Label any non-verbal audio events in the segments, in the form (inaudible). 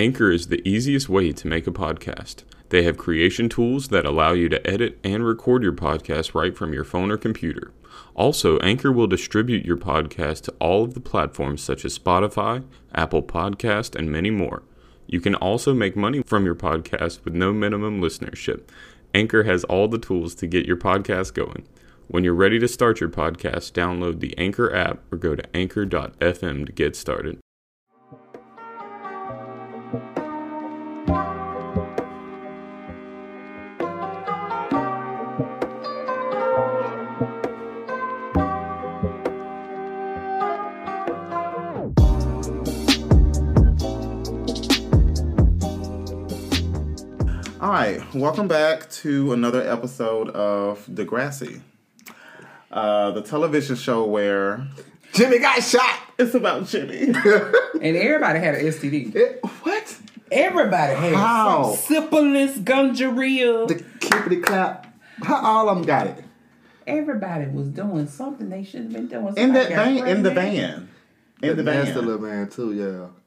Anchor is the easiest way to make a podcast. They have creation tools that allow you to edit and record your podcast right from your phone or computer. Also, Anchor will distribute your podcast to all of the platforms such as Spotify, Apple Podcast, and many more. You can also make money from your podcast with no minimum listenership. Anchor has all the tools to get your podcast going. When you're ready to start your podcast, download the Anchor app or go to anchor.fm to get started. All right, welcome back to another episode of Degrassi, uh, the television show where Jimmy got shot. it's about Jimmy. (laughs) And everybody had an STD. Eh, what? Everybody had How? some syphilis, gonorrhea. The clippity clap. How all of them got it? Everybody was doing something they shouldn't have been doing. in that Somebody van, in the pregnant. van, in the That's the van. little man too. Yeah.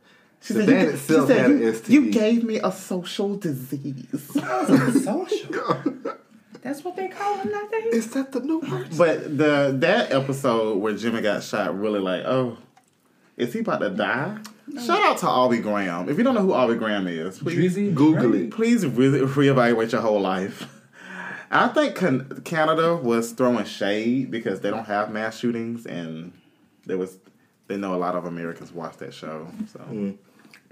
She the said, van you, itself she said had you, an STD. you gave me a social disease. (laughs) Social. (laughs) That's what they call it nowadays. Is that the new word? but the that episode where Jimmy got shot really like, oh, is he about to die? Shout out to Aubrey Graham. If you don't know who Aubrey Graham is, please Drizzy, Google it. please really reevaluate your whole life. (laughs) I think can- Canada was throwing shade because they don't have mass shootings, and there was they know a lot of Americans watch that show. So mm.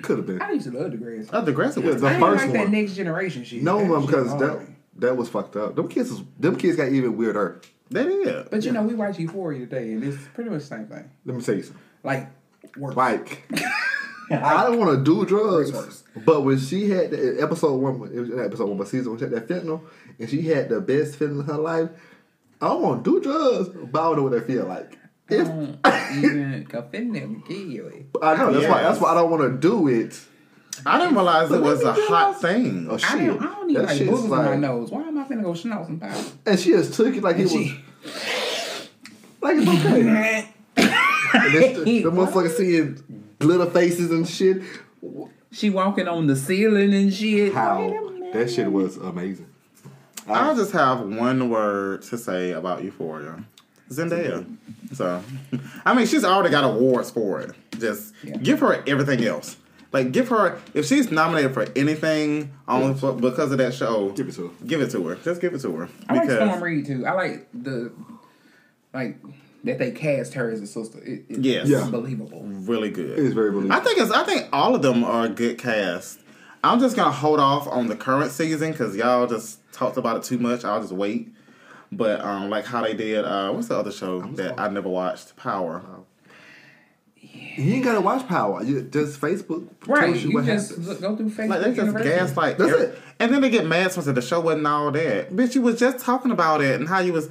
Could have been. I used to love the grass. oh, the grass Yeah, was the I ain't first like that next generation shit. No That one shit because that that was fucked up. Them kids was them kids got even weirder. they did. But you know, we watch Euphoria today, and it's pretty much the same thing. Let me tell you something. Like, work. Like (laughs) I don't want to do drugs, Worse. but when she had the, episode one, it was not episode one, but season one, she had that fentanyl, and she had the best feeling in her life. I don't want to do drugs, but I don't know what that feel like. If, (laughs) Even fentanyl will kill. I know that's why that's why I don't want to do it. I didn't realize it was a hot thing. Oh shit. I shit! don't, I don't need That like shit's boogers in my nose. Why am I finna go schnoz some powder? And she just took it like it And was she, (laughs) like it's okay. (laughs) and this, the, the motherfucker seeing glitter faces and shit. she walking on the ceiling and shit. How Wait a minute. that shit was amazing. I just have one word to say about Euphoria. Zendaya. So, I mean, she's already got awards for it. Just Yeah. give her everything else. Like, give her if she's nominated for anything only for, because of that show. Give it to her. Give it to her. Just give it to her. I like Storm Reid too. I like the like that they cast her as a sister. It, it's Yes. Yeah. unbelievable. really good. It is very believable. I think it's. I think all of them are a good cast. I'm just gonna hold off on the current season because y'all just talked about it too much. I'll just wait. But um, like how they did. Uh, what's the other show that I never watched? Power. You ain't gotta watch Power. You just Facebook Right. tells you You what just happens. look, go through Facebook. Like they just gaslight. That's every- it. And then they get mad since the show wasn't all that. Bitch, you was just talking about it and how you was.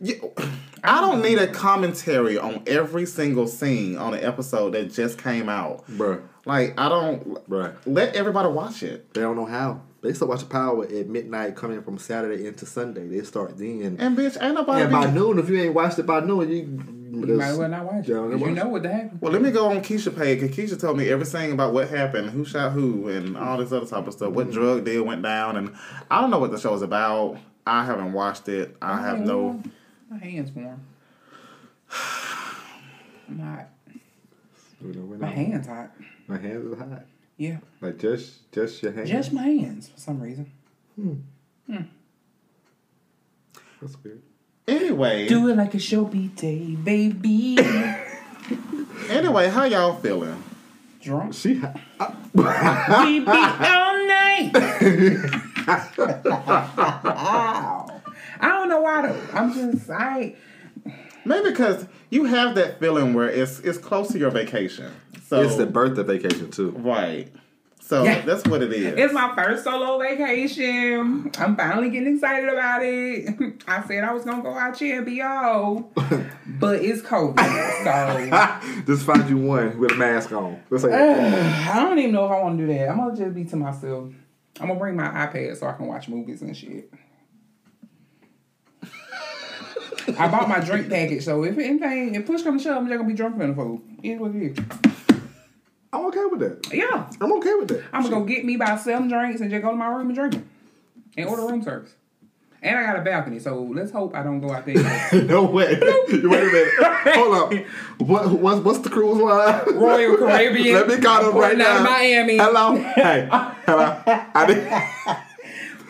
You, (clears throat) I don't need a commentary on every single scene on an episode that just came out. Bruh. Like I don't. Bruh. Let everybody watch it. They don't know how. They start watching Power at midnight, coming from Saturday into Sunday. They start then. And bitch, ain't nobody. And by be- noon, if you ain't watched it by noon, you You might as well not watch it. Yeah, 'cause watch you know what happened. Well, let me go on Keisha page because Keisha told me everything about what happened, who shot who, and all this other type of stuff. What mm-hmm. drug deal went down, and I don't know what the show is about. I haven't watched it. I have no. My hands warm. (sighs) I'm hot. You know, when My I- hands hot. My hands are hot. Yeah. Like just just your hands. Just my hands for some reason. Hmm. That's weird. Anyway, Do it like a show beat day, baby. (coughs) anyway, how y'all feeling? Drunk. She hot. We beat (laughs) all night. I don't know why though. I'm just I Maybe because you have that feeling where it's it's close to your vacation. So It's the birthday vacation too. right. So Yeah. that's what it is. It's my first solo vacation. I'm finally getting excited about it. (laughs) I said I was gonna go out here and be all, (laughs) but it's COVID, so (laughs) Just find you one with a mask on. Let's say (sighs) I don't even know if I want to do that. I'm gonna just be to myself. I'm gonna bring my iPad so I can watch movies and shit. I bought my drink package, so if anything, if push comes to shove, I'm just gonna be drunk in the food. It is what it is. I'm okay with that. Yeah, I'm okay with that. I'm gonna go get me by seven drinks and just go to my room and drink them, and order room service. And I got a balcony, so let's hope I don't go out there. (laughs) no way. Wait a minute. Hold up. What, what's, what's the cruise line? Royal Caribbean. Let me call them right now. Miami. Hello. Hey. Hello. I did.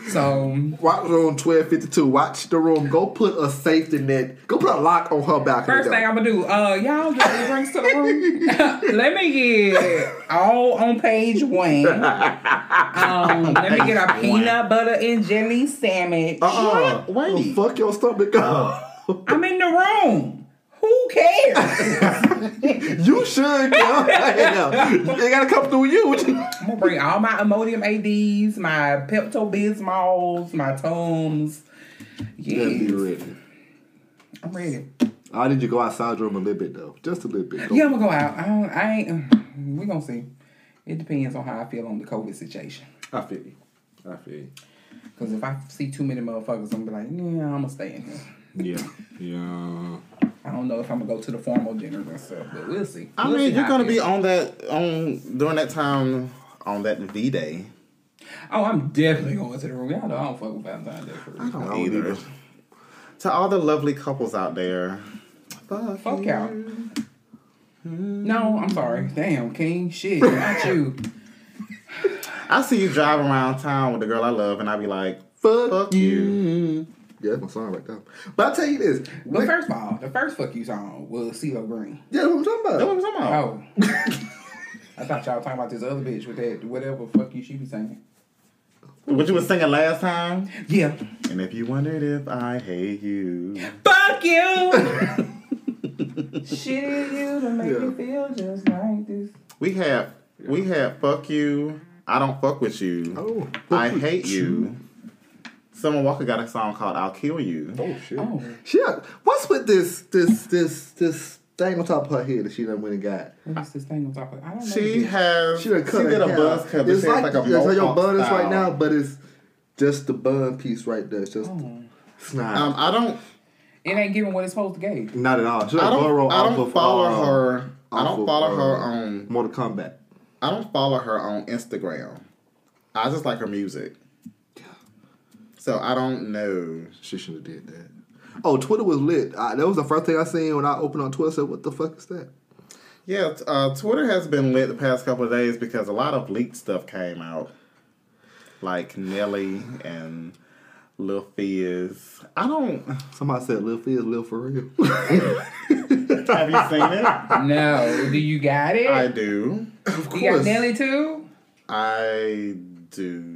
So Watch room twelve fifty two. Watch the room. Go put a safety net. Go put a lock on her balcony. First thing I'm gonna do, uh, y'all get the drinks to the room. (laughs) let me get all on page one. Um, let me get a peanut butter and jelly sandwich. Uh-uh. Wait. Fuck your stomach up. I'm in the room. Who cares? (laughs) you should come. (laughs) They gotta come through you. (laughs) I'm gonna bring all my Imodium ADs, my Pepto Bismols, my Tums. Yeah, be ready. I'm ready. I need you to go outside the room a little bit though, just a little bit. Go- Yeah, I'm gonna go out. I, don't, I ain't. (sighs) We gonna see. It depends on how I feel on the COVID situation. I feel you. I feel you. Cause if I see too many motherfuckers, I'm gonna be like, yeah, I'm gonna stay in here. Yeah. Yeah. I don't know if I'm gonna go to the formal dinners and stuff, but we'll see. I We'll mean, see you're gonna be on that on during that time on that V Day. Oh, I'm definitely going to the room. Y'all know I don't fuck with Valentine's Day for real. I don't don't either. either. To all the lovely couples out there, fuck, Fuck you. y'all. No, I'm sorry. Damn, King. Shit, not you. I see you drive around town with the girl I love, and I be like, Fuck, Fuck you. you. Yeah, that's my song right there. But I'll tell you this. But when- first of all, the first fuck you song was CeeLo Green. yeah, that's what I'm talking "That's about. what I'm talking about." Oh. (laughs) I thought y'all talking about this other bitch with that whatever fuck you she be saying. What you was singing last time? Yeah. And if you wondered if I hate you, Fuck you! (laughs) Shit you to make Yeah. me feel just like this. we have we have fuck you. I don't fuck with you. Oh, I fuck with hate you. Summer Walker got a song called "I'll Kill You." Oh shit. Oh. Shit. What's with this this this this thing on top of her head that she done went and got? What is this thing on top of I don't know. She this. has She she, done cut did her a hair. buzz cut. but It's she has like, like a yeah, so your mohawk bun is right now, but it's just the bun piece right there. It's just Oh. snide. Um, I don't. It ain't giving what it's supposed to give. Not at all. She I like Burrow don't. I don't of, follow uh, her. I don't follow uh, her on. Mortal Kombat. I don't follow her on Instagram. I just like her music. So I don't know. She should have did that. Oh, Twitter was lit. I, that was the first thing I seen when I opened on Twitter. I said, "What the fuck is that?" Yeah, uh, Twitter has been lit the past couple of days because a lot of leaked stuff came out, like Nelly and Lil Fizz. I don't. Somebody said, "Lil Fizz, Lil for real." (laughs) Have you seen it? No. Do you got it? I do. of you got Nelly too? I do.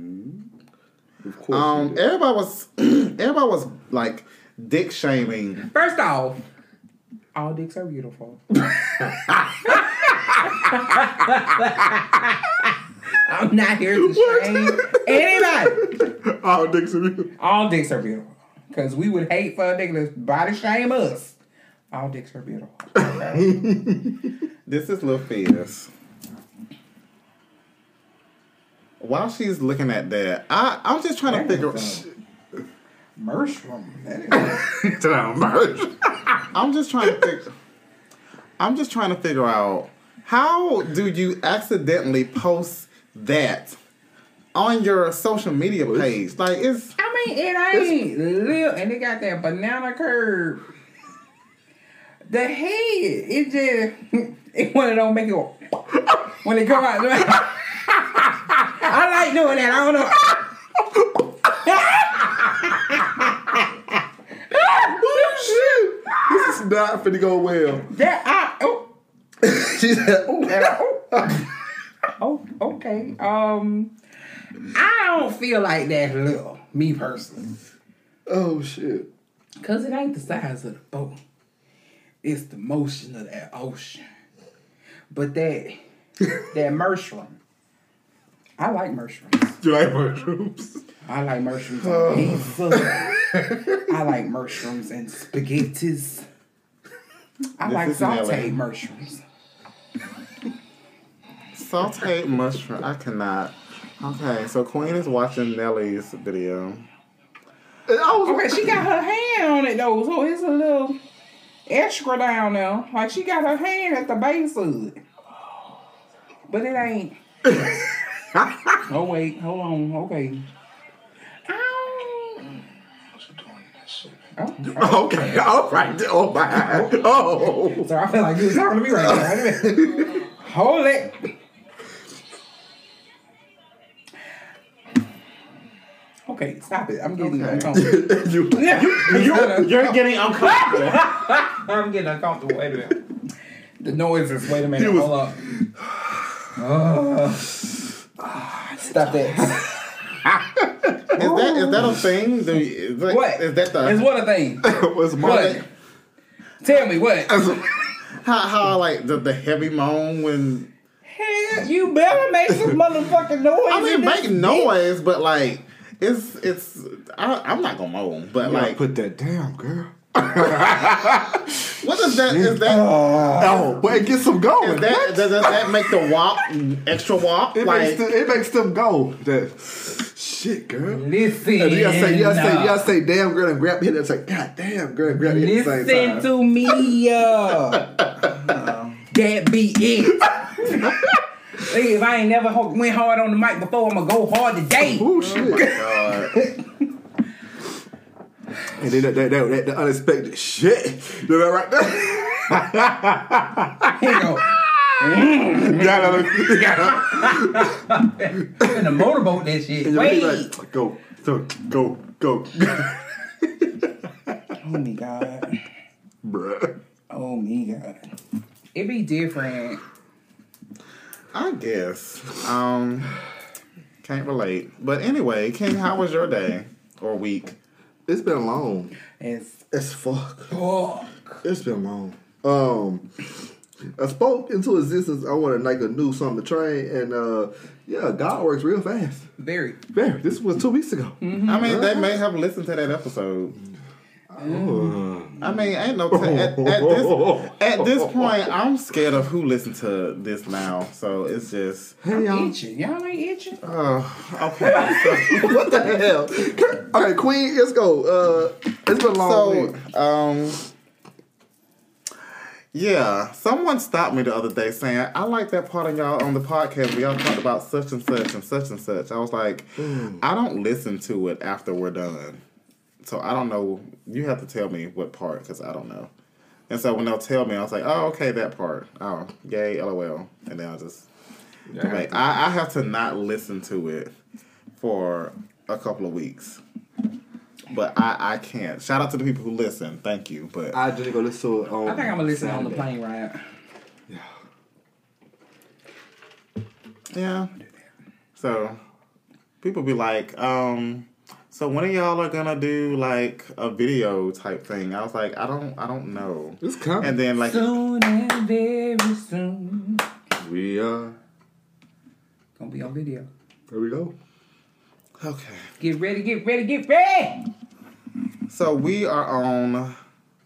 Of course. Um, everybody was (clears throat) everybody was like dick shaming. First off, all dicks are beautiful. (laughs) I'm not here to shame anybody. Oh, Dixon. All dicks are beautiful. Because we would hate for a nigga to body shame us. All dicks are beautiful. Okay? (laughs) This is Lil Fizz. While she's looking at that, I (laughs) (laughs) I'm just trying to figure. Mershram. That is- merch. I'm just trying to figure. I'm just trying to figure out how do you accidentally post that on your social media page? Like it's I mean, it ain't little, and it got that banana curve. The head, it just (laughs) it one of don't make it when it come out. I like doing that. I don't know. oh shit! This is not finna go well. That I oh, (laughs) she said, "Oh, I, oh, oh, okay. Um, I don't feel like that little. Me personally. oh shit." Cause it ain't the size of the boat. It's the motion of that ocean. But that (laughs) that mushroom. I like mushrooms. Do you like mushrooms? I like mushrooms on oh. pizza. I like mushrooms and spaghettis. I This like sauteed mushrooms. sauteed mushroom. I cannot. Okay, so Queen is watching Nelly's video. Was Okay, she got her hand on it though, so it's a little extra down there. Like she got her hand at the base of it. But it ain't. (laughs) oh wait, hold on. Okay. Ow. Oh, (laughs) okay. All right. Oh my. God. Oh. Sorry, I feel like you was talking to me right now. Wait a minute. Hold it. Okay, stop it. I'm getting Okay. uncomfortable. (laughs) you, You're getting uncomfortable. (laughs) I'm getting uncomfortable. Wait a minute. The noises. Wait a minute. Was- Hold up. (sighs) Uh, stop that. (laughs) Is that is that a thing? Do you, is that, What? is that the Is what a thing? (laughs) was my What? Tell me what? (laughs) how, how like the, the heavy moan when Hell, you better make some motherfucking noise. I mean in this make noise, but like it's it's I, I'm not gonna moan, but like like put that down, girl. What is that? Is that Oh, but it gets them going. that does, does that make the walk extra walk? it, like makes them, it makes them go. That shit, girl. Listen. And you gotta say, you gotta say, you gotta say, damn girl, and grab your head and say, God damn girl, and grab your head at the Listen same time. to me. Uh, (laughs) that be it. Hey, if I ain't never went hard on the mic before, I'm gonna go hard today. Oh shit! God. And then that, that, that, that, the unexpected shit. You know that right there? (laughs) You go. you gotta, gotta, in the motorboat that shit. and Wait. like, go, go, go, (laughs) go, oh me God. bruh. Oh me God. it'd be different. I guess. Um can't relate. But anyway, King, how was your day or week? It's been long. It's It's fuck. fuck. It's been long. Um, I spoke into existence. I wanted like a new something to train, and uh, yeah, God works real fast. Very. Very. This was two weeks ago. I mean, they may have listened to that episode. I mean, ain't no t- at, at this at this point. I'm scared of who listen to this now. So it's just Hey y'all. Itching. Y'all ain't itching? uh, okay. So, (laughs) what the hell? All right, Queen, let's go. Uh, it's been a long so week. um, yeah. Someone stopped me the other day saying, "I like that part of y'all on the podcast where y'all talked about such and such and such and such." I was like, I don't listen to it after we're done. So I don't know. You have to tell me what part because I don't know. And so when they'll tell me, I was like, "Oh, okay, that part. Oh, yay, lol." And then I'll just like I, I have to not listen to it for a couple of weeks. But I, I can't. Shout out to the people who listen. Thank you. But I just go listen to it on I think I'm gonna listen on the plane ride. Yeah. Yeah. So people be like, um, so when are y'all are gonna do like a video type thing? I was like, I don't I don't know. It's coming. And then like Soon and very soon. we are. Gonna be on video. There we go. Okay. Get ready, get ready, get ready! So we are on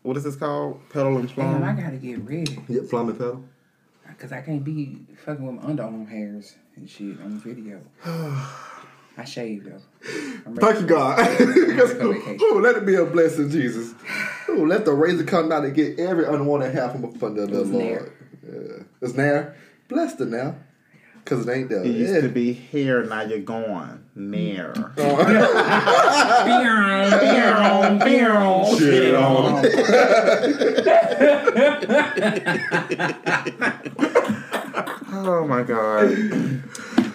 what is this called? Pedal and Damn, I gotta get ready. Yep, plumbing pedal. Cause I can't be fucking with my underarm hairs and shit on video. (sighs) (sighs) (sighs) I shave though. I'm Thank you, God. ready for (laughs) vacation. oh, let it be a blessing, Jesus. Ooh, let the razor come down and get every unwanted hair from, from the, the It's Lord. Nair. Yeah. It's Nair. Blessed her now. Because it ain't there. It used Yeah. to be here, now you're gone. Near. (laughs) Oh. (laughs) Shit on. Oh my god.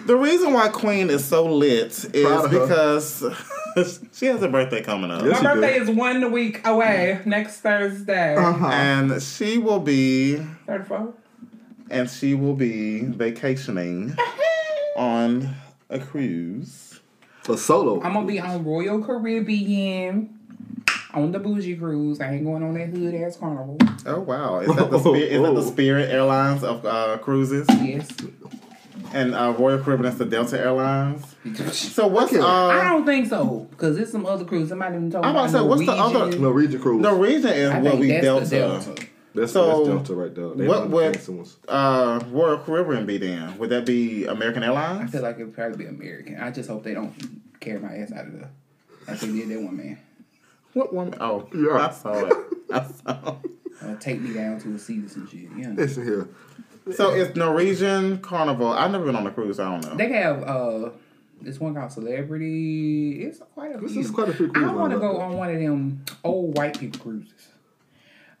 The reason why Queen is so lit is Proud of her. because (laughs) she has a birthday coming up. Yes. My she do. birthday is one week away next Thursday. Uh-huh. And she will be 34. and she will be vacationing (laughs) on a cruise. A solo. I'm gonna be on Royal Caribbean on the bougie cruise. I ain't going on that hood ass carnival. Oh wow! Is that the Spirit, is that the (laughs) Oh. Spirit Airlines of uh, cruises? Yes. And uh, Royal Caribbean is the Delta Airlines. So what's Okay. I uh? don't think so because there's some other cruise. Somebody even told me I'm about to say, what's the other- Norwegian. Norwegian cruise. Norwegian is I what we that's Delta. the Delta. That's, So, that's Delta right there. They what one of the would- Uh, Royal Caribbean be then? Would that be American Airlines? I feel like it'd probably be American. I just hope they don't carry my ass out of there. Like they did that one man. What one? Oh, Yeah. I saw it. I saw. it. Uh, take me down to a seat and shit. Yeah. Listen here. So it's Norwegian Carnival. I've never been on a cruise. I don't know. They have uh this one called Celebrity. It's quite a This few. is quite a few I want to go there. on one of them old white people cruises.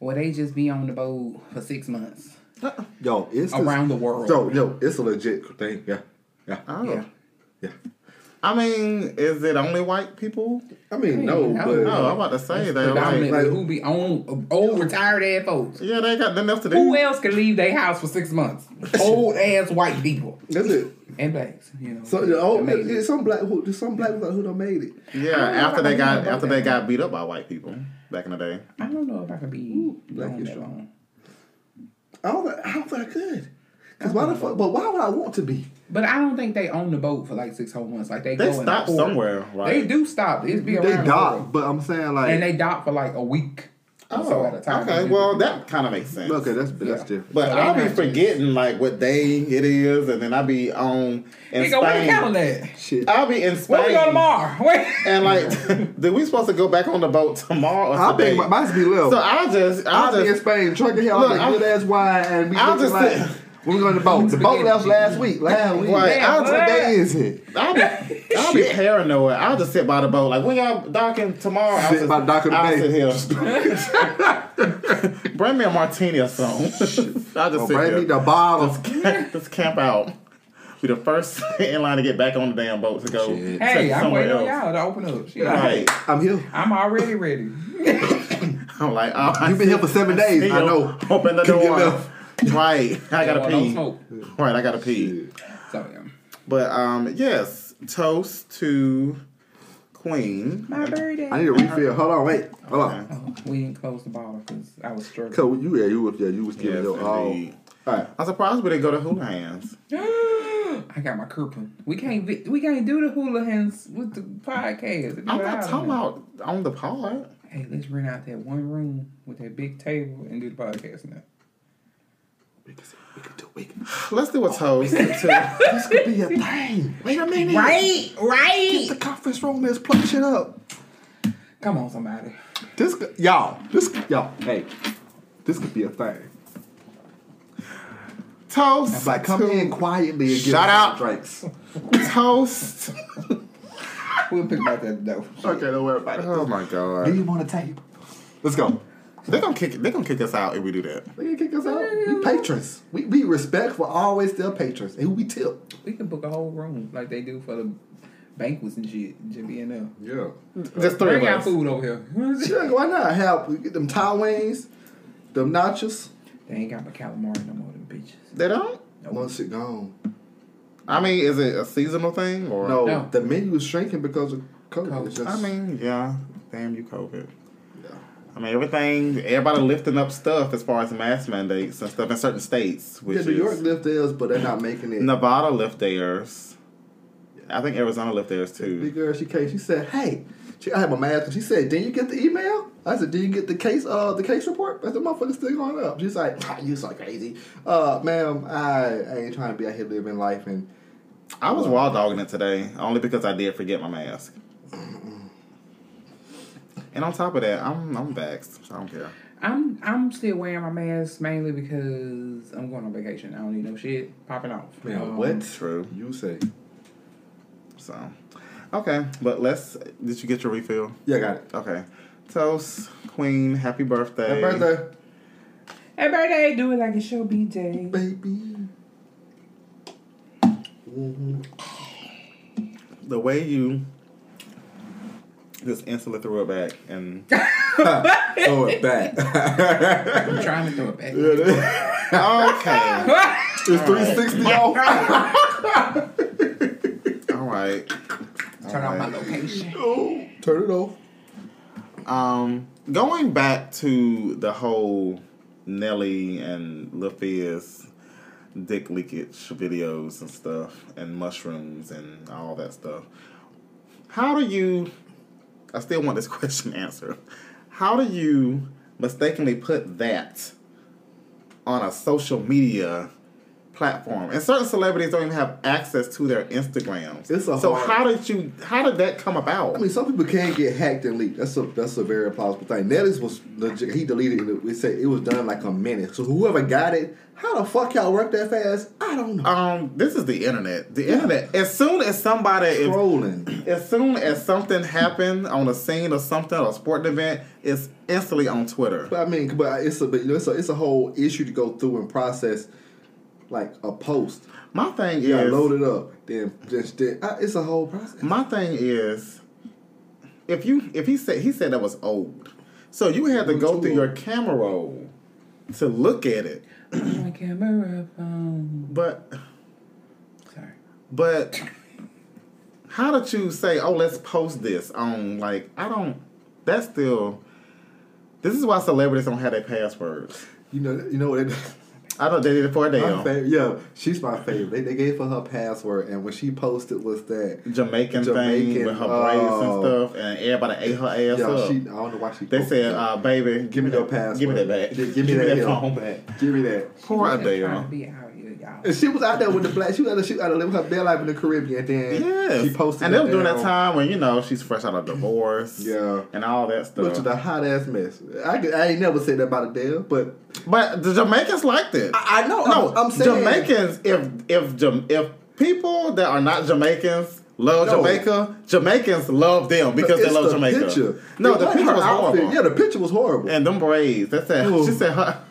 Where they just be on the boat for six months Yo, it's this- around the world. Yo, yo, it's a legit thing. Yeah. Yeah. oh. Yeah. Yeah. I mean, is it only white people? I mean, no, Hey, but No, I'm about to say they're like, like- who be on old retired ass folks. yeah, they got nothing else to do. Who else could leave their house for six months? (laughs) Old ass white people that's it. and blacks. You know. So That made it, it. some black who some black people who done made it. Yeah, I don't know after they got after about they got beat up by white people back in the day. I don't know if I could be black on that strong. long. I don't think I don't think I could. Cause why the fuck? But why would I want to be? But I don't think they own the boat for like six whole months. Like they, They go in stop somewhere, right? They do stop. It's be They around the dock, world. but I'm saying like and they dock for like a week. or so oh, at a time. Oh, okay. Well, that kind of makes sense. okay, that's that's Yeah. different. But So I'll be not just- forgetting like what day it is, and then I'll be on in Nigga, where the Spain. calendar? Shit, I'll be in Spain. Where we go tomorrow? (laughs) Wait. And like, (laughs) do we supposed to go back on the boat tomorrow or I today? think might be left. so I'll just, I'll I'll be in Spain, trucking here, Look, all I'm- good ass wine, and we I'll looking just like sit- when we go on the boat. The boat left last week. Last week. Right, Damn, I'll what? what day is it? I'll be, I'll be paranoid. I'll just sit by the boat. Like when y'all docking tomorrow, I'll Sit just, by the dock of the I'll bay. sit here. (laughs) Bring me a martini or something. (laughs) I'll just Oh, sit bring here. me the bottle. just, camp, just camp out. Be the first (laughs) in line to get back on the damn boat to go Shit. Hey, I'm somewhere waiting on y'all to open up. Shit. Right. I'm here. I'm already ready. I'm like, oh, You've been see- here for seven days. I know. Open the Couldn't get door. Enough. (laughs) Right. I gotta Well, no pee. smoke. Right. I gotta pee. So yeah. But um, yes, toast to Queen. My birthday. I need a refill. Hold on, wait. Hold on. Oh, we didn't close the bottle because I was struggling. Cause you, yeah, you was, yeah, you was giving Yes, your all. All right. I'm surprised we didn't go to Hula Hands. (gasps) I got my coupon. We can't vi- we can't do the hula hands with the podcast. I'm not talking about on the pod. Hey, let's rent out that one room with that big table and do the podcast now. We can, we can do we can. (sighs) Let's do a oh, toast to (laughs) This could be a (laughs) thing. Wait a minute. Right, Right. Get right. the conference room. Let's plug shit up. Come on, somebody. This, could- y'all, this, y'all, hey, this could be a thing. toast. It's like come to, in quietly and get Shout out. some drinks. Toast. (laughs) We'll pick about that though. Okay, don't worry about it. Oh my god. Do god. you want a table? Let's go. They're gonna kick. They're gonna kick us out if we do that. They gonna kick us out. We patrons. We be respectful. Always still patrons. And who we tip. We can book a whole room like they do for the banquets and shit. Just be in there. Yeah. Mm-hmm. Just three Bring of out food over here. (laughs) Sure, why not? Have get them Thai wings, them nachos. they ain't got my calamari no more than bitches. They don't. One shit gone. I mean, is it a seasonal thing or No, No. the menu is shrinking because of COVID. COVID. Just, I mean, yeah. Damn you, COVID. I mean, everything. Everybody lifting up stuff as far as mask mandates and stuff in certain states. Which yeah, New York lift theirs, but they're not making it. Nevada lift theirs. I think Arizona lift theirs Big too. girl, she came. She said, "Hey, she, I had my mask." And she said, "Did you get the email?" I said, "Did you get the case? Uh, the case report?" I said, "Motherfucker's still going up." She's like, ah, "You so crazy, uh, ma'am. I, I ain't trying to be out here living life and." I was wild dogging it today only because I did forget my mask. And on top of that, I'm I'm vaxxed. So I don't care. I'm I'm still wearing my mask mainly because I'm going on vacation. I don't need no shit popping off. Yeah, Um, what? True. You say? So, okay, but let's. Did you get your refill? Yeah, I got it. Okay. Toast, Queen. Happy birthday. Happy birthday, Happy birthday! Do it like it's your birthday. baby. The way you just instantly threw it back and (laughs) (laughs) Throw it back. I'm trying to throw it back. okay. (laughs) It's 360 off. All right. Turn on my location. Oh, Turn it off. Um, going back to the whole Nelly and Lil Fizz dick leakage videos and stuff, and mushrooms and all that stuff. How do you? I still want this (laughs) question answered. How do you mistakenly put that on a social media platform? And certain celebrities don't even have access to their Instagrams. It's a so hard- how did you? How did that come about? I mean, some people can get hacked and leaked. That's a that's a very plausible thing. Nelly's was legit. He deleted it. We said it was done like a minute. So whoever got it, how the fuck y'all work that fast? I don't know. Um, this is the internet. The internet. As soon as somebody, is, Trolling. as soon as something happened on a scene or something or a sporting event, it's instantly on Twitter. But I mean, but it's a but, you know, it's a it's a whole issue to go through and process, like a post. My thing You gotta is, load it up. Then just then, uh, it's a whole process. my thing is, if you if he said he said that was old, so you had to go Too through your camera roll to look at it. my camera phone. But Sorry. but how did you say, oh, let's post this on like I don't. That's still. This is why celebrities don't have their passwords. You know, you know what? It, I don't. They did it for a my damn. yeah, she's my favorite. They, they gave her her password, and when she posted was that Jamaican, thing with her braids and oh. stuff, and everybody ate her ass yeah, up. she. I don't know why she. they said, uh, "Baby, Give me your password. Give me that back. Yeah, give me (laughs) that that phone back." Give me that. Poor Just trying to Adele. And she was out there with the black. She was out there, she was out there living her best life in the Caribbean. Then Yes. she posted. and that was during that time when you know she's fresh out of divorce. Yeah. and all that stuff. Which is a hot ass mess. I, I ain't never said that about Adele, but But the Jamaicans liked it. I, I know. no, I'm, I'm saying Jamaicans. If if if people that are not Jamaicans love No. Jamaica, Jamaicans love them because they love the Jamaica. Picture. No, It the picture was outfit. horrible. Yeah, the picture was horrible. And them braids. That's that Ooh. she said her.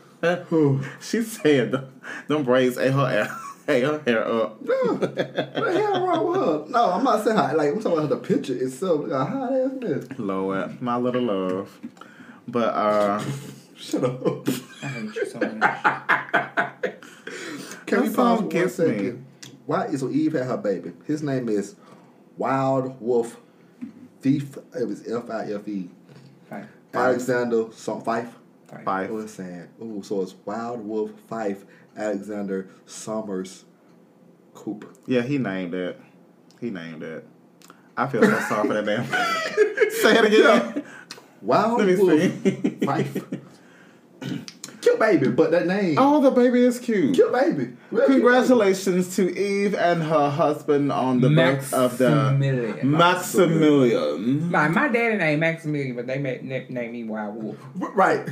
Ooh. she said them, them braids ate her hair, (laughs) ate her hair up. what the hell wrong with her? No, I'm not saying hot. Like I'm talking about the picture itself. A hot ass mess. Lord, my little love. But uh, Shut up. I hate you so much. Can we pause song for one gets me. second? Why so Eve had her baby? His name is Wilde Wolf Fife. It was F I F E. Alexander so- Fife. Fine. Fife. Oh, it's sad. Ooh, so it's Wilde Wolf Fife Alexander Summers Cooper. yeah, he named it. He named it. I feel so sorry for that damn. (laughs) Say it again. Wilde Let me Wolf see. Fife. (clears throat) Cute baby, but that name. Oh, the baby is cute. Cute baby. Real cute Congratulations to Eve and her husband on the birth of the Maximillion. Maximillion. My, my daddy named Maximillion, but they made, na- named me Wilde Wolf. Right.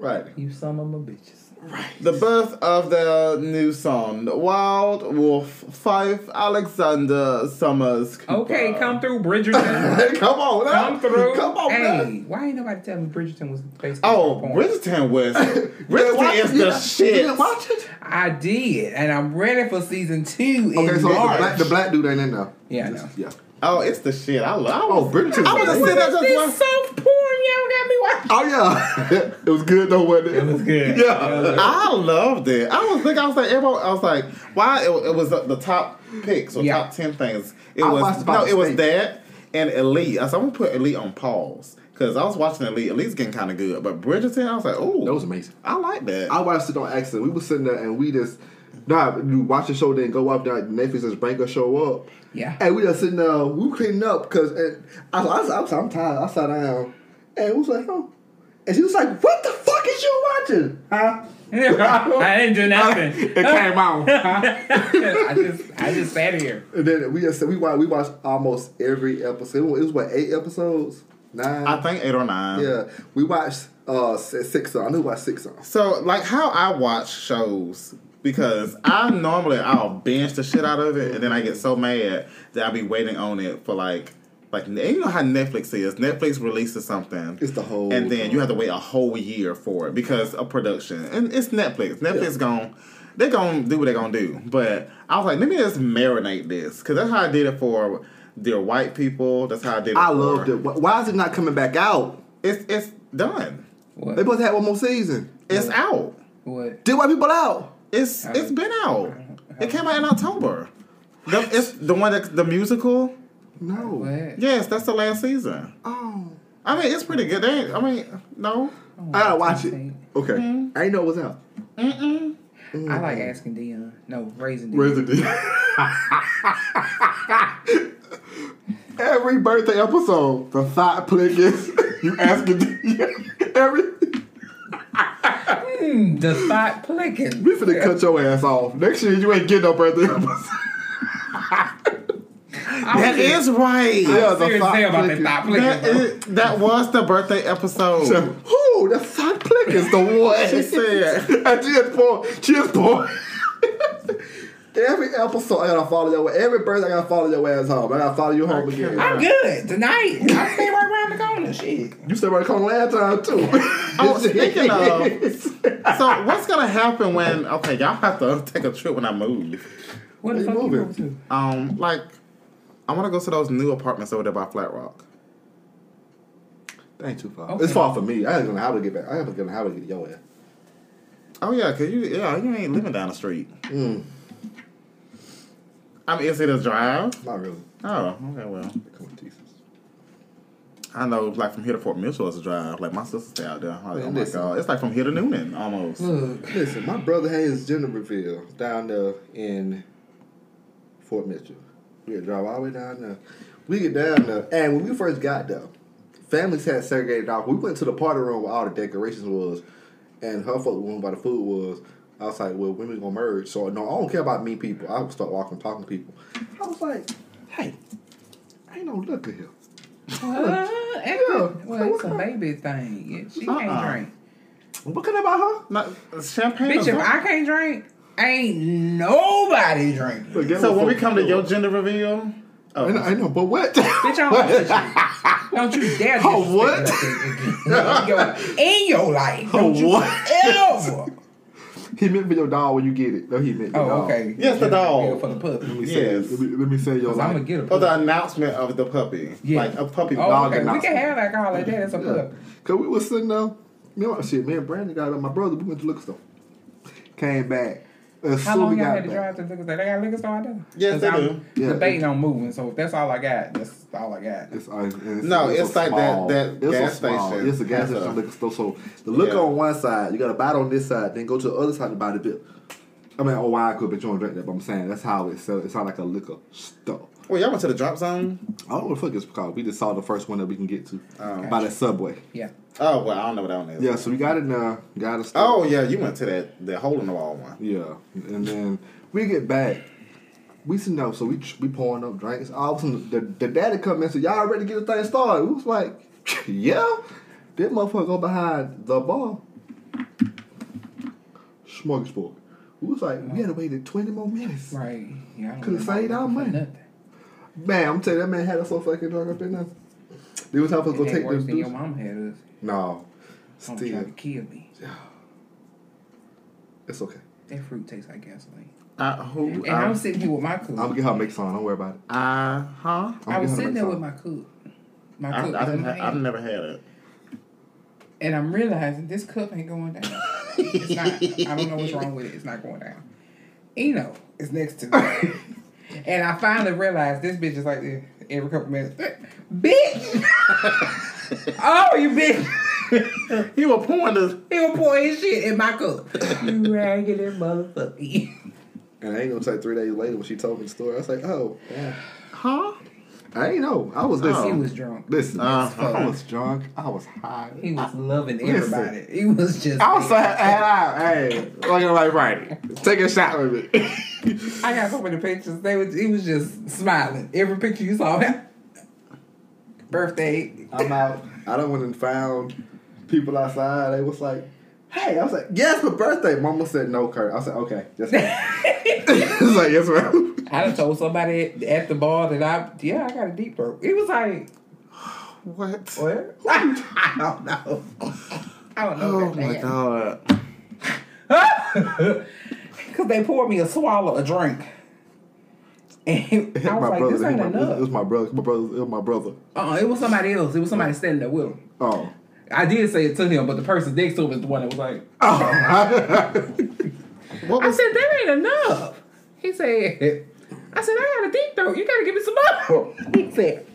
Right. You some of my bitches. Right. The birth of their new son, Wilde Wolf Fife Alexander Summers. Cooper. Okay, come through, (laughs) Bridgerton. Come on, now. come through. Come on, hey, man. why ain't nobody telling me Bridgerton was basically Oh, porn? Bridgerton was. (laughs) You Bridgerton watch- is you the not- You shit. didn't watch it? I did, and I'm ready for season two Okay, in so the black, the black dude ain't in there. Yeah, I know. Yeah. Oh, it's the shit. I love. Oh, Bridgerton. I was just was sitting there just this watching. soft porn y'all got me watching. Oh yeah, (laughs) it was good though, wasn't it? It was good. (laughs) Yeah. I loved it. I was thinking, I was like, everyone, I was like, why? It, it was the, the top picks or Yeah. top ten things. It I was no, it was that and Elite. I said, I'm gonna put Elite on pause because I was watching Elite. Elite's getting kind of good, but Bridgerton, I was like, oh, That was amazing. I like that. I watched it on accident. We were sitting there and we just nah, you watch the show, then go up there. Netflix just bring a show up. Yeah. And we just sitting there, we were cleaning up because I, I, I, was- I'm tired. I sat down and we was like, oh. And she was like, "What the fuck is you watching?" Huh? (laughs) I didn't do nothing. (laughs) It came out. (laughs) I just, I just sat here. And then we just we watched we watched almost every episode. It was what eight episodes. nine. I think eight or nine. Yeah, we watched uh six songs. I knew we watched six songs. So, like, how I watch shows because I normally I'll binge the shit out of it, and then I get so mad that I'll be waiting on it for like, like and you know how Netflix is. Netflix releases something, It's the whole and then you have to wait a whole year for it because of production, and it's Netflix. Netflix Yeah. gon' they're gonna do what they're gonna do. But I was like, let me just marinate this because that's how I did it for Dear White People. That's how I did it. I for, loved it. Why is it not coming back out? It's it's done. What? They both to have one more season. It's out. what? Did white people out? It's it's been out. It came out in October. The, it's the one that the musical. No. What? Yes, that's the last season. Oh. I mean, it's pretty good. They, ain't- I mean, no. I gotta watch it. Okay. I didn't know it was out. I like asking Dion. No, raising Dion. Where's the Every birthday episode, the thought click is (laughs) you asking every. Mm, the thought clicking. We finna cut your ass off. Next year you ain't getting no birthday episode. (laughs) That is right. Yeah, the Serious thought about clicking. that thought clicking. That, bro. is, that was the birthday episode. Who? The thought click is the one. She (laughs) said. and she is poor. She is poor. (laughs) Every episode, I gotta follow your. Way. Every birthday, I gotta follow your ass home. I gotta follow you home again. I'm good tonight. I stay right around the corner. Shit. You stayed right on last time too. (laughs) Oh, speaking of, so what's gonna happen when? Okay, y'all have to take a trip when I move. What the you fuck you moving? to? Um, like, I want to go to those new apartments over there by Flat Rock. That ain't too far. Okay. It's far for me. I ain't gonna how to get back. I ain't gonna how to get to your ass. Oh yeah, cause you yeah you ain't living down the street. Mm, I mean, is it a drive? not really. Oh, okay, well. Come on, Jesus. I know, like from here to Fort Mitchell is a drive. Like my sister stay out there. Like, Man, oh my listen. god, it's like from here to Newnan almost. Look. Listen, my brother has his gender reveal down there in Fort Mitchell. We had to drive all the way down there. We get down there, and when we first got there, families had segregated off. We went to the party room where all the decorations was, and her folk room where the food was. I was like, well, when we gonna merge? So no, I don't care about me people. I would start walking, talking to people. I was like, hey, ain't no liquor here. What? Yeah. Well, it's a baby thing. Yeah, She can't Uh-uh. drink. What can I about her? Not, uh, champagne. Bitch, is if I can't drink, ain't nobody drinking. Look, get so when we come to your gender reveal, oh, I know, I know, but what? Bitch, I don't want this shit. Don't you dare (laughs) Oh, what? disrespect me like that again. In your life. Oh, (laughs) Don't you oh, what? Ever. He meant for your doll when you get it. No, he meant your Oh, dog. okay. Yes, the dog. For the puppy. Let me say, Yes. let me, let me say your life. I'm gonna get a oh, puppy. the announcement of the puppy, Yeah. like a puppy Oh, dog. okay. We can have that alcohol like that. It's a Yeah. puppy. Cause we was sitting there. Me and shit, man, Brandon got up. My brother, we went to look liquor store. Came back. As How long we y'all got had to back. drive to the liquor store? They got liquor store out there? Yes, 'Cause they I'm do. Yeah. Debating on moving, so if that's all I got, that's all I got. It's, and it's, No, a it's like that- that it's a gas small- station It's a gas station a- liquor store. So the liquor Yeah. on one side, you got to buy it on this side, then go to the other side to buy the bill. I mean, oh, I could, but you don't drink that. But I'm saying that's how it's It's not like a liquor store. Well, y'all went to the drop zone. I don't know what the fuck it's called. We just saw the first one that we can get to Oh. by the subway. Yeah. Oh well, I don't know what that one is. Yeah, so we got in uh, there, got a store. Oh yeah, you went to that the hole in the wall one. Yeah, and then we get back. We sitting there, so we we pouring up drinks. All of a sudden, the, the daddy come in and said, "Y'all ready to get the thing started?" We was like, (laughs) "Yeah." That motherfucker go behind the bar. Smorgasbord. We was like, we had to wait 20 more minutes. Right. Yeah, I don't Could've saved our for money. Nothing. Man, I'm telling you, that man had us so fucking drunk up in there. They was helping us It go ain't take worse this than your dude. mom had us. No, still, tried to kill me. it's okay. That fruit tastes like gasoline. Uh, who? And I'm Um, sitting here with my cook. I'm gonna get her to make some. Don't worry about it. uh huh. I'm I was gonna get her to sitting there some. with my cook. My I, cook I was in didn't. my Ha- I've never had it. And I'm realizing this cup ain't going down. it's not. I don't know what's wrong with it. It's not going down. Eno is next to me. (laughs) and I finally realized this bitch is like this every couple minutes. Bitch! (laughs) oh, you bitch! He was pouring the. He will pour his shit in my cup. You raggedy motherfucker. And I ain't gonna say three days later when she told me the story. I was like, oh, yeah. Huh? I ain't know. I was He was drunk. Listen, Uh, I was drunk. I was high. He was loving Listen. everybody. He was just. I was so hey, looking like Friday. Take a shot with (laughs) me. I got so many pictures. They was he was just smiling. Every picture you saw him. birthday. I'm out. I don't went and found people outside. They was like, "Hey," I was like, "Yes, my birthday." Mama said no, Kurt. I was like, "Okay, yes, ma'am." (laughs) (laughs) I was like, "Yes, ma'am." I done told somebody at the bar that I yeah I got a deep throat. It was like What? what? (laughs) I don't know. I don't know. Oh my god. (laughs) Because they poured me a swallow a drink. And I was my like, brother. this It ain't was my, it was my brother. My brother. It was my brother. Uh-uh, it was somebody else. It was somebody oh. standing there with him. Oh. I did say it to him, but the person next to him is the one that was like, oh. (laughs) What I was said, that ain't enough. He said, I said, I got a deep throat. You gotta give me some more. (laughs) He said,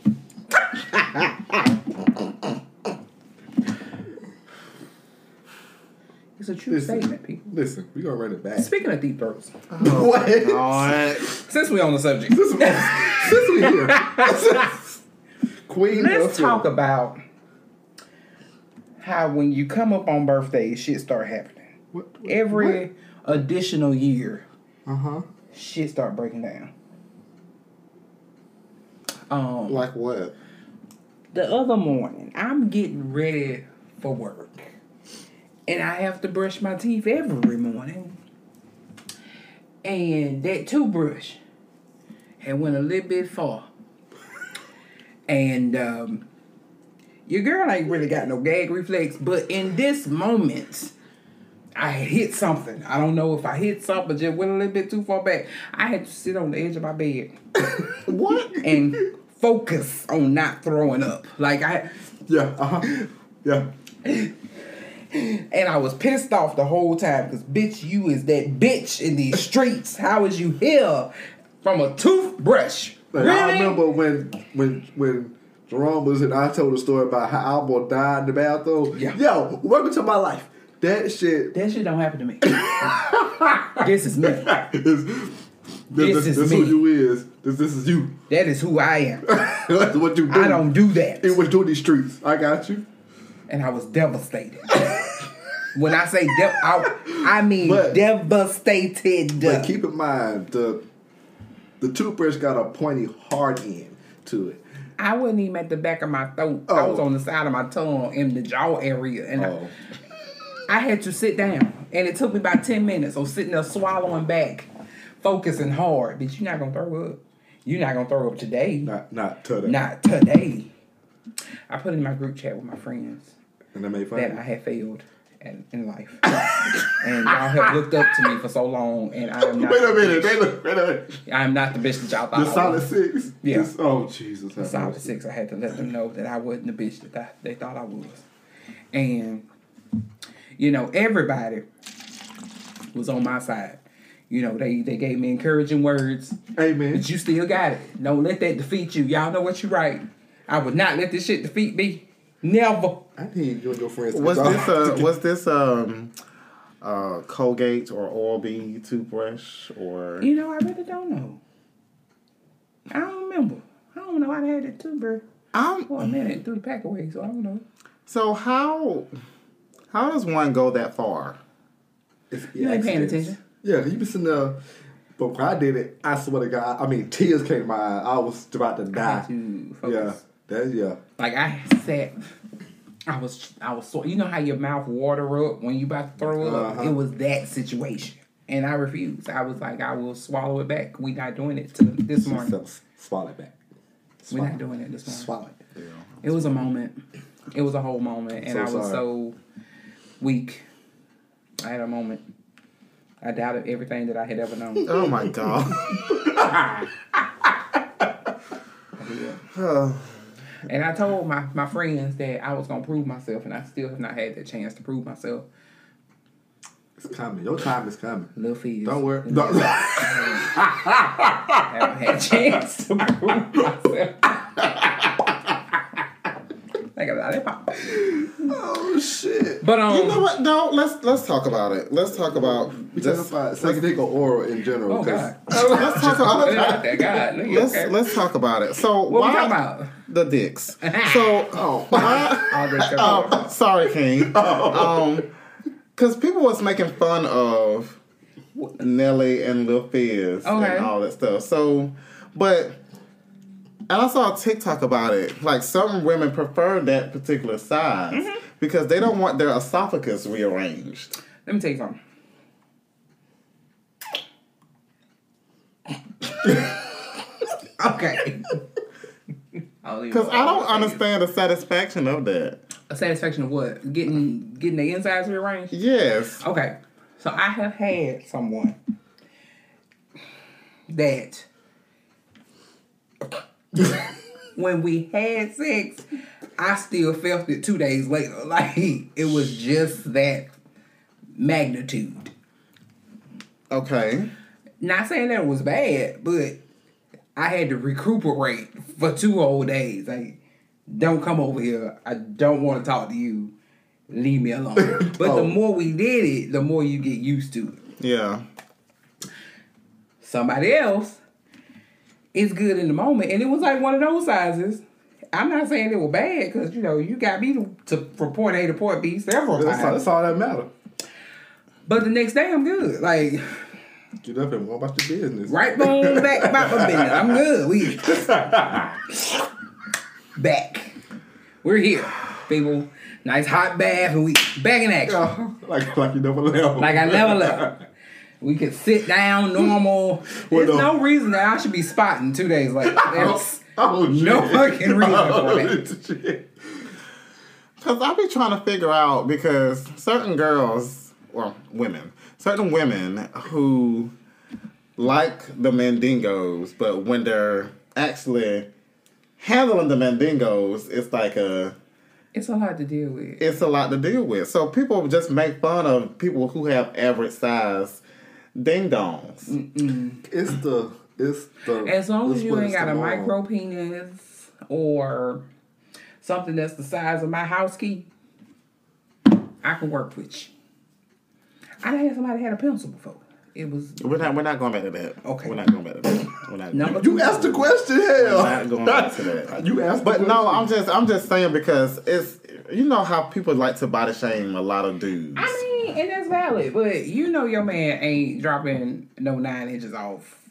(laughs) It's a true Listen. statement, people. Listen, we gonna run it back. Speaking of deep throats, (laughs) what? God. since we on the subject, Since we here, Queen. let's of- talk about how when you come up on birthdays, shit start happening. What- what- Every additional year, Uh huh. shit start breaking down. Um, Like what? the other morning, I'm getting ready for work. And I have to brush my teeth every morning. And that toothbrush had went a little bit far. And um, your girl ain't really got no gag reflex, but in this moment, I hit something. I don't know if I hit something, but just went a little bit too far back. I had to sit on the edge of my bed (laughs) What? and focus on not throwing up. Like I Yeah. Uh huh. Yeah. and I was pissed off the whole time because bitch, you is that bitch in these streets. How is you here from a toothbrush? Like, really? I remember when when when Jerome was in. I told a story about how I almost died in the bathroom. Yeah. Yo, welcome to my life. That shit. That shit don't happen to me. (coughs) this is me. (laughs) is, this, This is this me. who you is. This this is you. That is who I am. (laughs) That's what you do. I don't do that. It was doing these streets. I got you. And I was devastated. when I say de- I, I mean But- devastated. But keep in mind the the toothbrush got a pointy hard end to it. I wasn't even at the back of my throat. I Oh. was on the side of my tongue in the jaw area. And Oh. I had to sit down, and it took me about ten minutes of sitting there swallowing back, focusing hard. But you're not gonna throw up. You're not gonna throw up today. Not not today. Not today. I put in my group chat with my friends And that made fun. that I had failed in, in life, (laughs) and y'all have looked up to me for so long, and I am not. Wait a minute. they look. Wait a minute. I am not the bitch that y'all thought. The I solid was. six. Yeah. This- oh Jesus. The solid six. I had to let them know that I wasn't the bitch that I, they thought I was, and you know everybody was on my side. You know they they gave me encouraging words, Amen. but you still got it. Don't let that defeat you. Y'all know what you right. I would not let this shit defeat me. Never. I need you and your friends. to Was this uh was this um uh Colgate or Oral B toothbrush or You know I really don't know. I don't remember. I don't know. I had it too, bro. um For a minute, threw the pack away, so I don't know. so how how does one go that far? It's- You ain't paying attention. Yeah, you be sitting there. But when I did it, I swear to God, I mean, tears came to my eyes. I was about to die. to Yeah, focus. that yeah. Like I sat, I was, I was so you know how your mouth water up when you about to throw up. Uh-huh. It was that situation, and I refused. I was like, I will swallow it back. We not doing it to this morning. So, swallow it back. We're not doing it this morning. Swallow it. It was a moment. It was a whole moment, and So I was sorry. so weak. I had a moment. I doubted everything that I had ever known. (laughs) Oh my god. (laughs) (sighs) And I told my, my friends that I was gonna prove myself, and I still have not had that chance to prove myself. It's coming. Your time is coming. Little fees. Don't worry. (laughs) I haven't had a chance to prove myself. Like a lollipop. oh shit. But um, You know what? No, let's let's talk about it. Let's talk about We talking just, about psychedelic oral in general. oh 'cause god, (laughs) let's talk about that God, let's okay. let's talk about it. So what why we talking about? the dicks? (laughs) So Oh, why? All this stuff. Oh, sorry, King. (laughs) Um, because people was making fun of Nelly and Lil Fizz Okay. and all that stuff. So, but And I saw a TikTok about it. Like some women prefer that particular size Mm-hmm. because they don't want their esophagus rearranged. Let me tell you something. (laughs) okay. (laughs) Because I don't understand the satisfaction of that. A satisfaction of what? Getting getting the insides rearranged? Yes. Okay. So I have had someone that when we had sex, I still felt it two days later. (laughs) Like it was just that magnitude. Okay. Not saying that it was bad, but I had to recuperate for two whole days. Like, don't come over here. I don't want to talk to you. Leave me alone. (laughs) But the Oh. more we did it, the more you get used to it. Yeah. Somebody else is good in the moment, and it was like one of those sizes. I'm not saying it was bad because you know you got me to, to from point A to point B several That's all, times. that's all that matter. But the next day I'm good. Like Get up and go about your business. right boom back about my business. I'm good. We back. We're here, people. Nice hot bath, and we back in action. Yeah, (laughs) like like you never left. Like I never left. We could sit down normal. There's no. no reason that I should be spotting two days later. (laughs) Oh, There's Oh, shit. no fucking reason for Oh, that. (laughs) shit. Because I be trying to figure out because certain girls, well, women, certain women who like the mandingos, but when they're actually handling the mandingos, it's like a It's a lot to deal with. it's a lot to deal with. So people just make fun of people who have average size ding dongs. It's the it's the. As long as you ain't got the a micro penis or something that's the size of my house key, I can work with you. I done had somebody had a pencil before. It was We're not we're not going back to that. Okay. We're not going back to that. We're not number You asked the question, hell. not going back to that. (laughs) You asked, But no. I'm just I'm just saying because it's you know how people like to body shame a lot of dudes. I mean, and that's valid, but you know your man ain't dropping no nine inches off.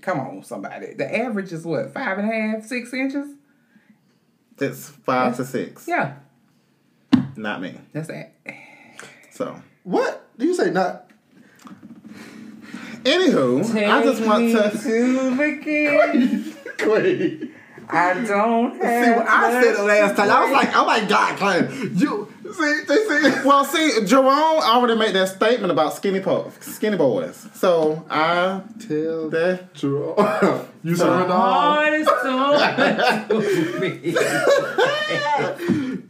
Come on, somebody. The average is what, five and a half, six inches? It's five to six. Yeah, Not me. that's that. So what? Do you say not? anywho, I just want to to begin. (laughs) Queen. I don't have See, when I said the last time, I was much like, oh my god, Clay, you see, they see. Well, see, Jerome already made that statement about skinny po- skinny boys. So I Tell that Jerome, (laughs) you surrender all. heart is so to (laughs) me.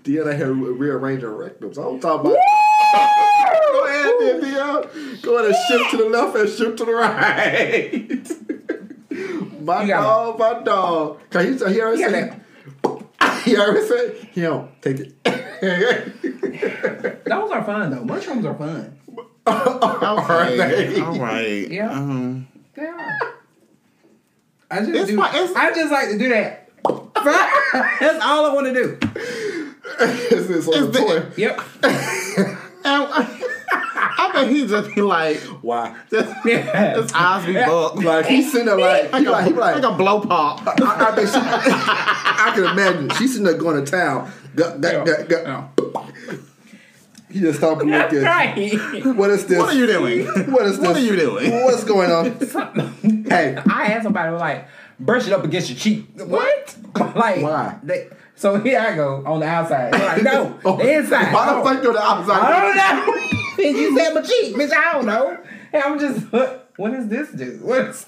Dion out here rearranging rectums. I'm talking about. Go ahead, then, Dion. Go ahead and shift to the left and shift to the right. (laughs) my You got dog, my dog. Cause he, he already You got said. (laughs) He already said, he don't take it. (laughs) Those are fun though. Mushrooms are fun. (laughs) okay, all right. Yeah. Um, They are. I just It's do. fine, it's- I just like to do that. That's all I want to do. This is on the the- toy. Yep. and I bet he just be like, Why? (laughs) just, (laughs) his eyes be bugged. Like he's sitting there like, he like, he like, like a blow pop. I, I bet she, (laughs) I can imagine. She's sitting there going to town. Go, go, go, go. He just stopped and looked at. right. What is this? What are you doing? What is this? What are you doing? What's going on? hey, I had somebody was like, brush it up against your cheek. What? like Why? They, so here I go on the outside. They're like, no, oh. the inside. Why Oh, the fuck go the outside? I don't know. Bitch, you said my cheek, bitch. I don't know. And I'm just, what, what does this do? What's?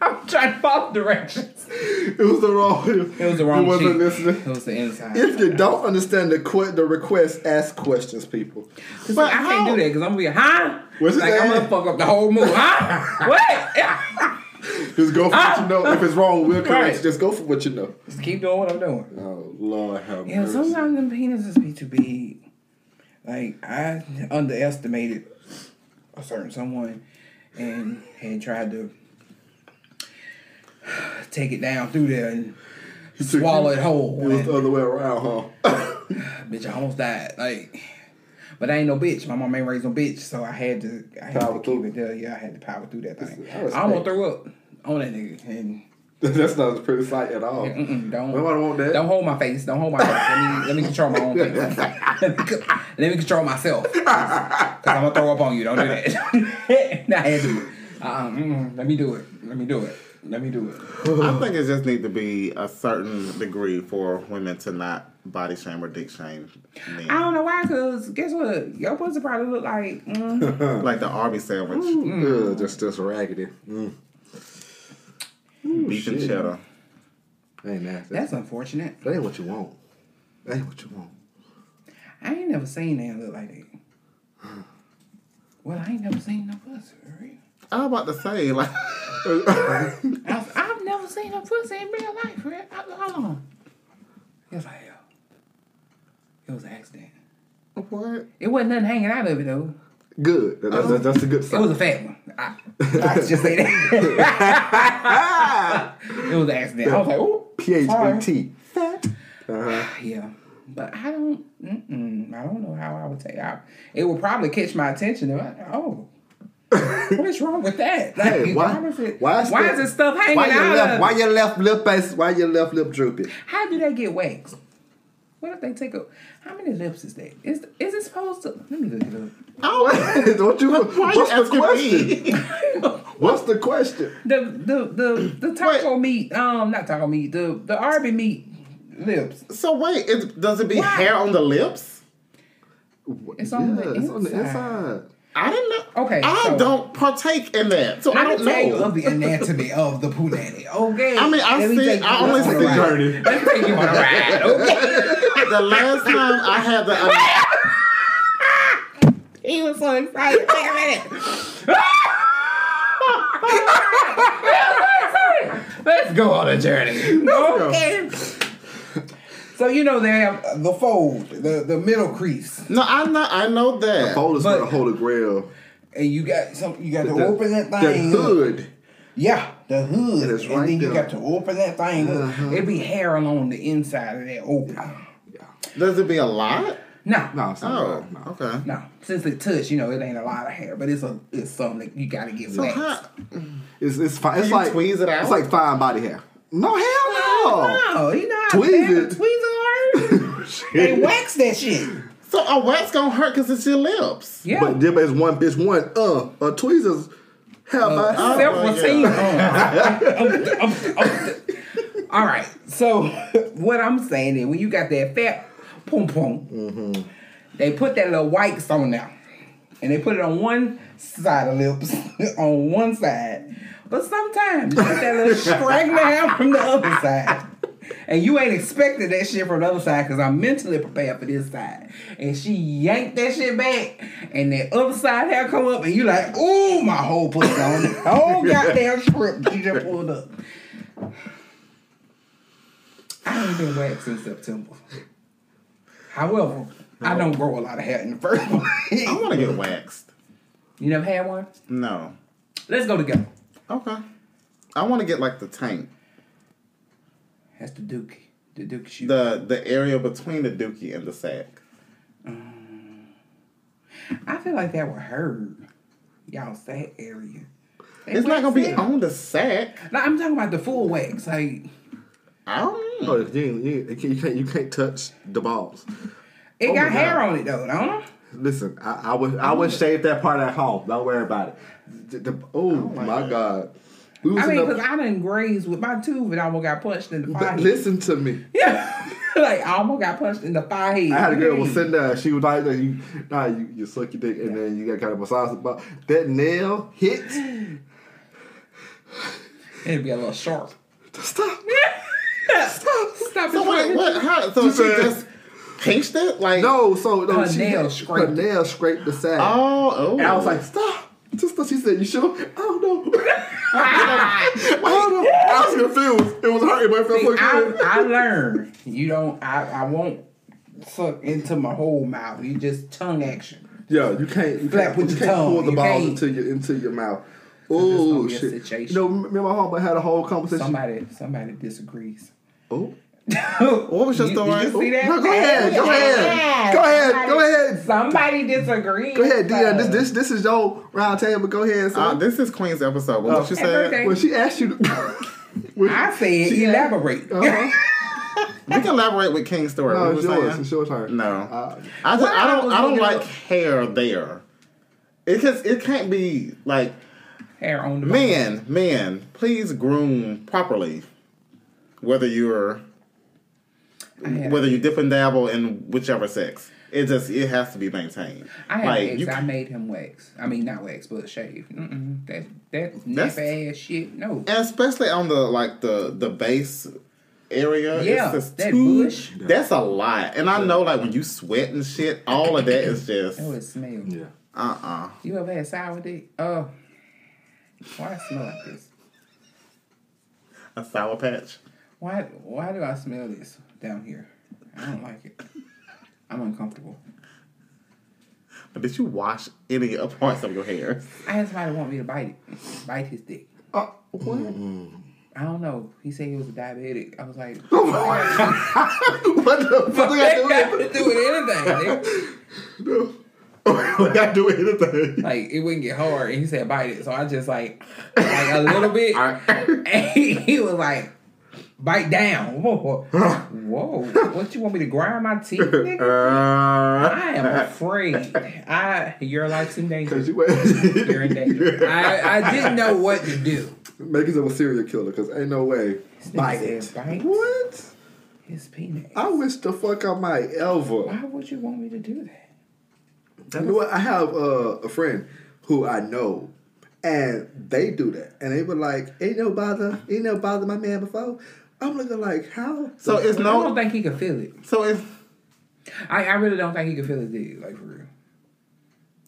I'm trying to follow directions. It was the wrong. It was the wrong You wasn't cheek. listening. It was the inside. If you don't understand the que- the request, ask questions, people. but I can't do that because I'm gonna be, huh? What's his like, I'm gonna fuck up the whole move, huh? (laughs) what? (laughs) (laughs) Just go for what you ah! know. If it's wrong, we'll correct. Right. Just go for what you know. Just keep doing what I'm doing. Oh Lord, have Yeah, sometimes them penises be too big. Like I underestimated a certain someone and had tried to (sighs) take it down through there and swallow it whole. It was And, the other way around, huh? (coughs) bitch, I almost died. Like, but I ain't no bitch. My mom ain't raised no bitch, so I had to. I had Power to keep through. it there. Yeah, I had to power through that thing. I. I almost threw up on that nigga. And (laughs) That's not a pretty sight at all. mm-mm, don't Nobody want that. don't hold my face. Don't hold my face. Let me let me control my own (laughs) face. let, me, co- let me control myself. (laughs) Cause I'm gonna throw up on you. Don't do that. I had to it. Uh-uh, let me do it. Let me do it. Let me do it. I think it just need to be a certain degree for women to not body shame or dick shame men. I don't know why. Cause guess what? Your pussy probably look like. Mm, (laughs) Like the Arby sandwich, Ugh, just just raggedy. Mm. beef and cheddar. Ain't nasty. that's unfortunate. that ain't what you want. That ain't what you want. I ain't never seen that look like that. Well, I ain't never seen no pussy. For real. I was about to say, like, (laughs) I've, I've never seen a pussy in real life. Real. How, long? Yes, I have. It was an accident. what? It wasn't nothing hanging out of it though. Good. That- That's, that's a good It was a fat one. I, I (laughs) just say that. (laughs) it was an accident. I was like, oh, P H A T. Uh-huh. Yeah, but I don't. I don't know how I would take out. It would probably catch my attention. I- Oh, what is wrong with that? Like, Hey, why? is it? Why, Why, still- is it stuff hanging why your out? left? of- Why your left lip is? Why your left lip drooping? How do they get waxed? What if they take a? How many lips is that? Is is it supposed to? Let me look it up. What? (laughs) Don't you? Why what's you the question? (laughs) What's the question? The the the the taco meat. Um, not taco meat. The the Arby meat lips. so wait, it, does it be Why? hair on the lips? It's on the Yeah, it's on the inside. I didn't know. Okay, I so- don't partake in that, so I Let don't tell you know. of the anatomy of the punani. Okay. I mean, I Let see- I only see- ride. Journey. Let's take you on a ride. Okay. (laughs) the last time I had the. Uh, (laughs) he was so excited. Wait a minute. (laughs) Let's go on a journey. Okay. So you know they have the fold, the the middle crease, no, I know. I know that. The fold is But- for the holy grail. and you got some. You got to The- open that The thing. up. hood. Yeah, the hood. It is and right then you got to open that thing. up. Uh-huh. It be hair along the inside of that opening. Does it be a lot? No, No, it's Oh, not. No. okay. no. Since it touch, you know, it ain't a lot of hair, but it's a it's something that you got to get So waxed. how, It's it's fine. It's like tweeze it out? It's like fine body hair. No hell no. Oh, you know how tweezers, bad it. are? (laughs) they wax that shit. so a wax gonna hurt because it's your lips. Yeah. But them is one bitch one uh a tweezers hair by oh, Self-routine. yeah. Oh. (laughs) Um, um, um, All right. So what I'm saying is, when you got that fat pom pom, they put that little wax on there, and they put it on one side of lips, (laughs) on one side. But sometimes you get that little (laughs) straggler hair from the other side. And you ain't expecting that shit from the other side because I'm mentally prepared for this side. And she yanked that shit back, and that other side hair come up, and you like, ooh, my whole pussy on the (laughs) whole goddamn strip that you just pulled up. I ain't been waxed since September. However, I don't grow a lot of hair in the first (laughs) place. I want to get waxed. you never had one? No. Let's go together. Okay. I want to get like the tank, That's the dookie. The dookie shoe. the the area between the dookie and the sack. Um, I feel like that would hurt. Y'all sack area. They It's not gonna be it. on the sack. Like, I'm talking about the full wax. Like I don't know. Oh, you, you, you can't you can't touch the balls. it Oh got hair God. on it though, don't it? Listen, I, I would I would shave that part at home. Don't worry about it. The- the- oh, oh my god. Was I mean, because I done grazed with my tooth and I almost got punched in the forehead. listen to me. (laughs) Yeah. like I almost got punched in the forehead. I had a girl was sitting there. She was like, "You, nah, you, you suck your dick, and then you got kind of massage the ball. That nail hit. (gasps) It'd be a little sharp. Stop. (laughs) Stop. Stop So wait, what? How, so she just pinched it? Like No, so no, Her she nail had- scraped Her nail scraped the side. Oh, oh. And I was like, "Stop." Just she said, "You sure?" I don't know. (laughs) I don't know. (laughs) I was confused. It was hurting, but it felt so I, good. I (laughs) learned you don't. I, I won't suck into my whole mouth. You just tongue action. Yeah, you can't. You Flap can't, with you your can't pull tongue. the You balls can't. into your into your mouth. gonna Oh shit! situation. You know, me and my homeboy had a whole conversation. Somebody somebody disagrees. Oh, (laughs) What was your You- story? Did you see that? No, go ahead, go ahead, go ahead, go ahead. Somebody disagreed. Go ahead, Dion. This this this is your round table. Go ahead. Uh, this is Queen's episode. What Oh. you Happy said? birthday. when she asked you, to, (laughs) when, I said elaborate. uh-huh. (laughs) We can elaborate with King's story. no, it's yours. saying? It's your turn. No, Uh, I just, I I don't was I don't like up- hair there. It can, it can't be like Hair on the man. Man, please groom properly. Whether you're I had- whether you dip and dabble in whichever sex, it just it has to be maintained. I had like an ex. I made him wax. I mean, not wax, but shave. Mm-mm. That that That's- nappy ass shit. No. and especially on the like the the base area. Yeah, it's just that too, bush. That's a lot, and I know like when you sweat and shit, all of that is just Oh, it smells. yeah. uh uh You ever had sour dick? Oh, why I smell like this? a sour patch. Why why do I smell this down here? I don't like it. I'm uncomfortable. But did you wash any of parts of your hair? I had somebody want me to bite it, bite his dick. Uh, what? I don't know. He said he was a diabetic. I was like, (laughs) what the fuck that got to to do with anything. do? we got to do anything. Like it wouldn't get hard, and he said bite it. So I just like like a little (laughs) bit, and he was like. Bite down. (laughs) Whoa. Whoa. What you want me to grind my teeth, (laughs) nigga? Uh, I am afraid. I your life's in danger. You (laughs) You're in danger. I, I didn't know what to do. Make yourself a serial killer, cause ain't no way. Bite it. said bite What? his penis. I wish the fuck I might ever. Why would you want me to do that? You know what? I have uh, a friend who I know, and they do that, and they were like, "Ain't no bother, ain't no bother my man before." I'm looking like, how? so it's no. I don't think he could feel it. So it's I, I really don't think he could feel his dick, like for real.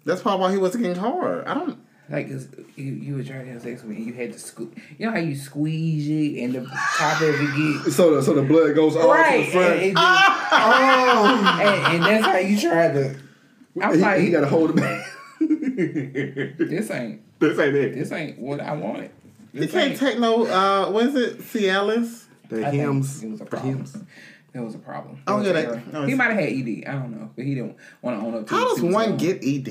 that's probably why he wasn't getting hard. I don't. Like 'cause you, you were trying to have sex with me, and you had to squeeze. You know how you squeeze it, and the top of it get So the so the blood goes all to the front. and, just- oh, and, and that's how you try to. I was he, like, he got to hold it back. (laughs) this ain't this ain't it. this ain't what I wanted. You This can't take no. Uh, what is it? Cialis. The I think Hims. It was a problem. Hims. There was a problem. Oh, was yeah, a that- no, he might have had ED. I don't know, but he didn't want to own up to it. How does He was one get ED?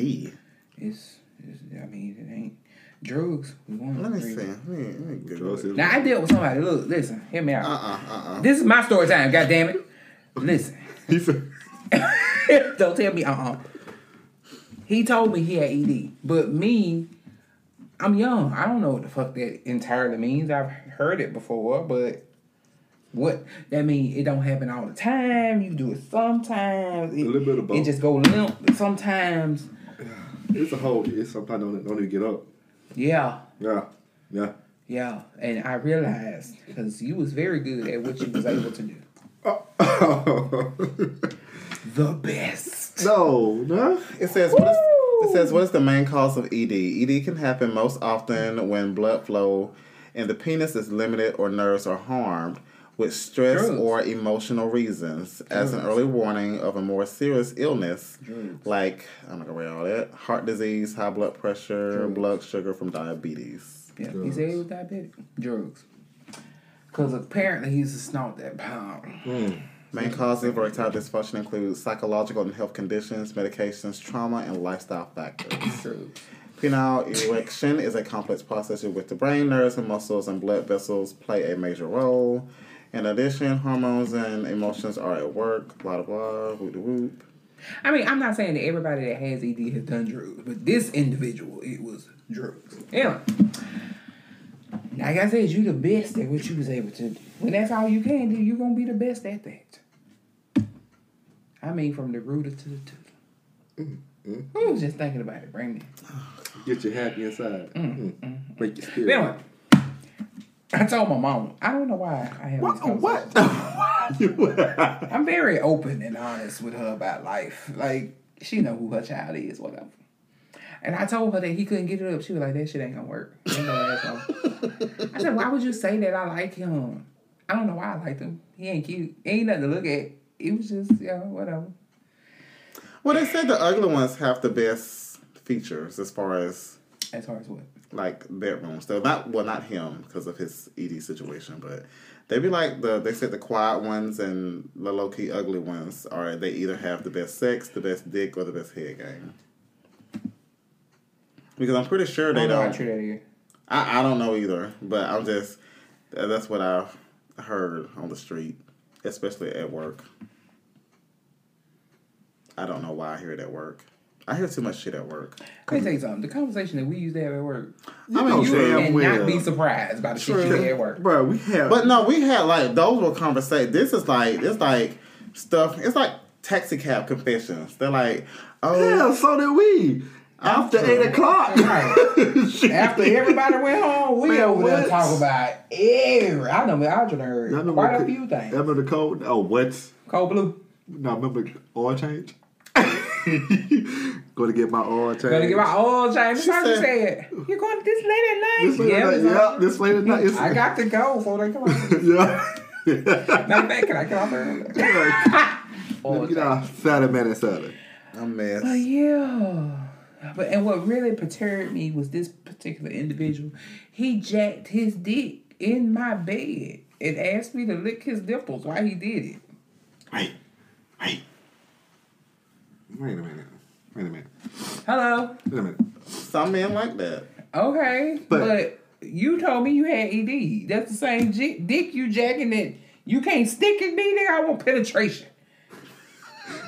It's, it's, I mean, it ain't drugs. Let me three. see. Let me, let me Drugs Now I dealt with somebody. Look, listen, hear me out. Uh uh uh uh. This is my story time. God damn it. Listen, (laughs) He said, (laughs) don't tell me. Uh uh He told me he had ED, but me, I'm young. I don't know what the fuck that entirely means. I've heard it before, but what that mean? It don't happen all the time. You do it sometimes. It, A little bit of both. It just go limp sometimes. it's a whole. It's sometimes don't don't even get up. Yeah. Yeah, yeah. Yeah, and I realized because you was very good at what you was able to do. (laughs) The best. no, no. It says what is, it says what is the main cause of ED? ED can happen most often when blood flow in the penis is limited or nerves are harmed with stress Drugs. or emotional reasons as an early warning of a more serious illness like I'm not gonna read all that heart disease, high blood pressure, blood sugar from diabetes. Yeah, he said he was diabetic. Drugs. Because apparently he's used to snort that pound. Hmm. Main causes of erectile dysfunction include psychological and health conditions, medications, trauma, and lifestyle factors. Drugs. Penile erection is a complex process in which the brain, nerves, and muscles and blood vessels play a major role. In addition, hormones and emotions are at work. Blah blah blah. Whoop de whoop. I mean, I'm not saying that everybody that has ED has done drugs, but this individual, it was drugs. Yeah. Like I said, you the best at what you was able to do. When that's all you can do, you're gonna be the best at that. I mean, from the rooter to the tutor. Who was just thinking about it? Bring me. Get you happy inside. Mm. Make your spirit. Anyway, I told my mom. I don't know why I have what. What? (laughs) I'm very open and honest with her about life. Like she know who her child is, whatever. And I told her that he couldn't get it up. She was like, "That shit ain't gonna work." Ain't no ass. (laughs) I said, "Why would you say that? I like him. I don't know why I liked him. He ain't cute. He Ain't nothing to look at. It was just, yeah, whatever." Well, they said the ugly ones have the best features as far as As far as what? Like bedrooms. Though not well, not him because of his ED situation, but They be like the they said the quiet ones and the low key ugly ones are they either have the best sex, the best dick, or the best head game. Because I'm pretty sure I they don't don't. is. I, I don't know either, but I'm just that's what I've heard on the street, especially at work. I don't know why I hear it at work. I hear too much shit at work. Let me tell you something. The conversation that we used to have at work, You I mean, know you damn well. not be surprised by the shit you True. had at work. Bro, we have. But no, we had like those were conversations. This is like it's like stuff. It's like taxi cab confessions. They're like, oh, yeah, so did we. After After. eight o'clock. Right. (laughs) After everybody went home, we Man, over there talk about every. I know I done heard Y'all quite a few things. Remember the code? Oh, what? Cold blue. No, remember oil change? (laughs) Go to get my oil change. Gotta get my oil change. She What you said- said? You going this late at night? This late yeah, at night. Yeah, on. this late at night. It's- (laughs) I got to go before they come out. (laughs) yeah. Matter of fact, can I get off early? Let Oil me get change. out Saturday, man, and Saturday. a mess. But yeah. But and what really perturbed me was this particular individual. He jacked his dick in my bed and asked me to lick his nipples while he did it. Wait, wait. Wait a minute. Wait a minute. Hello. Wait a minute. Some men like that. Okay. But- But, you told me you had ED. That's the same j- dick you jacking that you can't stick in me, nigga. I want penetration.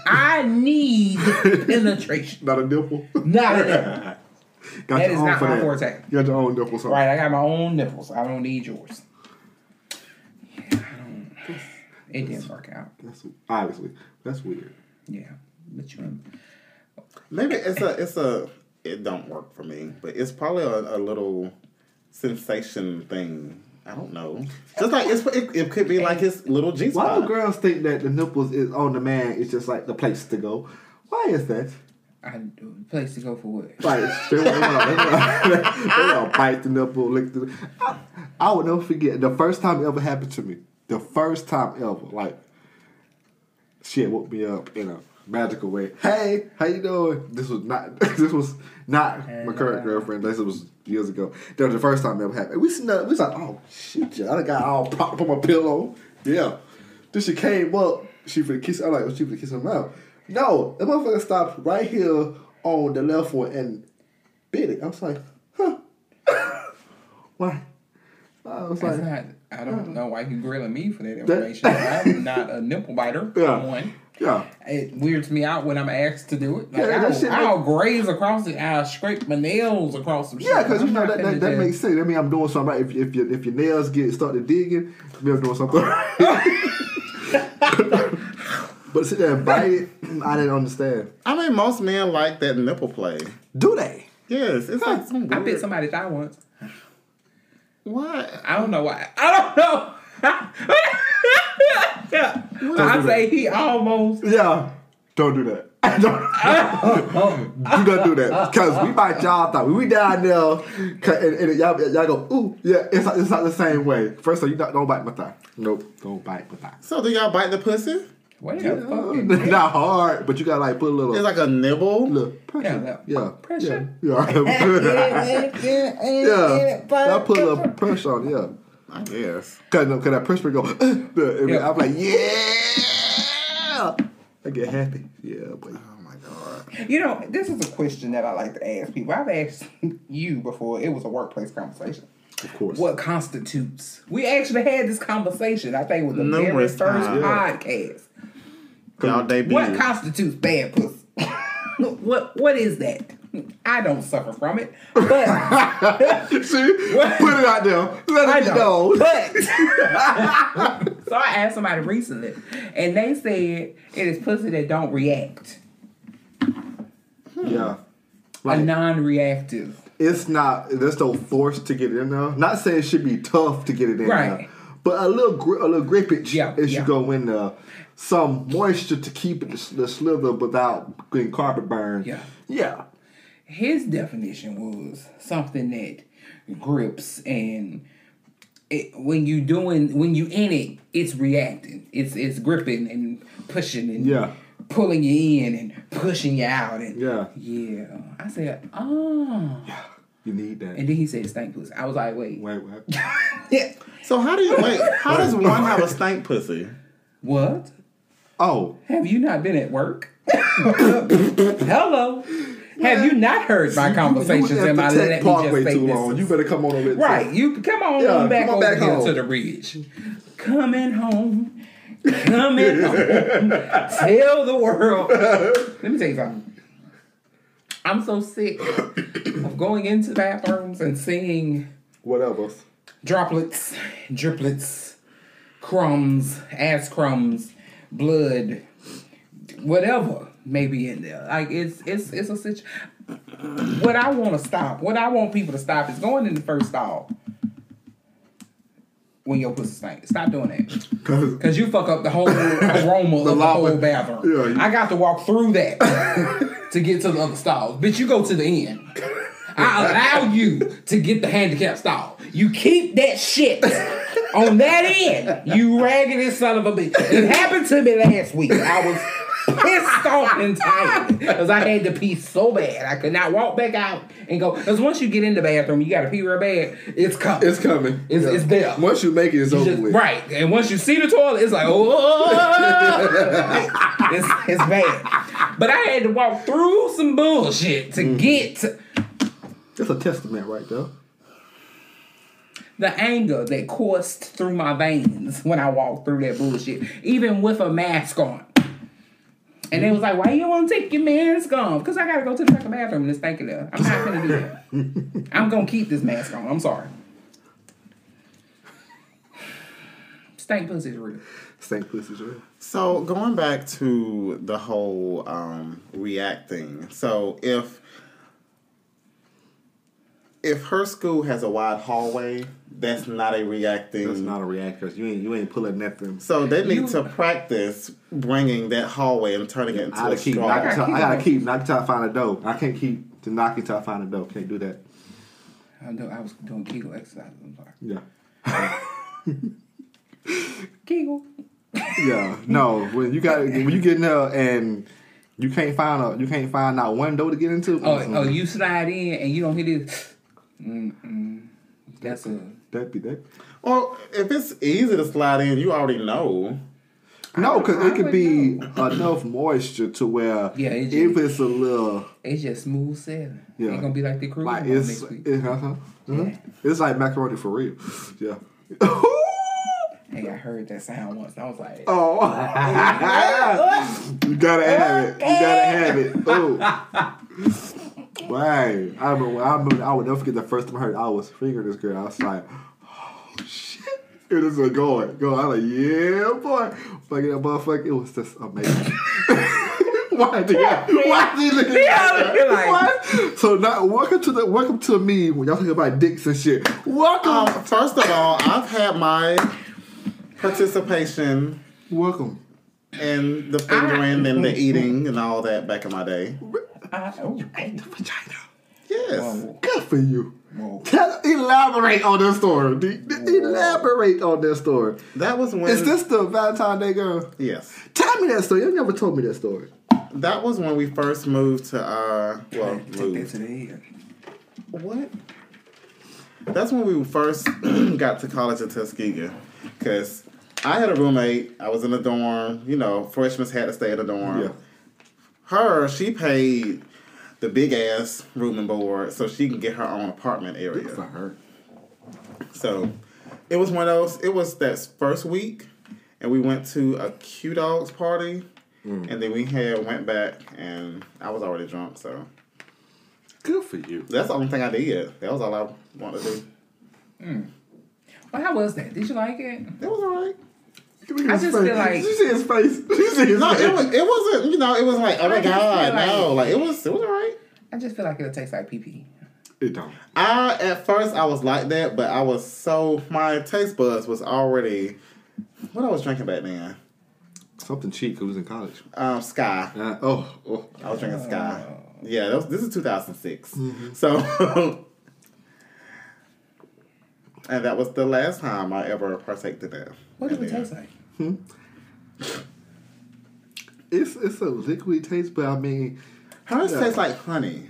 I need (laughs) penetration. Not a nipple. Not a nipple. (laughs) Got That your is own not for my that. forte. You got your own nipples. huh? Right, I got my own nipples. I don't need yours. Yeah, I don't. It didn't work out. That's obviously that's weird. Yeah, but you. Maybe it's a it's a it don't work for me, but it's probably a, a little sensation thing. I don't know. Just like it's it, it could be like his little G Why do girls think that the nipples is on the man is just like the place to go? Why is that? I place to go for what? Like (laughs) they want, to bite the nipple, lick the. I, I would never forget the first time it ever happened to me. The first time ever, like shit woke me up in a magical way. Hey, how you doing? This was not. (laughs) This was not my current girlfriend. This was years ago. That was the first time it ever happened. We seen that. We was like, oh shit, yeah, I done got all propped up on my pillow. Yeah. Then she came up. She for the kiss. I'm like, oh, she for the kiss her mouth. No, the motherfucker stopped right here on the left one and bit it. I was like, huh. (laughs) Why? I was That's like, not. I don't uh-uh. know why you grilling me for that information. I'm not a nipple biter. (laughs) Yeah. One. Yeah. It weirds me out when I'm asked to do it. Like, Yeah, that I'll, shit I'll graze across it. I'll scrape my nails across some shit. Yeah, because you know that, that, that makes sense. I mean, I'm doing something right. If, if, your, if your nails get started digging, maybe I'm doing something right. (laughs) but sit there and bite it, mm, I didn't understand. I mean, most men like that nipple play. Do they? Yes, it's like some I bit somebody's thigh once. What? I don't know why. I don't know. Yeah. I say he almost. Yeah. Don't do that. (laughs) don't, do that. Because we bite y'all thigh. When we down there, 'cause- and, and y'all, y'all go, ooh, yeah, it's not, it's not the same way. First of all, you not, don't bite my thigh. Nope, don't bite my thigh. So do y'all bite the pussy? Wait a fucking. (laughs) not hard, but you gotta like put a little, It's like a nibble. little pressure. Yeah, Yeah, pressure. Yeah, (laughs) yeah. yeah. I put a little pressure on, yeah. I guess. Cause, no, cause that pressure go. Uh, and Yeah. I'm like, yeah. I get happy. Yeah, but Oh my god. You know, this is a question that I like to ask people. I've asked (laughs) you before. It was a workplace conversation. of course. What constitutes? We actually had this conversation. I think it was the Numerous very first times. podcast. Y'all debut. What constitutes bad pussy? (laughs) what What is that? (laughs) I don't suffer from it, but (laughs) See, What? put it out there. Let I it know. But (laughs) so I asked somebody recently, and they said it is pussy that don't react, Yeah. a non-reactive. it's not. There's no force to get it in there. Not saying it should be tough to get it in Right. there, but a little gri- a little grippage Yeah, as yeah. you go in there. Some moisture to keep it the, the slither without getting carpet burn. Yeah. Yeah. His definition was something that grips and. It, when you doing when you in it, it's reacting. It's it's gripping and pushing and Yeah. pulling you in and pushing you out and Yeah. yeah. I said, oh, You need that. And then he said stank pussy. I was like, wait, Wait, wait. (laughs) yeah, So how do you wait? How does one have a stank pussy? what? Oh, Have you not been at work? (laughs) Hello. Have you not heard my conversations you, you in my was at the let Tech me Parkway just too say long. this? You better come on over. Right, you come on Yeah, back come on over back here home. to the ridge. Coming home, coming home. Tell the world. Let me tell you something. I'm so sick of going into bathrooms and seeing Whatever. droplets, driplets, crumbs, ass crumbs, blood, whatever may be in there. Like it's it's it's a situation. What I want to stop, what I want people to stop is going in the first stall when your pussy stink. Stop doing that. Cause you fuck up the whole aroma of (laughs) the whole bathroom. Yeah, you- I got to walk through that (laughs) to get to the other stalls. Bitch, you go to the end. I allow you to get the handicap stall. You keep that shit on that end. You raggedy son of a bitch. It happened to me last week. I was pissed off and tired because I had to pee so bad. I could not walk back out and go. Because once you get in the bathroom, you got to pee real bad. It's coming. It's coming. It's- it's there. Once you make it, it's You over just- with. right. And once you see the toilet, it's like, oh, (laughs) it's, it's bad. But I had to walk through some bullshit to mm-hmm. get To, That's a testament right there. the anger that coursed through my veins when I walked through that bullshit, even with a mask on. And they was like, why you want to take your mask off? Because I got to go to the fucking bathroom and it's stinking there. I'm not to do that. (laughs) I'm going to keep this mask on. I'm sorry. Stank pussy is real. Stank pussy's real. So going back to the whole um, reacting. So if if her school has a wide hallway, that's not a reacting. That's not a react because you ain't you ain't pulling nothing. so they need You- to practice bringing that hallway and turning it into I a gotta keep straw. knocking I gotta I gotta keep keep knocking till I find a dough. I can't keep to knock till I find a dough. Can't do that. I, know, I was doing Kegel exercises. I'm sorry. Yeah. (laughs) Kegel. Yeah. No. When you got when you get in there and you can't find a you can't find out one door to get into. Oh, mm-mm. oh, you slide in and you don't hear this. Mm-mm. That's a. That'd be that. Well, if it's easy to slide in, you already know. No, because it could be would enough moisture to where Yeah, it if just- it's a little It's just smooth sailing. Yeah. it's gonna be like the cruise like boat it's next week. it, uh-huh, uh-huh. it's like macaroni for real. Yeah. (laughs) Hey, I heard that sound once. And I was like, Oh, (laughs) you gotta have it. You gotta have it. Oh, right. I remember. I remember. I would never forget the first time I heard I was fingering this girl. I was like, oh shit. It is a going, go. I was like, yeah, boy. Fucking that motherfucker. It was just amazing. (laughs) Why did you? Why did you? Yeah, you're like- what? So now, welcome to the welcome to me when y'all talking about dicks and shit. Welcome, Um, first of all, I've had my participation welcome. And the fingering and the eating and all that back in my day. I, oh, Vagina. Yes. Good for you. whoa. Tell, elaborate on this story. D- d- elaborate on this story. That was when. Is this the Valentine Day girl? Yes. Tell me that story. You never told me that story. That was when we first moved to, uh, well, Take that moved. to the head. What? That's when we first (clears throat) got to college at Tuskegee. Because I had a roommate. I was in a dorm. You know, freshmen had to stay in a dorm. Yeah. Her, she paid the big ass room and board so she can get her own apartment area. For her. So it was one of those. It was that first week, and we went to a Q Dogs party, mm. and then we had went back, and I was already drunk. So Good for you. that's the only thing I did. That was all I wanted to do. Mm. Well, how was that? Did you like it? It was alright. I just feel like- Did you see his face? (laughs) Did you see his No, face? it was. It wasn't. You know, it was like, oh I my just feel god, like- no. Like it was. It was alright. I just feel like it'll taste like pee pee. It don't. I at first I was like that, but I was so my taste buds was already. What I was drinking back then, Something cheap. 'cause we was in college. um, Skyy. Uh, oh, oh. I was drinking Skyy. Yeah, that was, this is 2006. So, (laughs) and that was the last time I ever partaked in that. What does And it then- taste like? It's it's a liquidy taste, but I mean, Hers Yeah. tastes like honey.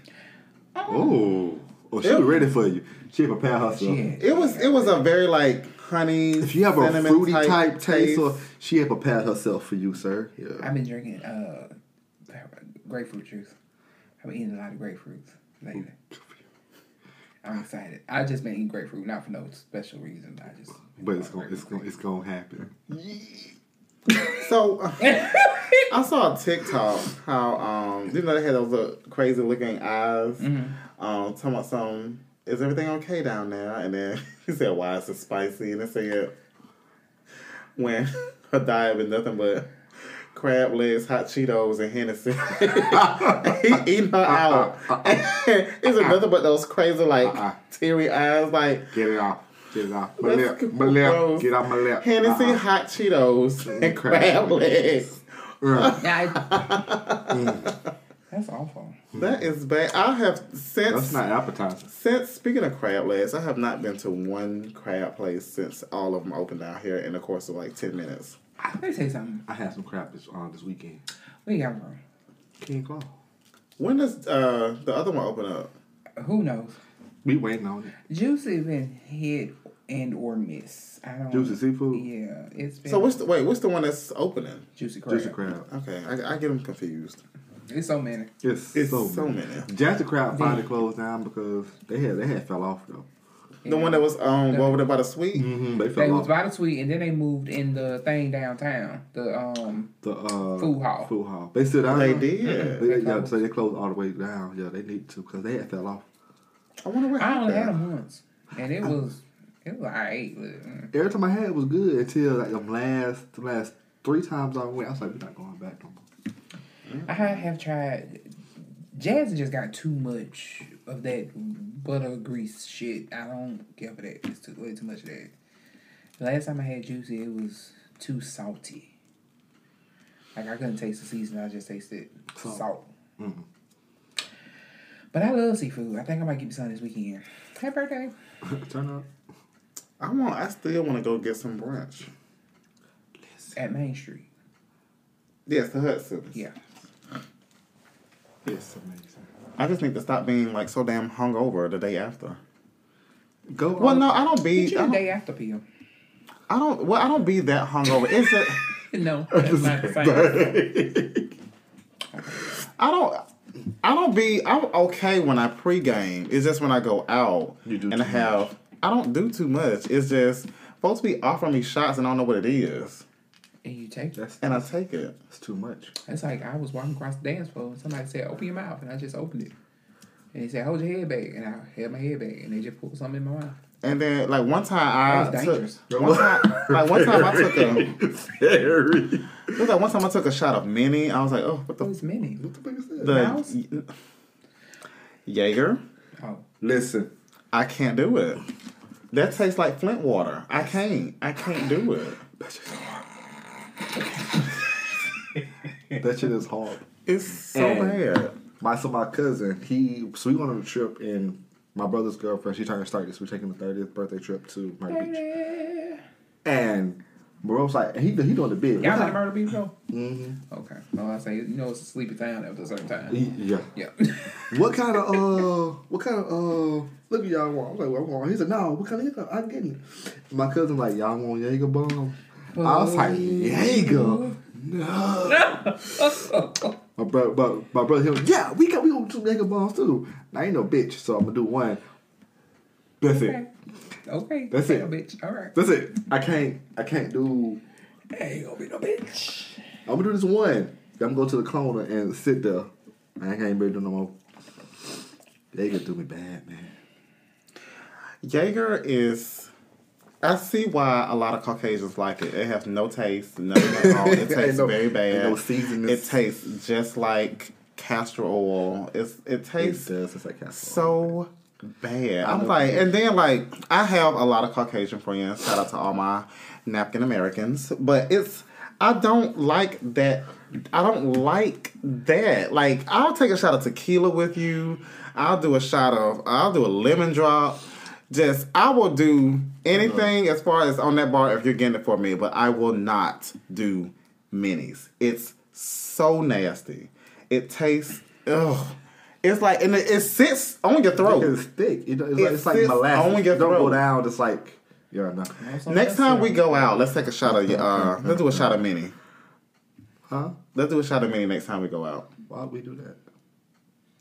oh, Oh, she was ready for you. She had prepared herself. Shit. It was it was a very like honey. If you have a fruity type, taste, or she had prepared herself for you, sir. Yeah. I've been drinking uh, grapefruit juice. I've been eating a lot of grapefruits lately. I'm excited. I just been eating grapefruit, not for no special reason. I just. But it's gonna it's gonna it's gonna happen. So uh, I saw a TikTok how um you know they had those little crazy looking eyes. Mm-hmm. Um, talking about some is everything okay down there? And then (laughs) he said, "Why is it spicy?" And it said when (laughs) her diet been nothing but crab legs, hot Cheetos, and Hennessy. (laughs) he eating her out. (laughs) Is it nothing but those crazy like Uh-uh. teary eyes like. Get it off. Get it off. My That's lip. My lip. gross. Get off my lip. Hennessy, Uh-uh. hot Cheetos, and crab crab legs. (laughs) Yeah, I- That's awful. That mm. is bad. I have since That's not appetizing. since speaking of crab legs, I have not been to one crab place since all of them opened out here in the course of like ten minutes. Let me say something. I had some crap this on this weekend. We got room. King Claw. When does uh, the other one open up? Who knows? We waiting on it. Juicy been hit and or miss. I don't. Juicy seafood? Yeah, it's been. So what's the wait? What's the one that's opening? juicy crab? Juicy crab. Okay, I, I get them confused. It's so many. It's, It's so, so many. many. Jack the Crab finally closed down because they had they had fell off though. The one that was um The- over there by the sweet. Mm-hmm. They They fell was off. by the suite, and then they moved in the thing downtown. The um, the uh, Food hall. Food hall. They still down They there? did. They, They yeah, so they closed all the way down. Yeah, they need to because they had fell off. I wonder what I only had them once, and it was it was alright. mm. Every time I had it was good until like the last the last three times I went. I was like, we're not going back no more. I have tried. Jazz just got too much of that butter grease shit. I don't care for that. It's too way too much of that. The last time I had juicy, it was too salty. Like I couldn't taste the seasoning. I just tasted Salt. salt. Mhm. But I love seafood. I think I might get me some this weekend. Happy birthday! (laughs) Turn up. I want. I still want to go get some brunch. At Main Street. Yes, the Hudson's. Yeah. It's amazing. I just need to stop being like so damn hungover the day after. Go. Uh, well, no, I don't be. Get you I the don't, day after PM. I don't. Well, I don't be that hungover. It's a. (laughs) No, (laughs) that's not the same. I don't. I don't be. I'm okay when I pregame. It's just when I go out You do and I too have. I don't do too much. It's just folks be offering me shots and I don't know what it is, And you take it. And I take it. that's too much. It's like I was walking across the dance floor and somebody said, "Open your mouth," and I just opened it. And he said, "Hold your head back," and I held my head back, and they just pulled something in my mouth. And then like one time I That was took. (laughs) One time, like one time I took a. Very. It was like one time I took a shot of mini. I was like, oh, what the. What was mini? What the fuck is that? the Mouse? Jaeger. Oh, Listen, I can't do it. That tastes like Flint water. I can't. I can't do it. (laughs) that shit is hard. It's so And- bad. My so my cousin, he so we went on a trip and my brother's girlfriend, she trying to start this. We're taking the thirtieth birthday trip to Myrtle Beach. And bro was like, he he doing the big. Y'all been to Murder Beach though? Mm-hmm. Okay. No, I say you know it's a sleepy town after a certain time. Yeah. Yeah. (laughs) What kind of uh? What kind of uh? Look at y'all want. I was like, what I want. He said, no. What kind of Jaeger? I'm getting it. My cousin like, y'all want Jaeger bomb? I was like, Jaeger. No. my brother, but my brother, he was, yeah, we got we gonna do Jaeger bombs too. Now I ain't no bitch, so I'm gonna do one. That's okay. it. Okay. That's Ain't it. No bitch. All right. That's it. I can't. I can't do. Ain't gonna be no bitch. I'm gonna do this one. I'm gonna go to the corner and sit there. I can't be do no more. Jaeger do me bad, man. Jaeger is. I see why a lot of Caucasians like it. It has no taste, (laughs) nothing at all. It tastes no- very bad. no seasoning. It tastes just like castor oil. It's it It tastes does. It's like castor. so bad. I'm like, and then like I have a lot of Caucasian friends. Shout out to all my napkin Americans, but it's I don't like that. I don't like that. Like I'll take a shot of tequila with you. I'll do a shot of. I'll do a lemon drop. Just I will do anything as far as on that bar if you're getting it for me, but I will not do minis. It's so nasty. It tastes ugh. It's like and it, it sits on your throat. It's thick. You know, it's, It like, it's like molasses. on your It don't go down. It's like yeah, no. Next time we go out, let's take a shot of uh let's do a shot of mini. Huh? Let's do a shot of mini next time we go out. Why would we do that?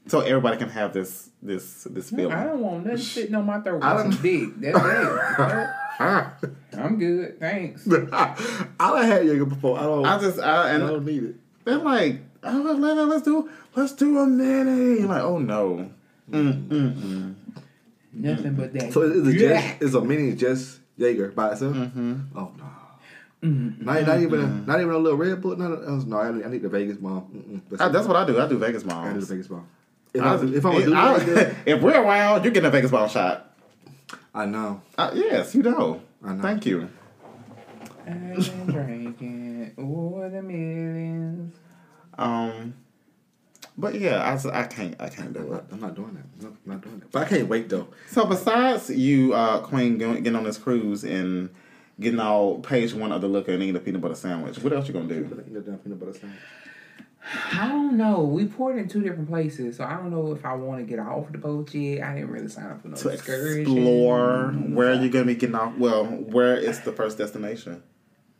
So everybody can have this this this feeling. I don't want nothing sitting on my throat. I I don't- some dick. That's it. (laughs) I'm good. Thanks. (laughs) I done had Jaeger before. I don't. I just I, I don't need it. they're like, oh, let, let, let's do let's do a mini. I'm Like, oh no. Mm, mm, mm. Nothing but that. So is it Yeah. just is a mini just Jaeger by itself? Mm-hmm. Oh no. Not, not even a, not even a little Red Bull. Not a, oh, no, I need, I need the Vegas bomb. That's, I, that's what I do. I do Vegas I need the. Vegas bomb. If, I, I, if I'm gonna do I- (laughs) if we're around, you're getting a Vegas bomb shot. I know. Uh, yes, you know. I know. Thank you. I've been drinking over the millions. Um, but yeah, I, I can't I can't do it. I'm not doing that. No, I'm not doing that. But I can't wait though. So besides you, uh, Queen, getting on this cruise and getting all page one of the liquor and eating a peanut butter sandwich, what else you gonna do? Eat a peanut butter sandwich. I don't know. We poured in two different places, so I don't know if I want to get off the boat yet. I didn't really sign up for no To excursion. explore where are you gonna be getting off? Well, where is the first destination?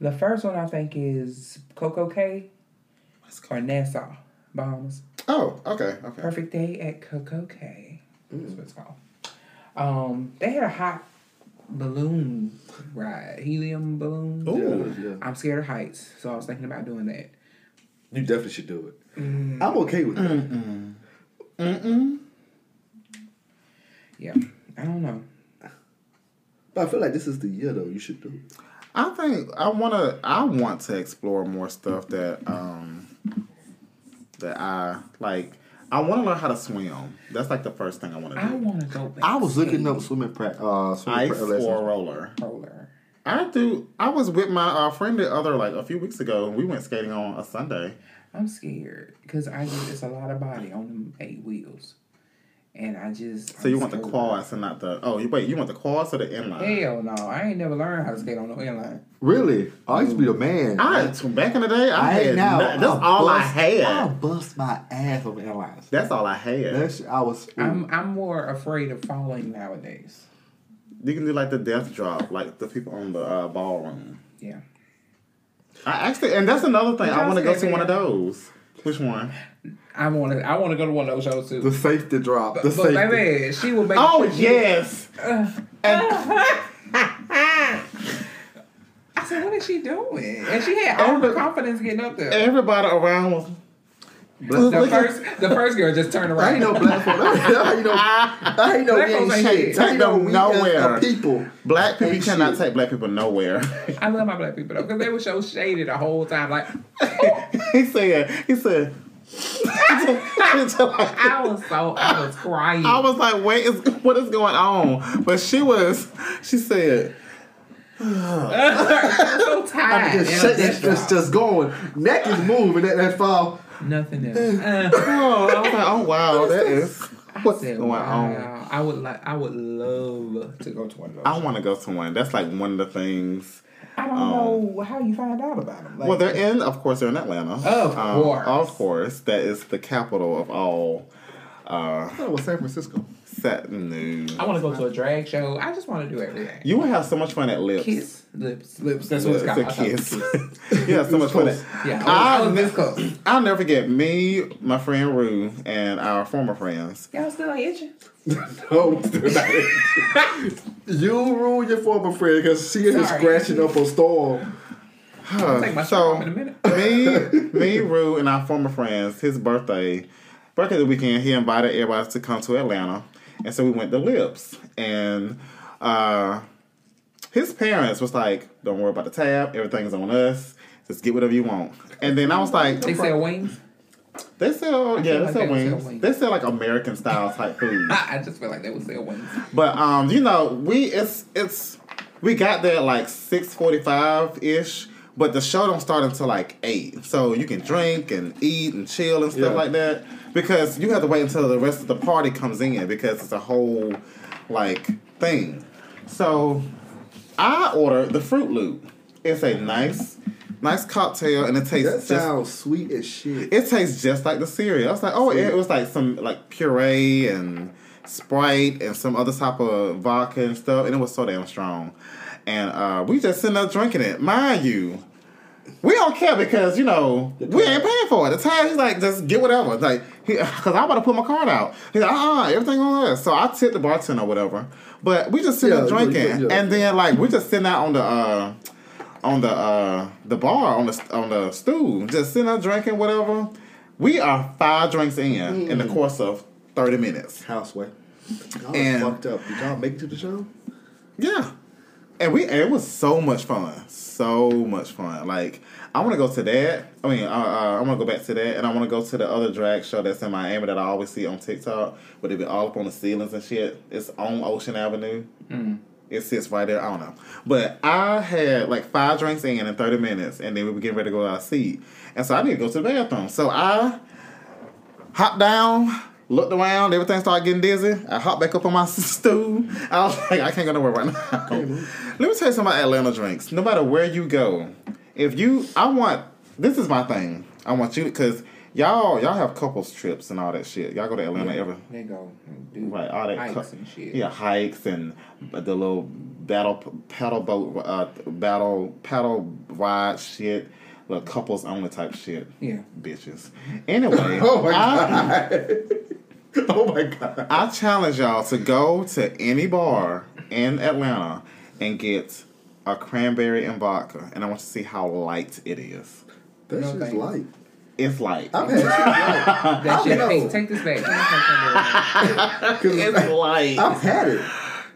The first one I think is Coco Cay or Nassau, Bahamas. Oh, okay, okay. Perfect day at Coco Cay. That's what it's called. Um, they had a hot balloon ride, helium balloon. Ooh. Yeah, yeah. I'm scared of heights, so I was thinking about doing that. You definitely should do it. I'm okay with that. Yeah, I don't know. But I feel like this is the year though. You should do it. I think I wanna I want to explore more stuff that um that I like. I want to learn how to swim. That's like the first thing I want to do. I want to go back. I was looking up swimming practice. uh swimming Ice pra- or roller. roller. I do. I was with my uh, friend the other like a few weeks ago, and we went skating on a Sunday. I'm scared because I just it's a lot of body on them eight wheels, and I just. So you I'm want the scared. quads and not the? Oh, you wait. You want the quads or the inline? Hell no! I ain't never learned how to skate on no inline. Really? I used to be the man. I back in the day, I, had. now. no- that's I'll all I had. I'll bust my ass over airlines. That's all I had. That shit, I was. I'm I'm more afraid of falling nowadays. You can do like the death drop, like the people on the uh, ballroom. Yeah. I actually, and that's another thing. I Y'all want to go to one of those. Which one? I want to. I want to go to one of those shows too. the safety drop. The but safety. baby, she will make. Oh yes. (laughs) I said, what is she doing? And she had all the confidence getting up there. Everybody around was. The first, the first girl just turned around. I around. ain't no black folk. I ain't no. (laughs) (laughs) I ain't no Black ain't shit. shit. I ain't no Take them we nowhere. people. Black people Ain't cannot shit. take black people nowhere. I love my black people though, because they were so shaded the whole time. Like (laughs) he said. He said. I was so, I was crying. I was like, wait, is, what is going on? But she was, she said, so I'm tired. just, I'm just, just, just going. Neck is moving. That that fall. Nothing else. Uh, (laughs) oh, I was like, oh wow, (laughs) that is what's said, going on. I would like. I would love to go to one of those. I want to go to one. That's like one of the things. I don't know how you find out about them. Like, Well, they're in, of course, they're in Atlanta. Of Um, course. of course, that is the capital of all. Uh, That was San Francisco. Set news. I want to go to a drag show. I just want to do everything. You would have so much fun at Lips. Kiss, lips, lips. That's what it's It's called. a I thought it was kiss. (laughs) you have so much fun. At, Yeah, I was, I was close. I'll never forget me, my friend Rue, and our former friends. Y'all still ain't itching? (laughs) No, you ruined your former friend because she is scratching up a storm. I'll take my shirt so in a minute. me, me, Rue, and our former friends, his birthday, birthday weekend, he invited everybody to come to Atlanta, and so we went to Lips, and uh, his parents was like, "Don't worry about the tab, everything's on us. Just get whatever you want." And then I was like, They sell wings. "They sell, yeah, they like sell they would sell wings. wings. They sell like American style type (laughs) food." I, I just feel like they would sell wings. But um, you know, we it's it's we got there like six forty five ish, but the show don't start until like eight. So you can drink and eat and chill and stuff Yeah. like that because you have to wait until the rest of the party comes in because it's a whole like thing. So I ordered the Fruit Loop. It's a nice nice cocktail, and it tastes That just sounds sweet as shit. it tastes just like the cereal. I was like, oh, Sweet. it was like some like puree and Sprite and some other type of vodka and stuff, and it was so damn strong. And uh, we just sitting there drinking it, mind you. We don't care because you know we ain't paying for it. The time he's like, just get whatever. Like, because (laughs) I'm about to put my card out. He's like, uh, uh everything on there. So I tipped the bartender or whatever. But we just sitting Yeah, there drinking, yeah, and then like we just sitting out on the uh, on the uh, the bar on the on the stool, just sitting there drinking whatever. We are five drinks in in the course of thirty minutes. Houseway. Y'all And- fucked up. Did y'all make it to the show? Yeah, and we it was so much fun, so much fun. Like I want to go to that. I mean, uh, uh, I want to go back to that, and I want to go to the other drag show that's in Miami that I always see on TikTok, where they be all up on the ceilings and shit. It's on Ocean Avenue. It sits right there. I don't know, but I had like five drinks in in thirty minutes, and then we were getting ready to go out of seat, and so I need to go to the bathroom. So I hopped down, looked around, everything started getting dizzy. I hopped back up on my (laughs) stool. I was like, I can't go nowhere right now. (laughs) Let me tell you something about Atlanta drinks. No matter where you go, if you, I want, this is my thing. I want you, because y'all, y'all have couples trips and all that shit. Y'all go to Atlanta every, They go and do right, all that hikes cou- and shit. Yeah, hikes and the little battle paddle boat, uh, battle paddle ride shit. Little couples only type shit. Yeah. Bitches. Anyway, (laughs) Oh my I, god. (laughs) oh my god. I challenge y'all to go to any bar in Atlanta and get a cranberry and vodka, and I want to see how light it is. That No shit's light. It's light. I've had shit light. That shit. Hey, take this back. Take this back. (laughs) It's light. I've had it.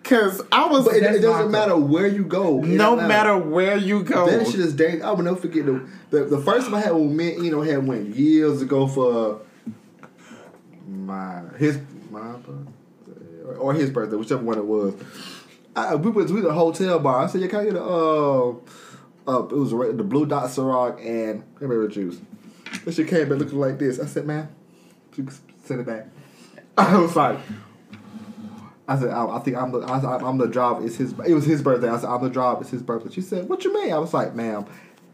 Cause I was But it, it doesn't vodka. matter where you go. no Atlanta. matter where you go. That shit is dangerous. I will never forget the, the the first time I had when me and Eno had went years ago for my his my birthday or his birthday, whichever one it was. I, we went to the hotel bar. I said, "Yeah, can I get a uh, it was the blue dot Ciroc and cranberry juice." This shit came back looking like this. I said, "Man, you send it back." (laughs) I was like. I said, I, I think I'm the I, I'm the driver. It's his. It was his birthday. I said, I'm the driver. It's his birthday. She said, What you mean? I was like, Ma'am,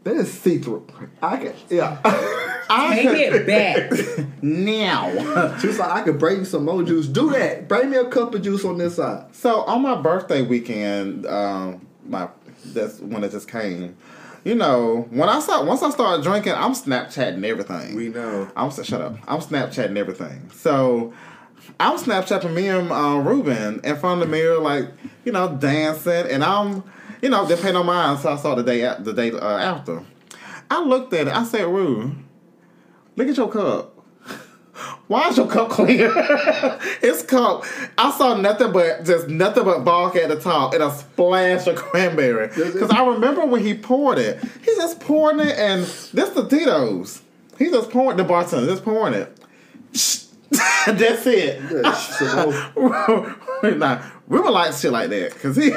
that is see through. I can, yeah. (laughs) I Take could- it back. (laughs) now. (laughs) she was like, I could bring you some more juice. Do that. Bring me a cup of juice on this side. So on my birthday weekend, um, my that's when it just came. You know, when I start once I started drinking, I'm Snapchatting everything. We know. I'm shut up. I'm Snapchatting everything. So I'm Snapchatting me and uh, Ruben in front of the mirror, like you know, dancing, and I'm, you know, didn't pay no mind. So I saw the day the day uh, after. I looked at it. I said, "Rue, look at your cup." (laughs) Why is your cup clear? (laughs) it's cup. I saw nothing but just nothing but vodka at the top and a splash of cranberry. Because I remember when he poured it, he just pouring it, and this the Tito's. He just pouring the bartender just pouring it. Shh (laughs) That's it. Yeah, nah, River likes shit like that because he.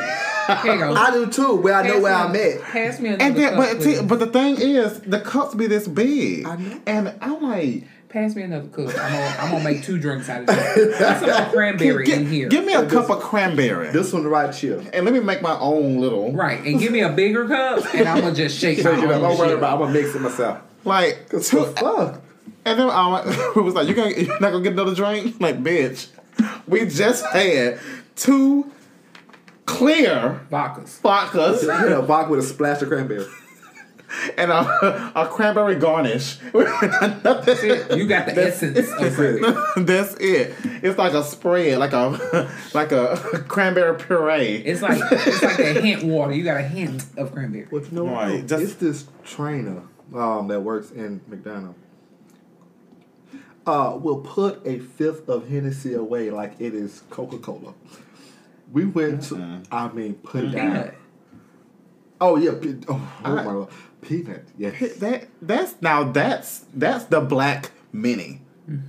Here you go. I do too, where I know where me- I'm at. Pass me another And then, cup, but, t- but the thing is, the cups be this big, I know. and I'm like, Pass me another cup. I'm gonna, I'm gonna make two drinks out of this. Put some more (laughs) cranberry gi- in here. give me a cup of cranberry, This one right here. and let me make my own little. right, and give me a bigger cup, and I'm gonna just shake it up. own Don't worry about. it. I'm gonna mix it myself. Like, two, fuck. and then I it (laughs) was like, you can't, you're not gonna get another drink, like, bitch. We just had two clear Vodkas. vodkas (laughs) Yeah, a vodka with a splash of cranberry. and a, a cranberry garnish. (laughs) Nothing. You got the essence That's cranberry. it. (laughs) That's it. It's like a spread, like a like a cranberry puree. It's like it's like a hint water. You got a hint of cranberry. But you know what? Right, just- it's this trainer um, that works in McDonald's. Uh, will put a fifth of Hennessy away like it is Coca Cola. We went to, mm-hmm. I mean, put it down. Peanut. Oh yeah, oh, oh I- my god, peanut. Yes, That that's now that's that's the black mini. Mm.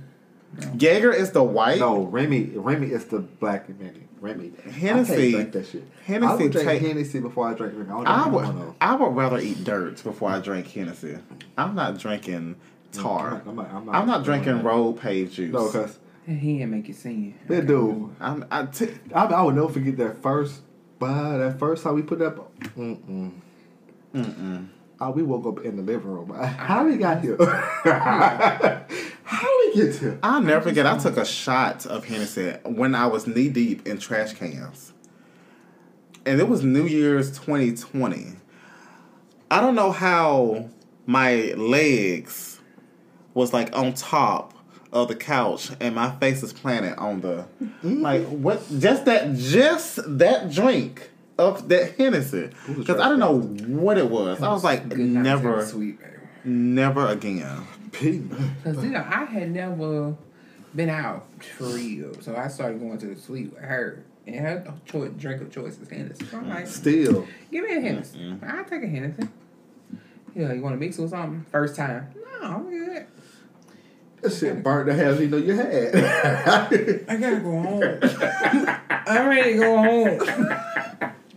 Jaeger is the white. no, Remy. Remy is the black Remy. Remy. Hennessy- I can't drink that shit. Hennessy I would drink take- Hennessy before I drink Remy. I, don't I would one of those. I would rather eat dirt before I drink Hennessy. I'm not drinking mm, tar. I'm not- I'm I'm not- not, drinking road page juice. No, cause He ain't make you sing. they do. I'm I t- I, I would never forget that first, but that first time we put that. Mm mm. Uh, we woke up in the living room. How we got here? (laughs) How we get here? I'll never forget. I took a shot of Hennessy when I was knee deep in trash cans, and it was New Year's 2020. I don't know how my legs was like on top of the couch, and my face is planted on the like what? Just that, just that drink of that Hennessy, because I don't know what it was. I was like, never, sweet never again. Cause you know I had never been out for real, so I started going to the suite with her, and her choice, drink of choice is Hennessy. So I'm like, still. give me a Hennessy. I'll take a Hennessy. Yeah, you want to mix it with something? First time? No, I'm good. That shit burnt the hell you know you had. (laughs) I gotta go home. I'm ready to go home.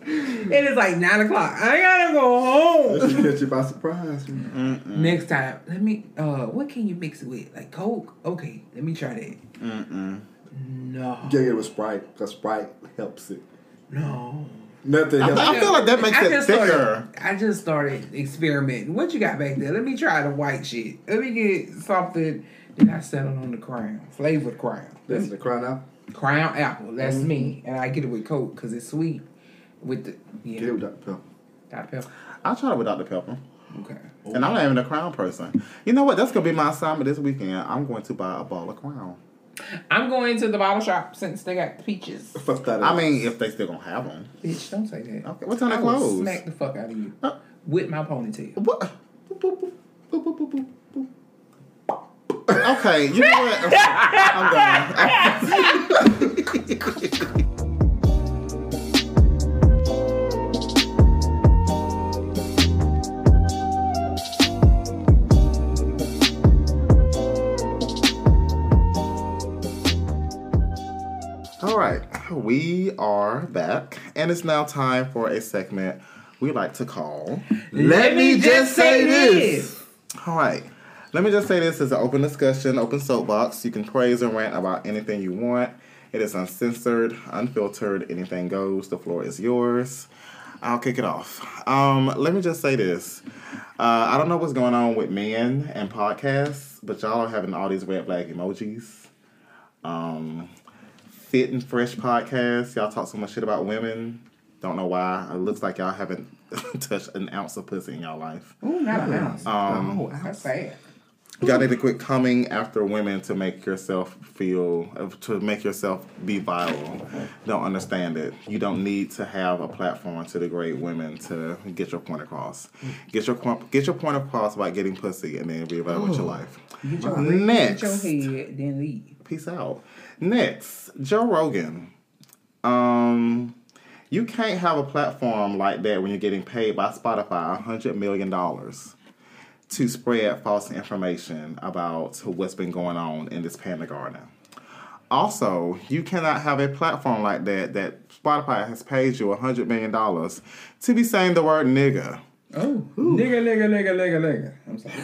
it is like nine o'clock. I gotta go home. that should catch you by surprise. man. Next time, let me. Uh, what can you mix it with? Like Coke? Okay, let me try that. Mm-mm. No, Get it with Sprite, because Sprite helps it. no. Nothing helps I feel like that makes it just thicker. Started, I just started experimenting. What you got back there? Let me try the white shit. Let me get something. Then I settled on the crown, flavored crown. That's the crown out. Crown apple. That's me, and I get it with Coke because it's sweet. With the yeah, Get it with Dr. Pepper. Dr. Pepper. I tried it with Dr. Pepper. Okay. And I'm not even a crown person. You know what? That's gonna be my assignment this weekend. I'm going to buy a ball of crown. I'm going to the bottle shop since they got peaches. Fuck that. I mean, if they still gonna have them. Bitch, don't say that. Okay, what time I they close? Smack the fuck out of you Uh, with my ponytail. what? Boop, boop, boop, boop, boop, boop, boop, boop. Okay, you know what? I'm done. (laughs) All right, we are back, and it's now time for a segment we like to call. Let me just say this. All right, let me just say this is an open discussion, open soapbox. You can praise and rant about anything you want. It is uncensored, unfiltered, anything goes. The floor is yours. I'll kick it off. Um, let me just say this. Uh, I don't know what's going on with men and podcasts, but y'all are having all these red flag emojis. Um, Fit and Fresh podcast. Y'all talk so much shit about women. Don't know why. It looks like y'all haven't (laughs) touched an ounce of pussy in y'all life. Ooh, not a mouse. Um, oh, That's sad. Y'all need to quit coming after women to make yourself feel, to make yourself be viral. Don't understand it. You don't need to have a platform to degrade women to get your point across. Get your point- get your point across by getting pussy, and then reevaluate your life. Get your, Next. Get your head, then leave. Peace out. Next, Joe Rogan. Um, you can't have a platform like that when you're getting paid by Spotify a hundred million dollars to spread false information about what's been going on in this panda garden. Also, you cannot have a platform like that that Spotify has paid you a hundred million dollars to be saying the word nigga. Oh, nigga, nigga, nigga, nigga, nigga. I'm sorry.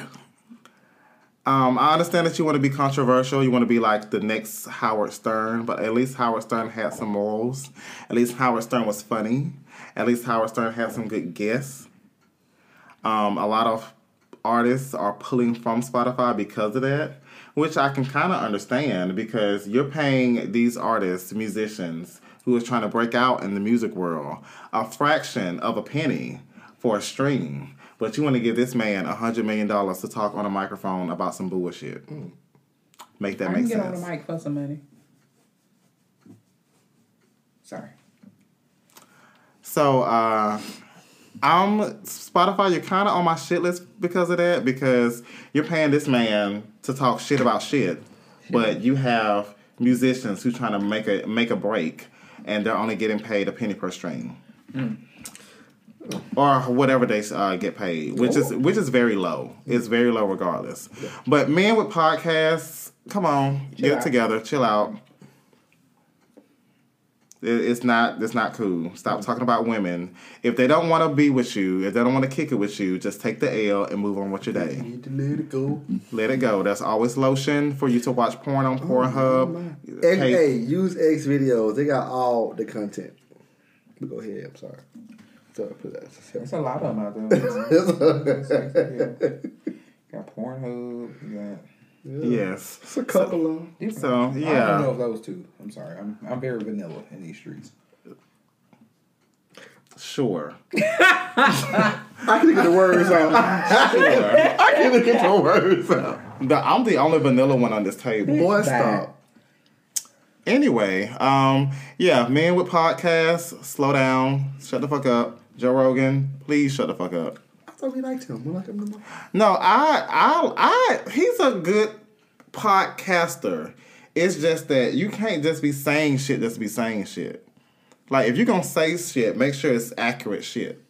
Um, I understand that you want to be controversial. You want to be like the next Howard Stern, but at least Howard Stern had some morals. At least Howard Stern was funny. At least Howard Stern had some good guests. Um, a lot of artists are pulling from Spotify because of that, which I can kind of understand because you're paying these artists, musicians who are trying to break out in the music world, a fraction of a penny for a stream. But you want to give this man a hundred million dollars to talk on a microphone about some bullshit. Make that I can make get sense. on the mic for some money. Sorry. So, uh, I'm Spotify. You're kind of on my shit list because of that. Because you're paying this man to talk shit about shit, but you have musicians who trying to make a make a break, and they're only getting paid a penny per stream, or whatever they uh, get paid, which is which is very low. It's very low regardless. But men with podcasts, come on, get it out. together, chill out. It- It's not. It's not cool. Stop talking about women. If they don't want to be with you, if they don't want to kick it with you, just take the L and move on with your day. Need to let it go. Let it go. There's always lotion for you to watch porn on oh, Pornhub. X, Hey, hey, use X videos. They got all the content. But go ahead. I'm sorry. So put that. (laughs) There's a lot of them out there. got Pornhub. You got Yes. It's a couple of. different. So, I don't know if those two. I'm sorry. I'm I'm very vanilla in these streets. Sure. (laughs) I can get the words out. Sure. I can get the words out. The, I'm the only vanilla one on this table. Boy, stop. Anyway, um, yeah, men with podcasts, slow down, shut the fuck up. Joe Rogan, please shut the fuck up. Thought we liked him. We like him no. No, I, I, I, he's a good podcaster. It's just that you can't just be saying shit just be saying shit. Like, if you're gonna say shit, make sure it's accurate shit.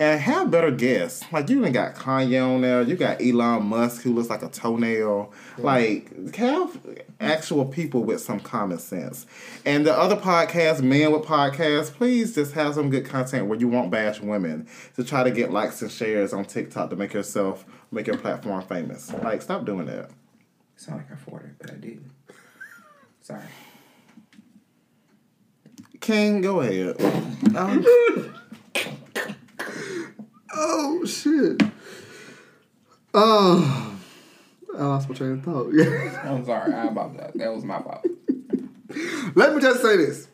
And have better guests. Like, you even got Kanye on there. You got Elon Musk, who looks like a toenail. Like, have actual people with some common sense. And the other podcast, men with podcasts, please just have some good content where you won't bash women to try to get likes and shares on TikTok to make yourself, make your platform famous. Like, stop doing that. Sound like I it, but I didn't. (laughs) Sorry. King, go ahead. (laughs) Um, (laughs) oh shit. Oh, I lost my train of thought. (laughs) I'm sorry. I apologize. That was my fault. Let me just say this.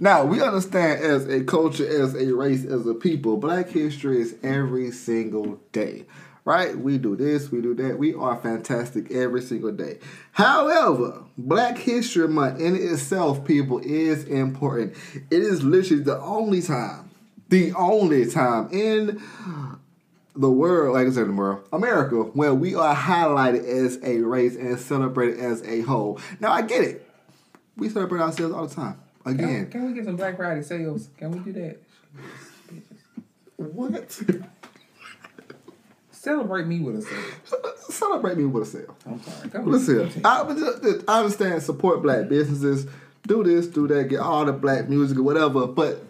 Now we understand as a culture, as a race, as a people, Black history is every single day. Right? We do this, we do that. We are fantastic every single day. However, Black History Month in itself, people, is important. It is literally the only time, the only time in the world, like I said, the world, America, where we are highlighted as a race and celebrated as a whole. Now, I get it. We celebrate ourselves all the time. Can, Again, can we get some Black Friday sales? Can we do that? What? (laughs) Celebrate me with a sale. celebrate me with a sale. I'm sorry. Go Listen. I, I understand support black businesses, do this, do that, get all the black music or whatever, but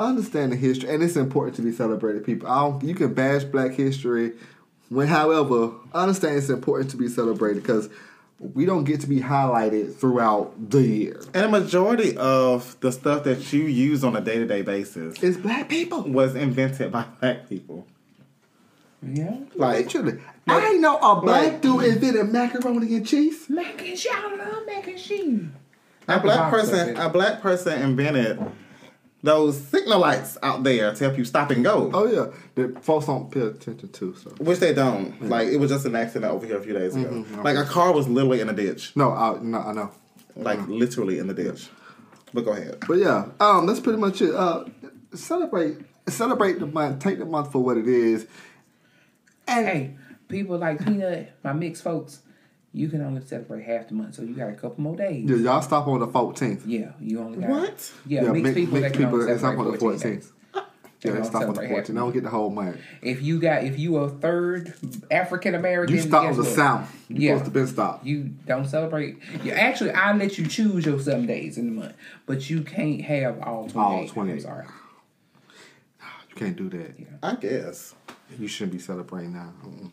understand the history, and it's important to be celebrated. People, I don't, you can bash black history, when however, understand it's important to be celebrated because we don't get to be highlighted throughout the year. And a majority of the stuff that you use on a day to day basis is black people. was invented by (laughs) black people. Yeah. Like, Literally, I know a black like- dude invented macaroni and cheese. Mac and cheese. I love mac and cheese. a black person, a black person invented those signal lights out there to help you stop and go. Oh yeah, that folks don't pay attention to. So Which they don't. Like it was just an accident over here a few days ago. Mm-hmm. Like a car was literally in a ditch. no, I no, I know. Like literally in the ditch. But go ahead. But yeah, um, that's pretty much it. Uh, celebrate, celebrate the month. Take the month for what it is. And Hey, people like Peanut, my mixed folks, you can only celebrate half the month, so you got a couple more days. yeah, y'all stop on the fourteenth. Yeah, you only got What? Yeah, Yeah, mixed mix- people mixed they people, only stop on the 14th. days. (laughs) Yeah, They they don't stop on the fourteenth. I don't get the whole month. If you got if you a third African American, You stop on the south. You Yeah. supposed to been stopped. You don't celebrate. You actually, I let you choose your seven days in the month, but you can't have all twenty. All I'm sorry. (sighs) You can't do that. I guess. You shouldn't be celebrating now. Mm-mm.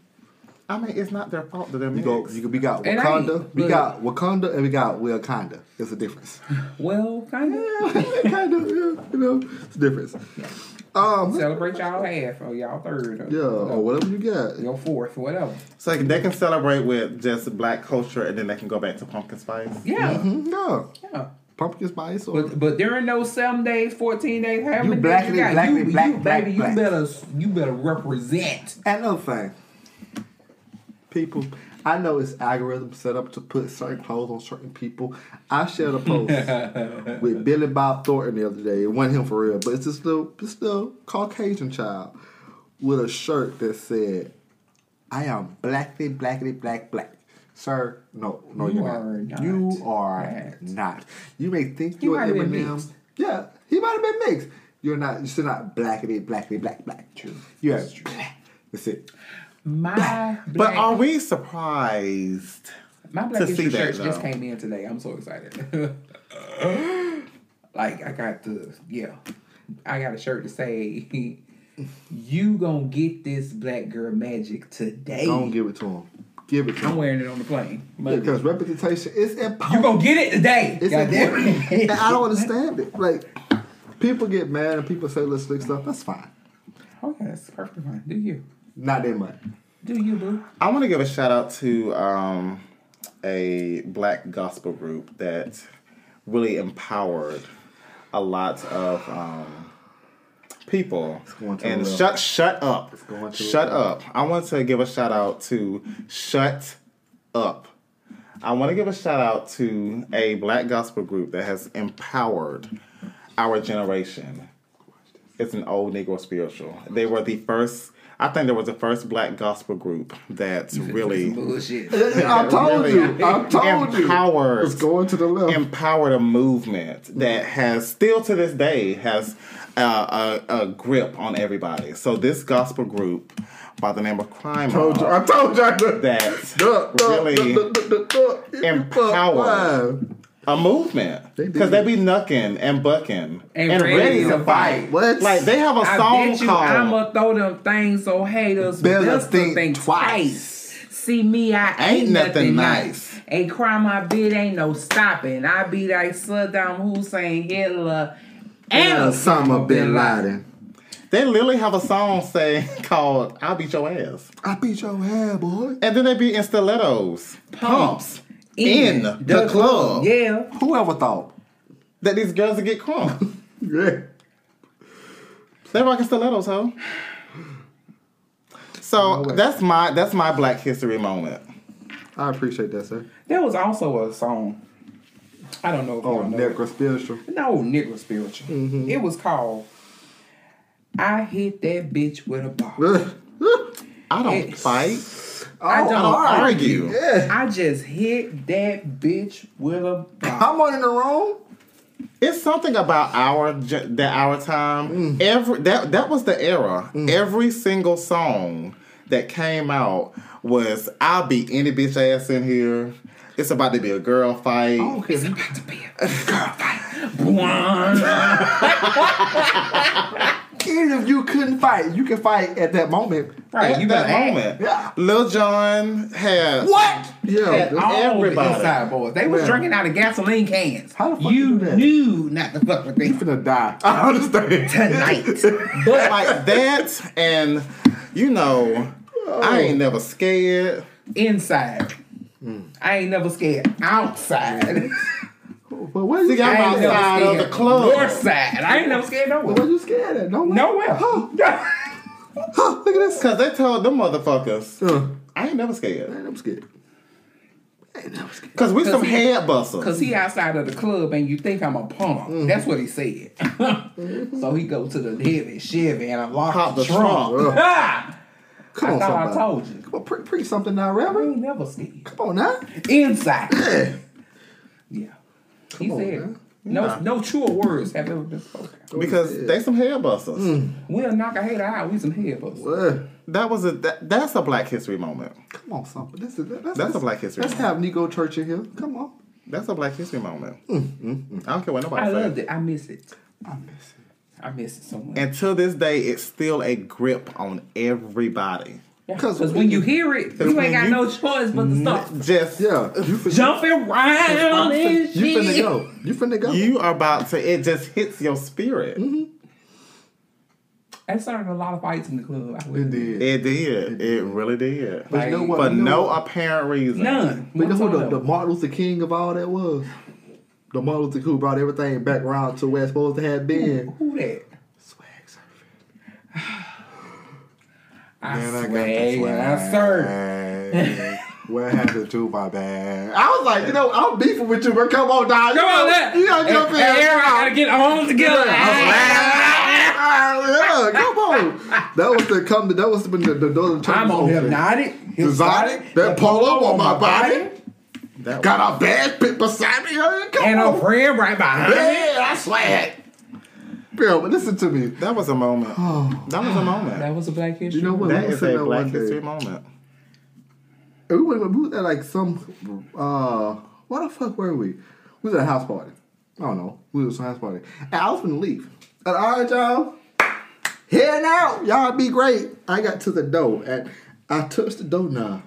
I mean, it's not their fault that they're You mixed. go. You, we got It ain't, Wakanda. We got Wakanda, and we got Wakanda. There's a difference. (laughs) Well, kind of. (laughs) kind of. Yeah, you know, it's a difference. Um. Celebrate y'all half or y'all third. Or, Yeah, or whatever you got. Your fourth, whatever. So like, they can celebrate with just black culture and then they can go back to pumpkin spice. Yeah, Mhm, Yeah. yeah. Pumpkin spice or But but during those seven days, fourteen days, however You many blackity, days you got, blackity, you, black, you, black, baby, black. you better you better represent. Another thing, people, I know it's algorithm set up to put certain clothes on certain people. I shared a post (laughs) with Billy Bob Thornton the other day. It wasn't him for real, but it's this little, this little Caucasian child with a shirt that said, "I am blackity, blackity, black, black." Sir, no, no, You you are are not You are that. not. You may think have been Eminem. Yeah, he might have been mixed. You're not. You're still not blackity, blackity, black, black. True. You are black. That's it. My black, But are we surprised? my black to see that, just came in today. I'm so excited. (laughs) like I got the yeah, I got a shirt to say. (laughs) You gonna get this black girl magic today? Don't give it to him. Give it to I'm him. wearing it on the plane. Because representation is impossible. You important. gonna get it today? It's Goddamn important. it. and I don't understand it. Like, People get mad and people say let's fix stuff. That's fine. Oh, okay, that's perfectly fine. Do you? Not that much. Do you, boo? I want to give a shout out to um, a black gospel group that really empowered a lot of um, people. going to And shut shut up. Shut up. I want to give a shout out to Shut Up. I want to give a shout out to a black gospel group that has empowered our generation. It's an old Negro spiritual. They were the first. I think there was the first black gospel group that really Bullshit. I told really you. I told you. empowered It's going to the left. empowered a movement that has still to this day has uh, a, a grip on everybody. So this gospel group by the name of Crime told you. I told you. I did. that Duh, duh, really empowered a movement because they be knucking and bucking And ready to fight. What? Like they have a I song bet you called I'ma throw them things so haters Better better think think, twice. twice. See me, I ain't, Ain't nothing nothing nice. nice. A crime I bid ain't no stopping. I be like Saddam Hussein, Hitler, and Osama bin Laden. They literally have a song saying (laughs) called "I'll beat your ass," I beat your head, boy. and then they be in stilettos, pumps in, the, the club. Yeah. Whoever thought? That these girls would get crunk. (laughs) Yeah. they rocking stilettos, ho. So way. that's my that's my Black History moment. I appreciate that, sir. There was also a song. I don't know if Oh. Necro spiritual. No, nigga spiritual. Mm-hmm. It was called I hit that bitch with a bar. (laughs) I don't It's- fight. I don't I don't argue. Yeah. I just hit that bitch with a. I'm on in the room. It's something about our that our time. Mm. Every that that was the era. Every single song that came out was "I'll beat any bitch ass in here." It's about to be a girl fight. I. It's about to be a girl fight. (laughs) Bwah. Even if you couldn't fight, you can fight at that moment. Right, At you that better moment, Yeah. Lil Jon had What? Yeah. Had Everybody. the East Side Boyz. They was Man. drinking out of gasoline cans. How the fuck you you do that? knew not to fuck with You them finna die. (laughs) I understand. tonight. (laughs) but like that, and you know, I ain't never scared. Oh. Inside. Hmm. I ain't never scared outside. (laughs) But where you See, I'm I ain't never outside of scared the club. North side. I ain't never scared Where nowhere. you scared at? Nowhere. Nowhere. (laughs) Huh, look at this. Cause they told them motherfuckers, Uh, I ain't never scared. man, I'm scared. I ain't never scared. Cause we some he- head busters. Cause he outside of the club and you think I'm a punk. Mm-hmm. That's what he said. (laughs) so he go to the heavy Chevy and unlock Pop the, the trunk. trunk. (laughs) Ah! Come I on, thought I told you. Come on, pre- preach something now, I Reverend. ain't never scared. Come on now. Inside. Yeah. Yeah. He on, said man. no no truer words have ever been spoken. (laughs) because they some head busters. Mm. We'll knock a hater out, we some headbusters. Well, That was a that, that's a Black History moment. come on, something. This is, let's, That's a Black History Let's moment. have Nico Church in here. Come on. That's a Black History moment. Mm, mm, mm. I don't care what nobody I says. loved it. I miss it. I miss it. I miss it so much. And to this day, it's still a grip on everybody. Because 'cause when you hear it, you ain't got you- no choice but to stop. Just Yeah. You finna, Jumping around and you finna shit. go. You finna go. you are about to. It just hits your spirit. Mm-hmm. I started a lot of fights in the club. I It wouldn't did. It did. It really did. But you know what? For You know no what? apparent reason. None. But you know who the, whatsoever. the Martin Luther King of all that was? The Martin Luther King who brought everything back around to where it's supposed to have been. Who that? Swag surfing. I Man, I got swear, the I serve. What happened to my bag? I was like, you know, I'm beefing with you, but come on, dog. Come you on, let. You gotta get up hey, everybody gotta get on together. Ah, yeah, come on. That was the come. That was the, the door to I'm on hypnotic, Exotic. That polo on my body. That Got a bad pit beside me. Come and a friend right behind me. Yeah, I swear. Girl, but listen to me. that was a moment. That was a moment. That was a black history. You know what? That we is a Black one day. History moment. And we went, we was at like some, uh, what the fuck were we? We was at a house party. I don't know. We was at a house party. And I was gonna leave. And all right, y'all, heading out. Y'all be great. I got to the door and I touched the door knob.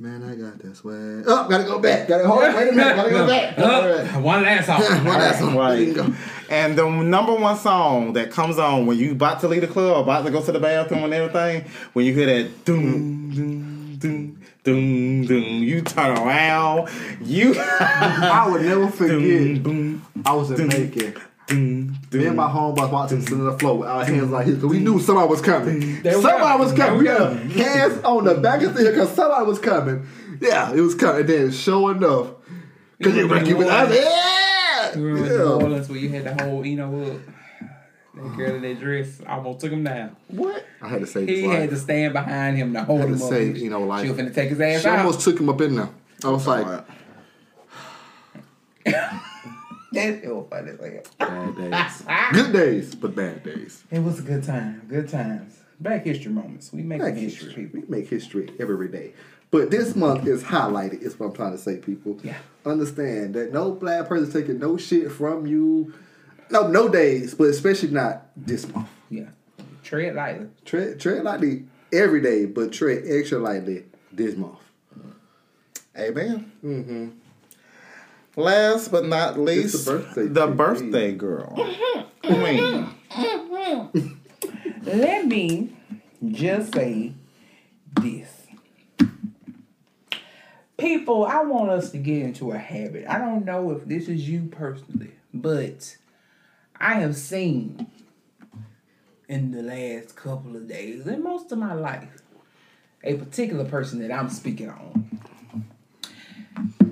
Man, I got that swag. Oh, gotta go back. Gotta hold. Wait a minute. Gotta go (laughs) back. All right. Uh, one last song. (laughs) One last song. Right. There you go. And the number one song that comes on when you about to leave the club about to go to the bathroom and everything, when you hear that doom doom doom doom doom, you turn around, you (laughs) I would never forget. doom boom I was in Macon. Me and my homeboys walked to the floor with our hands like this because we knew somebody was coming. They somebody was coming. We had hands on the back of the hill because somebody was coming. Yeah, it was coming. And then sure enough, because you were I was yeah. You remember yeah. New Orleans where you had the whole, you know what? That girl in that dress almost took him down. What? I had to say He had life. to stand behind him to hold had to him up. say, you know, like- she was finna take his ass She out. almost took him up in there. I was like, (laughs) That shit was funny as hell. bad days. (laughs) Good days, but bad days. It was a good time. Good times. Black history moments. We make Black history, history. people. We make history every day. But this month is highlighted, is what I'm trying to say, people. Yeah. Understand that no black person taking no shit from you. No, no days, but especially not this month. Yeah. Tread lightly. Tread, tread lightly every day, but tread extra lightly this month. Amen. Mm-hmm. Last but not least, It's the birthday the cake. birthday girl. (laughs) Queen. Let me just say this. People, I want us to get into a habit. I don't know if this is you personally, but I have seen in the last couple of days and most of my life a particular person that I'm speaking on.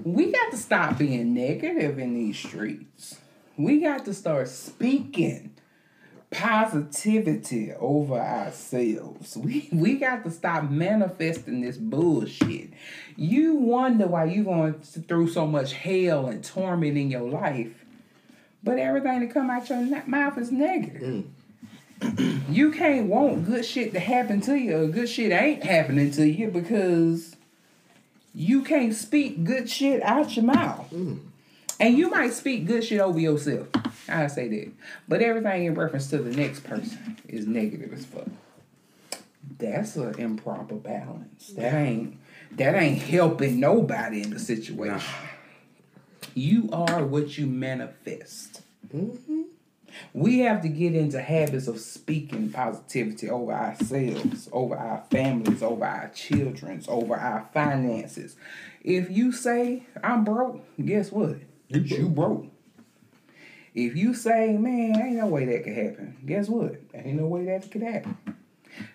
We got to stop being negative in these streets. We got to start speaking positivity over ourselves. We we got to stop manifesting this bullshit. You wonder why you going through so much hell and torment in your life, but everything that come out your mouth is negative. Mm. you can't want good shit to happen to you or good shit ain't happening to you because you can't speak good shit out your mouth. Mm. And you might speak good shit over yourself. I say that. But everything in reference to the next person is negative as fuck. That's an improper balance. That ain't that ain't helping nobody in the situation. You are what you manifest. Mm-hmm. We have to get into habits of speaking positivity over ourselves, over our families, over our children's, over our finances. If you say I'm broke, guess what? You broke. If you say, man, ain't no way that could happen, guess what? Ain't no way that could happen.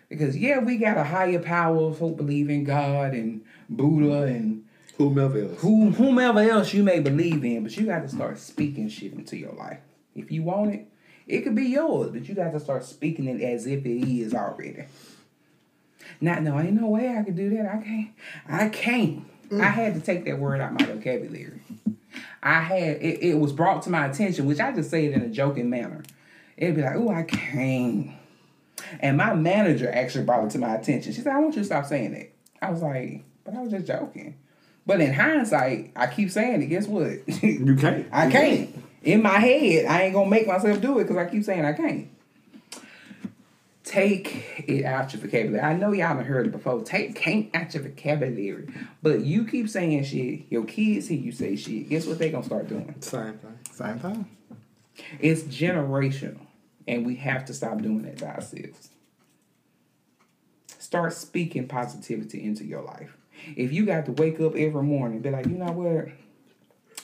Because yeah, we got a higher power who believe in God and Buddha and Whomever else. who, whomever else you may believe in, but you got to start speaking shit into your life. If you want it, it could be yours, but you got to start speaking it as if it is already. Not, no, ain't no way I could do that. I can't. I can't. I mm. had to take that word out my vocabulary. I had it, it was brought to my attention, which I just say it in a joking manner. It'd be like, oh, I can't. And my manager actually brought it to my attention. She said, I want you to stop saying that. I was like, but I was just joking. But in hindsight, I keep saying it. Guess what? (laughs) You can't. I can't. In my head, I ain't gonna make myself do it because I keep saying I can't. Take it out your vocabulary. I know y'all done heard it before. Take can't out your vocabulary. But you keep saying shit. Your kids hear you say shit. Guess what they gonna start doing? Same thing. Same thing. It's generational. And we have to stop doing that to ourselves. Start speaking positivity into your life. If you got to wake up every morning and be like, you know what?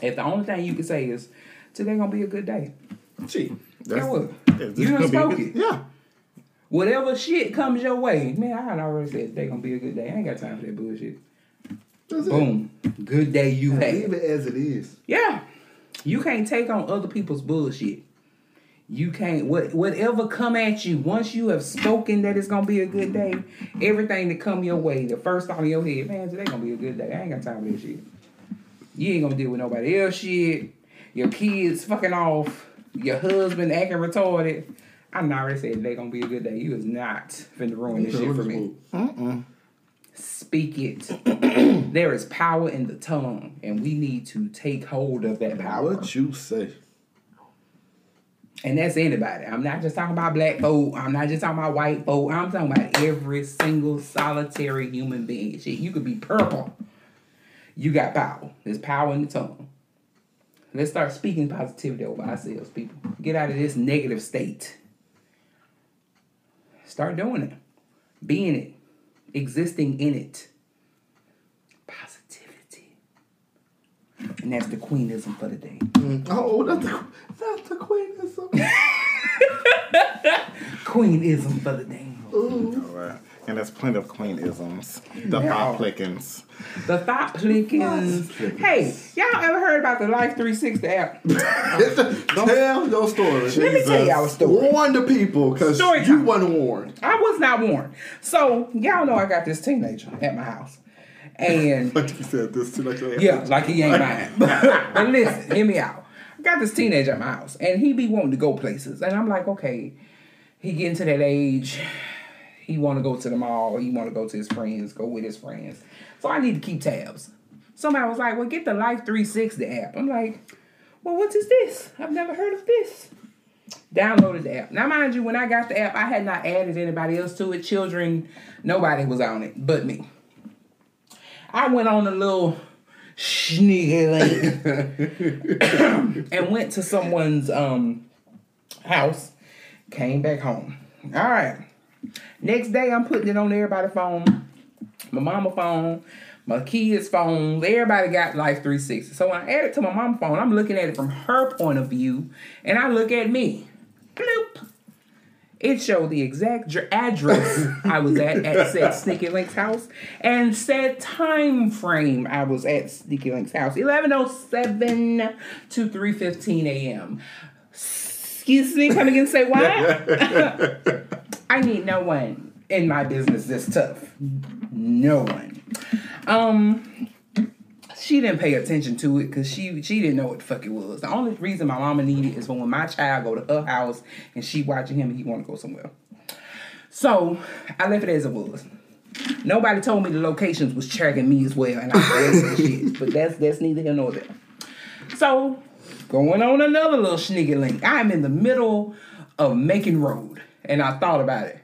If the only thing you can say is, today gonna be a good day. Gee, Guess what? it's You done gonna be spoke good- it. Yeah. Whatever shit comes your way, man, I had already said today gonna be a good day. I ain't got time for that bullshit. That's it. Boom. Good day you Leave had. it as it is. Yeah. You can't take on other people's bullshit. You can't what whatever come at you, once you have spoken that it's gonna be a good day, everything that come your way, the first thought in your head, man, today gonna be a good day. I ain't got time for this shit. You ain't gonna deal with nobody else shit. Your kids fucking off, your husband acting retarded. I already said they gonna be a good day. You is not finna ruin this shit for me. Speak it. (clears throat) there is power in the tongue, and we need to take hold of that power. What you say? And that's anybody. I'm not just talking about black folk. I'm not just talking about white folk. I'm talking about every single solitary human being. Shit, you could be purple, You got power. There's power in the tongue. Let's start speaking positivity over ourselves, people. Get out of this negative state. Start doing it. Being it. Existing in it. Positivity. And that's the queenism for the day. Mm. Oh, oh, that's the, that's the queenism. (laughs) Queenism for the day. All right. And there's plenty of queenisms. The Yeah. thought plickings. The thought plickings. Hey, y'all ever heard about the Life 360 app? (laughs) Tell your story. Let me tell y'all a story. Warn the people because you time. wasn't warned. I was not warned. So y'all know I got this teenager at my house, and (laughs) Like you said, this too like yeah, like he ain't mine. (laughs) but listen, hear me out. I got this teenager at my house, and he be wanting to go places, and I'm like, okay, he getting to that age. He want to go to the mall. He want to go to his friends. Go with his friends. So I need to keep tabs. Somebody was like, well, get the Life 360 app. I'm like, well, what is this? I've never heard of this. Downloaded the app. Now, mind you, when I got the app, I had not added anybody else to it. Children, nobody was on it but me. I went on a little sneaky and went to someone's um house, came back home. All right. Next day, I'm putting it on everybody's phone, my mama phone, my kids' phones. Everybody got Life 360. So when I add it to my mama phone, I'm looking at it from her point of view, and I look at me. Bloop. It showed the exact address (laughs) I was at at said Sneaky Link's house and said time frame I was at Sneaky Link's house. 1107 to 3.15 a.m. Excuse me, come again and say what? (laughs) I need no one in my business this tough. No one. Um, she didn't pay attention to it because she she didn't know what the fuck it was. The only reason my mama needed is for when my child go to her house and she watching him and he want to go somewhere. So I left it as it was. Nobody told me the locations was tracking me as well, and I said shit. But that's that's neither here nor there. So going on another little sneaky link. I'm in the middle of making road, and I thought about it.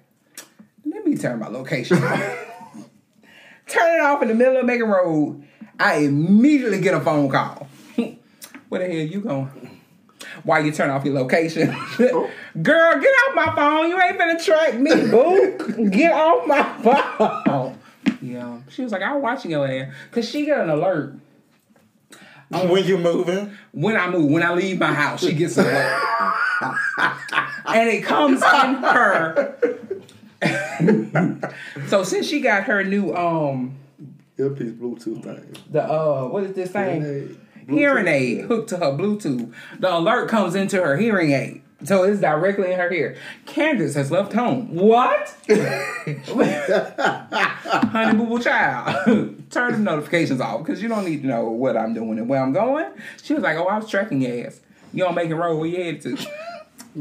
Let me turn my location off. (laughs) turn it off in the middle of making road. I immediately get a phone call. (laughs) Where the hell you going? Why you turn off your location? Oh. (laughs) Girl, get off my phone. You ain't finna track me, boo. get off my phone. Yeah. She was like, I'm watching your ass. Cause she got an alert When you moving? when I move, when I leave my house, she gets an alert. and it comes in her. (laughs) so since she got her new um Earpiece Bluetooth thing. the uh what is this thing? Hearing aid. Hearing aid hooked to her Bluetooth. The alert comes into her hearing aid. So it's directly in her ear. Candace has left home. What? (laughs) Honey boo boo child. (laughs) Turn the notifications off because you don't need to know what I'm doing and where I'm going. She was like, Oh, I was tracking your ass. You don't make it roll where you headed to.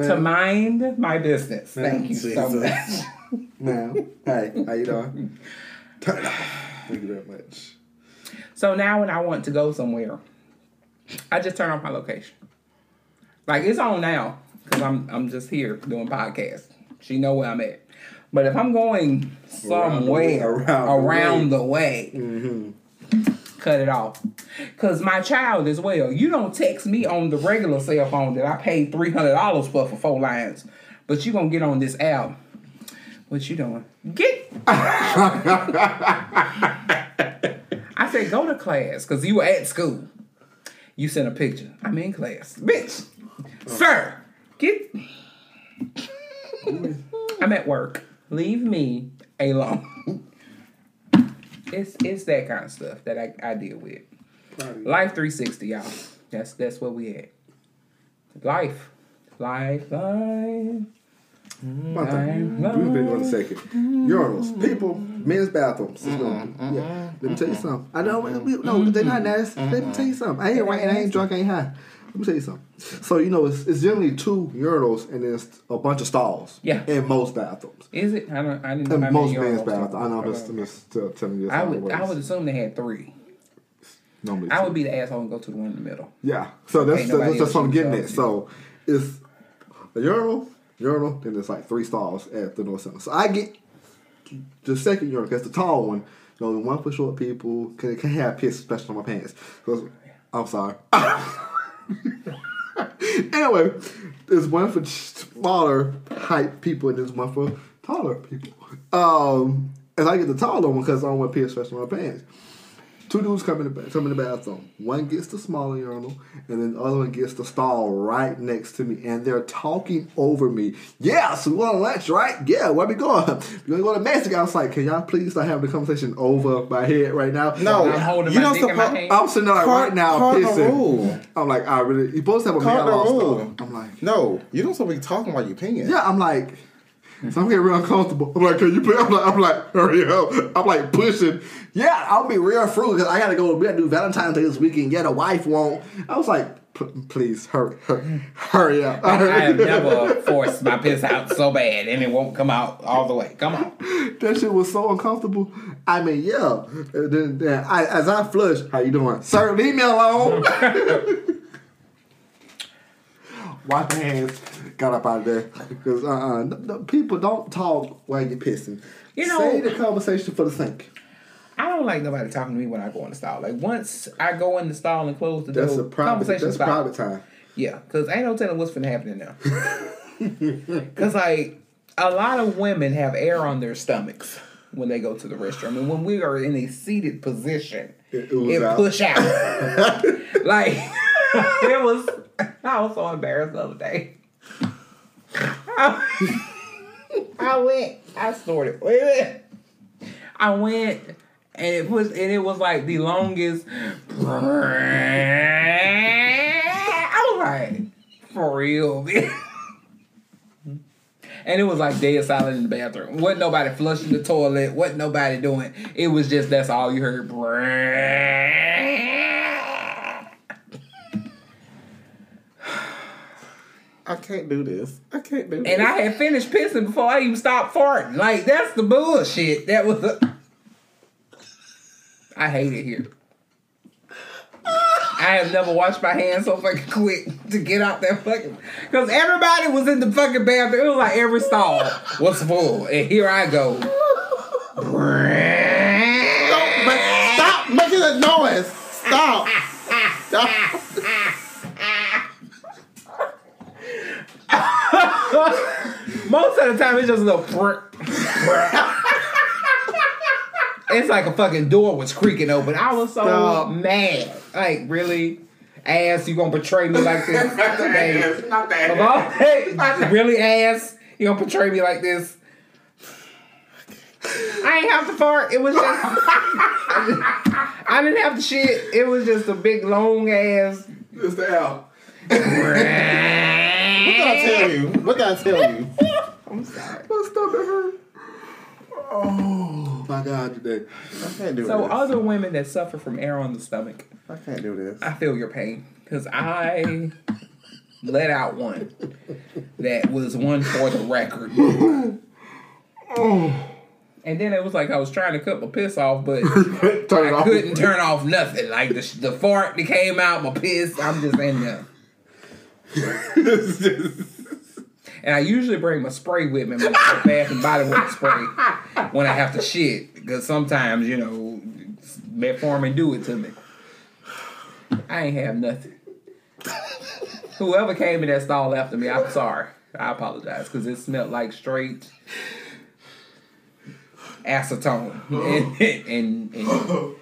to mind my business. Thank you so much. (laughs) Ma'am. Hey, how you doing? Turn it off. Thank you very much. So now when I want to go somewhere, I just turn off my location. Like it's on now because I'm I'm just here doing podcast. She know where I'm at. But if I'm going Around way- somewhere around around, the the way, mm-hmm. cut it off. Cause my child as well. You don't text me on the regular cell phone that I paid three hundred dollars for for four lines, but you gonna get on this app. What you doing? Get. (laughs) I said go to class because you were at school. You sent a picture. I'm in class, bitch. Sir, get. I'm at work. Leave me alone. it's it's that kind of stuff that I, I deal with. Life 360, y'all. That's that's where we at. Life, life, life. Thing. We've been on a second. Urinals. People, men's bathrooms. going- mm-hmm, yeah. Let me tell you mm-hmm. something. I know, we- no, they're not nasty. Let me tell you something. I ain't right, I ain't mm-hmm. drunk, I ain't high. Let me tell you something. So, you know, it's, it's generally two urinals and then a bunch of stalls. Yeah. In most bathrooms. Is it? I don't. I didn't know In most men's bathrooms. I know, I'm just, I'm just tell- telling you this. I would. I would assume they had three. Normally I two. would be the asshole and go to the one in the middle. Yeah. So that's Ain't that's, that's what I'm getting at. So it's a urinal, urinal, then there's like three stalls at the North Center. So I get the second urinal, that's the tall one. The only one for short people. Can can have piss especially on my pants. Cause I'm sorry. (laughs) (laughs) anyway, there's one for smaller height people and there's one for taller people. Um, and I get the taller one because I don't especially on my pants. Two dudes come in the come in the bathroom. One gets the smaller urinal, and then the other one gets the stall right next to me, and they're talking over me. Yeah, so we want to lunch, right? Yeah, where we going? (laughs) We gonna go to Mexico. I was like, can y'all please start having the conversation over my head right now? No, I'm holding you my don't dick in my. I'm sitting there like right now pissing. rule. I'm like, I really. Supposed to have a man of law the stuff. rule. I'm like, No, you don't supposed to be talking while you peeing. yeah, I'm like, so I'm getting real uncomfortable. I'm like, can you please? I'm like, I'm like, hurry up. I'm like pushing. Yeah, I'll be real frugal because I gotta go. We gotta do Valentine's Day this weekend. Yeah, the wife won't. I was like, "P- please, hurry, hurry, hurry up. I have (laughs) never forced my piss out so bad and it won't come out all the way. Come on. that shit was so uncomfortable. I mean, yeah. And then, then I, as I flush, how you doing, sir? Leave me alone. (laughs) (laughs) Wipe your hands. Got up out of there (laughs) because uh, uh the, the people don't talk while you're pissing. You know- say the conversation for the sink. I don't like nobody talking to me when I go in the stall. Like once I go in the stall and close the That's door, a private. conversation That's stop. private time. Yeah, because ain't no telling what's finna happen in there. (laughs) Because like a lot of women have air on their stomachs when they go to the restroom, and when we are in a seated position, It ooze it out. push out. (laughs) like it was. I was so embarrassed the other day. I went. I snorted. Wait a minute. I went. And it was and it was like the longest. I was like, for real. And it was like dead silent in the bathroom. Wasn't nobody flushing the toilet. Wasn't nobody doing. It was just that's all you heard. I can't do this. I can't do this. And I had finished pissing before I even stopped farting. Like that's the bullshit. That was. The... I hate it here. I have never washed my hands so fucking quick to get out that fucking. Because everybody was in the fucking bathroom. It was like every stall was full, and here I go. Don't stop making that noise. Stop. Stop. (laughs) Most of the time, it's just a little. prick. it's like a fucking door was creaking open. I was so Stop. mad. Like, really? Ass, you gonna betray me like this? (laughs) Hey, Not of all- hey, really, ass? You gonna portray me like this? I ain't have to fart. It was just. I didn't have to shit. It was just a big long ass. It's the L. What did I tell you? What did I tell you? (laughs) I'm sorry. My stomach hurt. Oh my god, today. I can't do it. So this. other women that suffer from air on the stomach, I can't do this. I feel your pain because I let out one that was one for the record. (laughs) And then it was like I was trying to cut my piss off, but (laughs) Turn I off. couldn't turn off nothing. Like the, the fart that came out, my piss, I'm just in there. (laughs) And I usually bring my spray with me, my Bath and Body Works spray, when I have to shit. Because sometimes, you know, metformin do it to me. I ain't have nothing. Whoever came in that stall after me, I'm sorry. I apologize because it smelled like straight acetone. (laughs) and, and, and,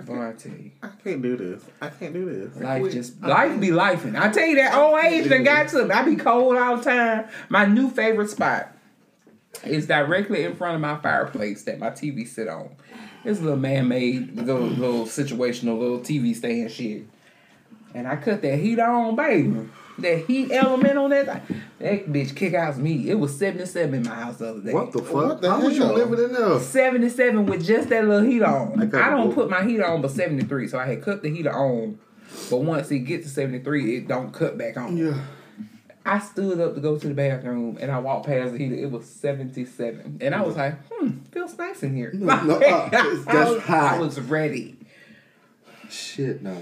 Boy, I tell you. I can't do this. I can't do this. Life just life be lifing. I tell you that old age done got to me. I be cold all the time. My new favorite spot is directly in front of my fireplace that my TV sit on. It's a little man made little little situational little TV stand shit. And I cut that heat on, baby. That heat element on that thing. That bitch kick out me. It was 77 in my house the other day. What the fuck? What the How was you living in there? 77 with just that little heat on. I I, don't put my heater on but 73, so I had cut the heater on. But once it gets to 73, it don't cut back on. Yeah. I stood up to go to the bathroom and I walked past the heater. It was 77. And I was like, hmm, feels nice in here. No, no, uh, (laughs) it's- I, that's was, hot. I was ready. Shit, no.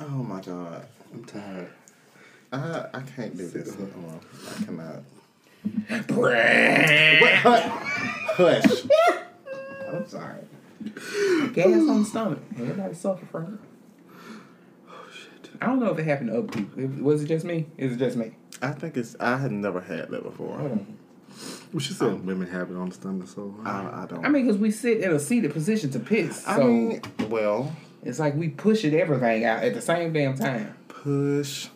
Oh my god. I'm tired. I I can't do this anymore. I cannot. What? Hush. I'm sorry. Gas on the stomach. Everybody suffer from it. Oh shit. I don't know if it happened to other people. Was it just me? Is it just me? I think it's. I had never had that before. Hold on. Well, she said women have it on the stomach, so uh, I, I don't. I mean, because we sit in a seated position to piss, I so mean, well, it's like we push it everything out at the same damn time. push.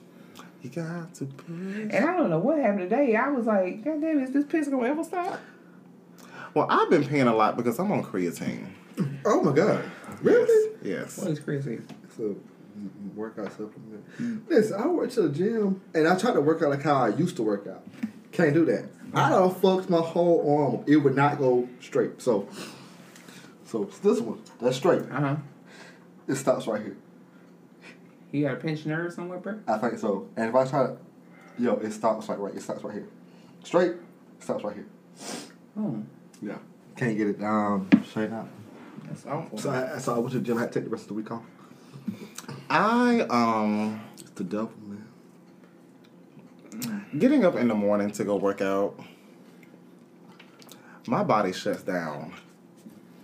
You got to push. And I don't know what happened today. I was like, God damn, is this piss gonna ever stop? Well, I've been paying a lot because I'm on creatine. oh my god, really? Yes. What is crazy? It's a mm, workout supplement. Listen, I went to the gym and I tried to work out like how I used to work out. Can't do that. I done fucked my whole arm. It would not go straight. So, so it's this one that's straight. Uh huh. It stops right here. You got a pinched nerve somewhere, bro? I think so. And if I try to, yo, it stops like right. It stops right here. Straight. Stops right here. Oh, Yeah. Can't get it down straight out. that's awful. So I, so I went to the gym. I had to take the rest of the week off. I um It's the devil, man. getting up in the morning to go work out. My body shuts down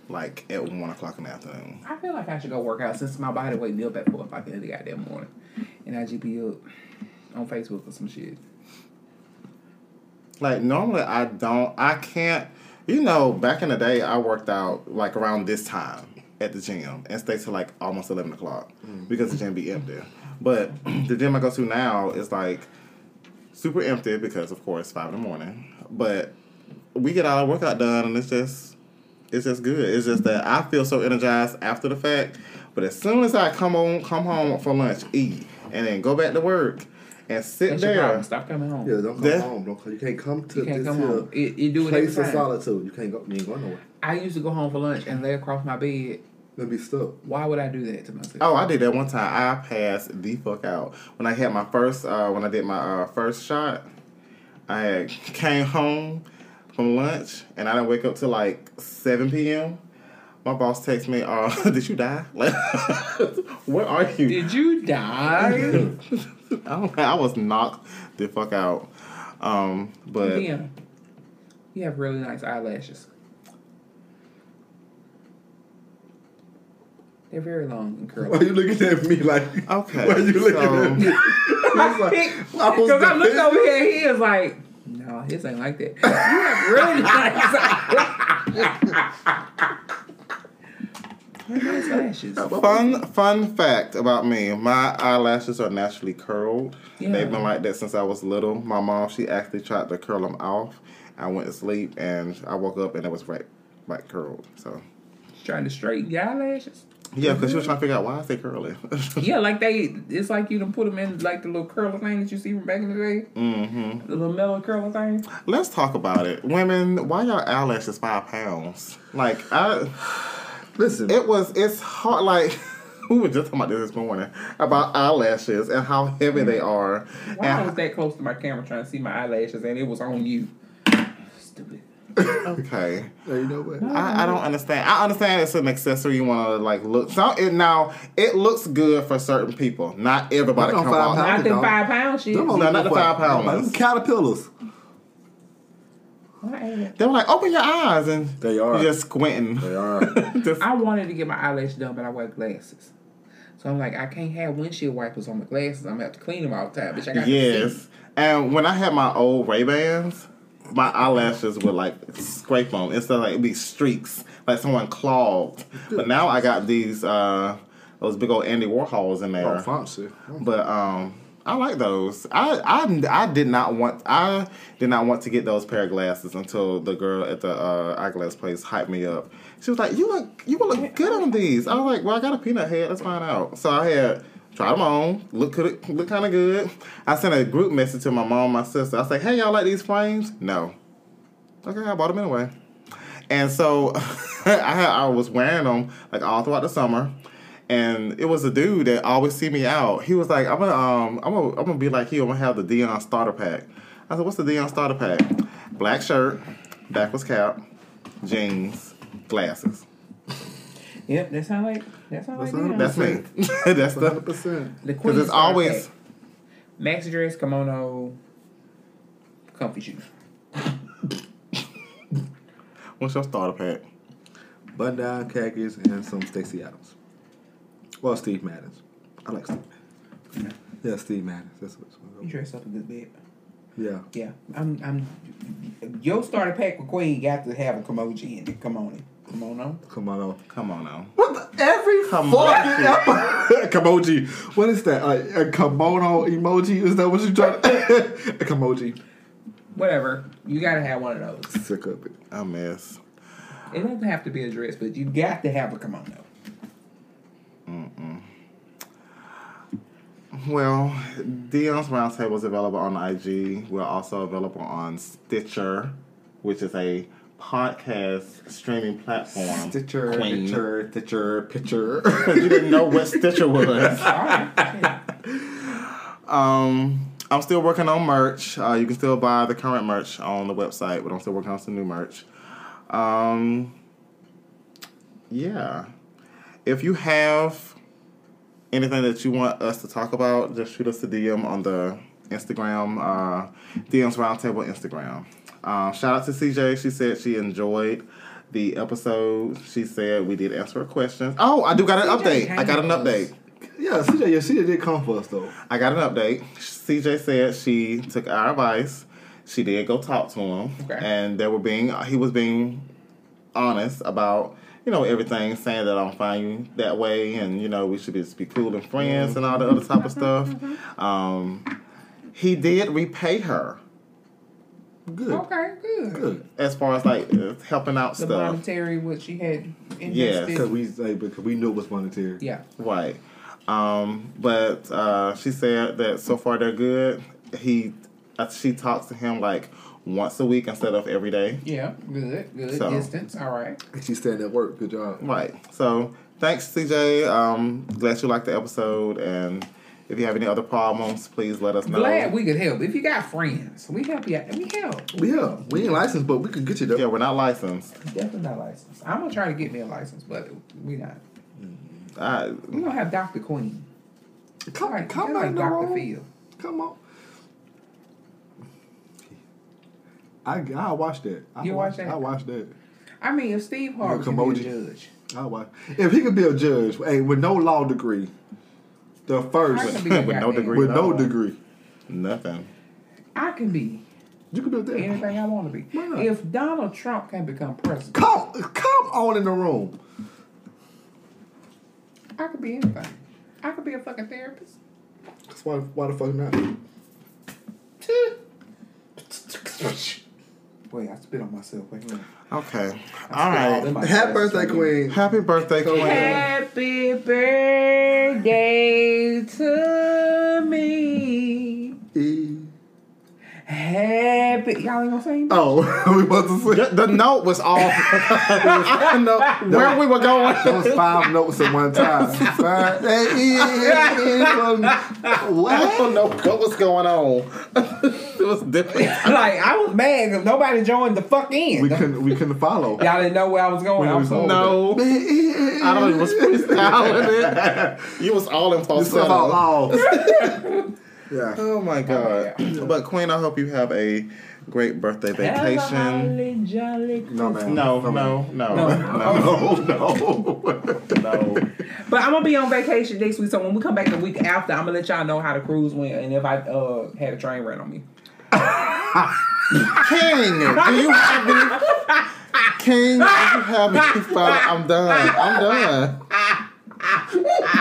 like at one o'clock in the afternoon. I feel like I should go work out since my body weight me up at four o'clock in the goddamn morning, and I just be up on Facebook or some shit. Like normally I don't I can't you know, back in the day I worked out like around this time at the gym and stay till like almost eleven o'clock mm-hmm. because the gym be empty. But (clears throat) the gym I go to now is like super empty because of course five in the morning. But we get all our workout done and it's just it's just good. It's just that I feel so energized after the fact. But as soon as I come on come home for lunch, eat, and then go back to work and sit That's your there. problem. Stop coming home. Yeah, don't come That- home. Don't come. You can't come to You can't this come here home. It, it do it place of solitude. You can't go. You ain't going nowhere. I used to go home for lunch and lay across my bed. You'll be stuck. Why would I do that to myself? Oh, I did that one time. I passed the fuck out when I had my first. Uh, when I did my uh, first shot, I came home from lunch and I didn't wake up till like seven p.m. My boss texted me, uh, (laughs) "Did you die? Like, (laughs) where are you?" Did you die? (laughs) I, don't- I was knocked the fuck out. Um, but Damn. You have really nice eyelashes. They're very long and curly. Why are you looking at me like? Okay, Why are you looking so- at me? It's like, I was Because I looked over here, he is like, no, his ain't like that. You have really nice (laughs) eyelashes. Fun fun fact about me: my eyelashes are naturally curled. Yeah. They've been like that since I was little. My mom, she actually tried to curl them off. I went to sleep and I woke up and it was right, right curled. So Trying to straighten your eyelashes. Yeah, because she was trying to figure out why I say curly. (laughs) Yeah, like they, it's like you done put them in like the little curler thing that you see from back in the day. Mm-hmm. The little mellow curler thing. Let's talk about it, women. Why your eyelashes five pounds? Like I, (sighs) Listen, it was. It's hard. Like. (laughs) We were just talking about this this morning about eyelashes and how heavy they are. Why and I was that close to my camera trying to see my eyelashes and it was on you? Stupid. (laughs) okay. Hey, you know what? I, I don't understand. I understand it's an accessory you want to like look. So it, now it looks good for certain people. Not everybody Them come five out. pounds. Not them five pound shit. Them No, not the for- five pounders. them Caterpillars. Why ain't it? They were like, open your eyes, and They are. just squinting. They are. (laughs) Just- I wanted to get my eyelash done, but I wear glasses. So I'm like, I can't have windshield wipers on my glasses. I'm gonna have to clean them all the time. Bitch, I got yes. And when I had my old Ray Bans, my eyelashes would like scrape them instead of like be streaks, like someone clogged. But now I got these uh those big old Andy Warhols in there. Oh, fancy. But um, I like those. I, I I did not want I did not want to get those pair of glasses until the girl at the uh, eyeglass place hyped me up. She was like, "You look you will look good on these." I was like, "Well, I got a peanut head. Let's find out." So I had tried them on. Look good. Look kind of good. I sent a group message to my mom, my sister. I like, "Hey, y'all like these frames?" No. Okay, I bought them anyway. And so (laughs) I I was wearing them like all throughout the summer. And it was a dude that always see me out. He was like, "I'm gonna, um, I'm gonna, I'm gonna be like you. I'm gonna have the Dion starter pack." I said, "What's the Dion starter pack?" Black shirt, backwards cap, jeans, glasses. Yep, that sound like that sound like That's them. That's me. That's 100%. (laughs) The because it's always maxi dress, kimono, comfy shoes. (laughs) What's your starter pack? Button down khakis and some Stacy Adams. Well, Steve Madden. I like Steve. Madden. Yeah, Steve Madden. That's what You it's dress up a good bit. Yeah. Yeah, I'm. I'm. Your starter pack with Queen got to have a kimoji in it. Come on, in. Come on, on. Come on, on. Come on now. What the, every fucking episode. (laughs) Kimoji. What is that? Like a kimono emoji? Is that what you're trying to A (laughs) (laughs) kimoji. Whatever. You gotta have one of those. Sick of it. I mess. It don't have to be a dress, but you got to have a kimono. Mm-mm. Well, Dion's Roundtable is available on IG. We're also available on Stitcher, which is a podcast streaming platform. Stitcher, Queen. Stitcher, Stitcher, picture. Because (laughs) you didn't know what Stitcher was. All right. (laughs) Um, I'm still working on merch. Uh, you can still buy the current merch on the website, but I'm still working on some new merch. Um, yeah. If you have anything that you want us to talk about, just shoot us a DM on the Instagram, uh, Dion's Roundtable Instagram. Um, shout out to CJ. She said she enjoyed the episode. She said we did answer her questions. Oh, I do got an CJ update. I got an update. yeah, CJ, yeah, CJ did come for us though. I got an update. CJ said she took our advice. She did go talk to him, Okay. and they were being he was being honest about you know everything, saying that I don't find you that way, and you know we should just be cool and friends and all the other type of stuff. Um, he did repay her Good. Okay, good. Good. as far as like uh, helping out The stuff, monetary what she had Yes. invested. Because we like, because we knew it was monetary. yeah. right? Um, but uh, she said that so far they're good. He, uh, she talks to him like once a week instead of every day. Yeah, good, good So- distance. All right. And she stayed at work. Good job. Right. So thanks, CJ. Um, glad you liked the episode, and if you have any other problems, please let us know. Glad we could help. If you got friends, we help you. out. We help. Yeah, we ain't licensed, but we can get you there. yeah, we're not licensed. Definitely not licensed. I'm gonna try to get me a license, but we not. I, We don't have Dr. Queen. Come, Like, come just back like Dr. room. Phil. Come on. I I watch that. I You watch that? I watch that. I mean, if Steve Harvey could be a judge, I watch. If he could be a judge, hey, with no law degree, the first can be a With no degree. with no No. degree, nothing. I can be you could do that. anything I want to be. Why not? If Donald Trump can become president, Come, come on in the room. I could be anything. I could be a fucking therapist. That's why, why the fuck not? (laughs) Wait, I spit on myself. Wait. Okay. I All all right. Happy birthday, Queen. Happy birthday, Queen. Happy birthday to me. E. Happy. Y'all ain't gonna sing? Oh, (laughs) we about to say. The, the note was off. (laughs) I don't know where we were going. (laughs) That was five notes at one time. Birthday is on- I what? don't know what was going on. it was different. like, I was mad because nobody joined the fuck in. We couldn't. We couldn't follow. Y'all didn't know where I was going. I was so No, I don't even know. It was freestyling it. You was all in You said falsetto. All. Yeah. Oh my god! (clears throat) But Queen, I hope you have a great birthday vacation. Holly jolly No, man. No, no, no, no, No, no. (laughs) no. But I'm gonna be on vacation next week, so when we come back the week after, I'm gonna let y'all know how the cruise went and if I uh had a train run on (laughs) me. King, do you have any? King, do you have any? Father, I'm done. I'm done. (laughs)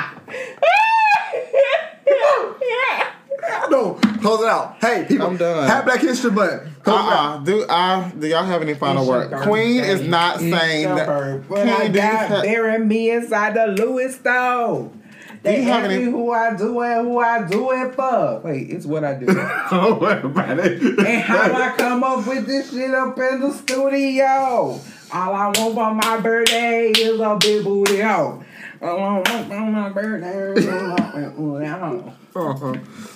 No, close it out. Hey, people. I'm done. Have Black History Month. Close it out. Uh-uh. Do I? Do y'all have any final word? Queen is not saying that. When I King, do you got ha- bury me inside the Louis store. They you have ask me who I do and who I do it for. Wait, it's what I do. (laughs) Don't worry about it. and how I come up with this shit up in the studio. All I want for my birthday is a big booty hoe. All I want for my birthday is a big booty hoe. (laughs)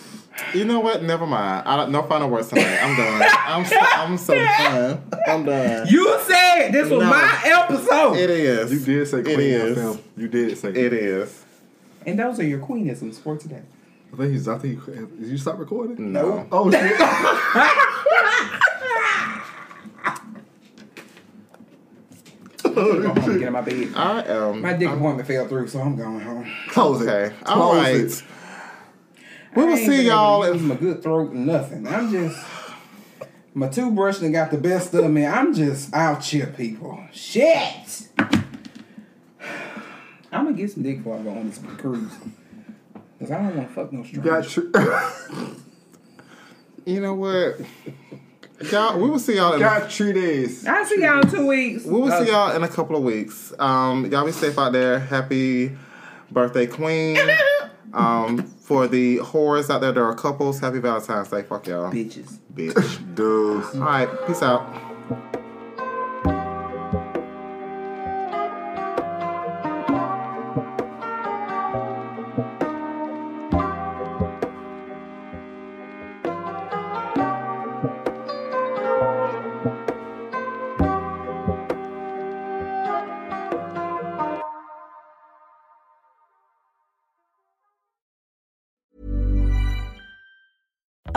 You know what? Never mind. I don't, no final words tonight. I'm done. I'm so, I'm so done. I'm done. You said this was No. my episode. It is. You did say It Queen is. FM. You did say It is. And those are your queenisms for today. I think he's. I think. Did you stop recording? No. Oh shit. (laughs) Oh, go home get in my bed. I am. My dick appointment fell through, so I'm going home. Close it. Close All right. it. We will see y'all in use my good throat, nothing. I'm just my toothbrush and got the best of me. I'm just out here, people. Shit. I'm gonna get some dick before I go on this cruise. Cause I don't want to fuck no You got stranger. tr- (laughs) You know what? Y'all, we will see y'all in got three days. I'll see y'all in two weeks. we will see y'all in a couple of weeks. Um, y'all be safe out there. Happy birthday, Queen. (laughs) Um, for the whores out there, there are couples. Happy Valentine's Day. Fuck y'all, bitches. bitch. Dude. All right, peace out.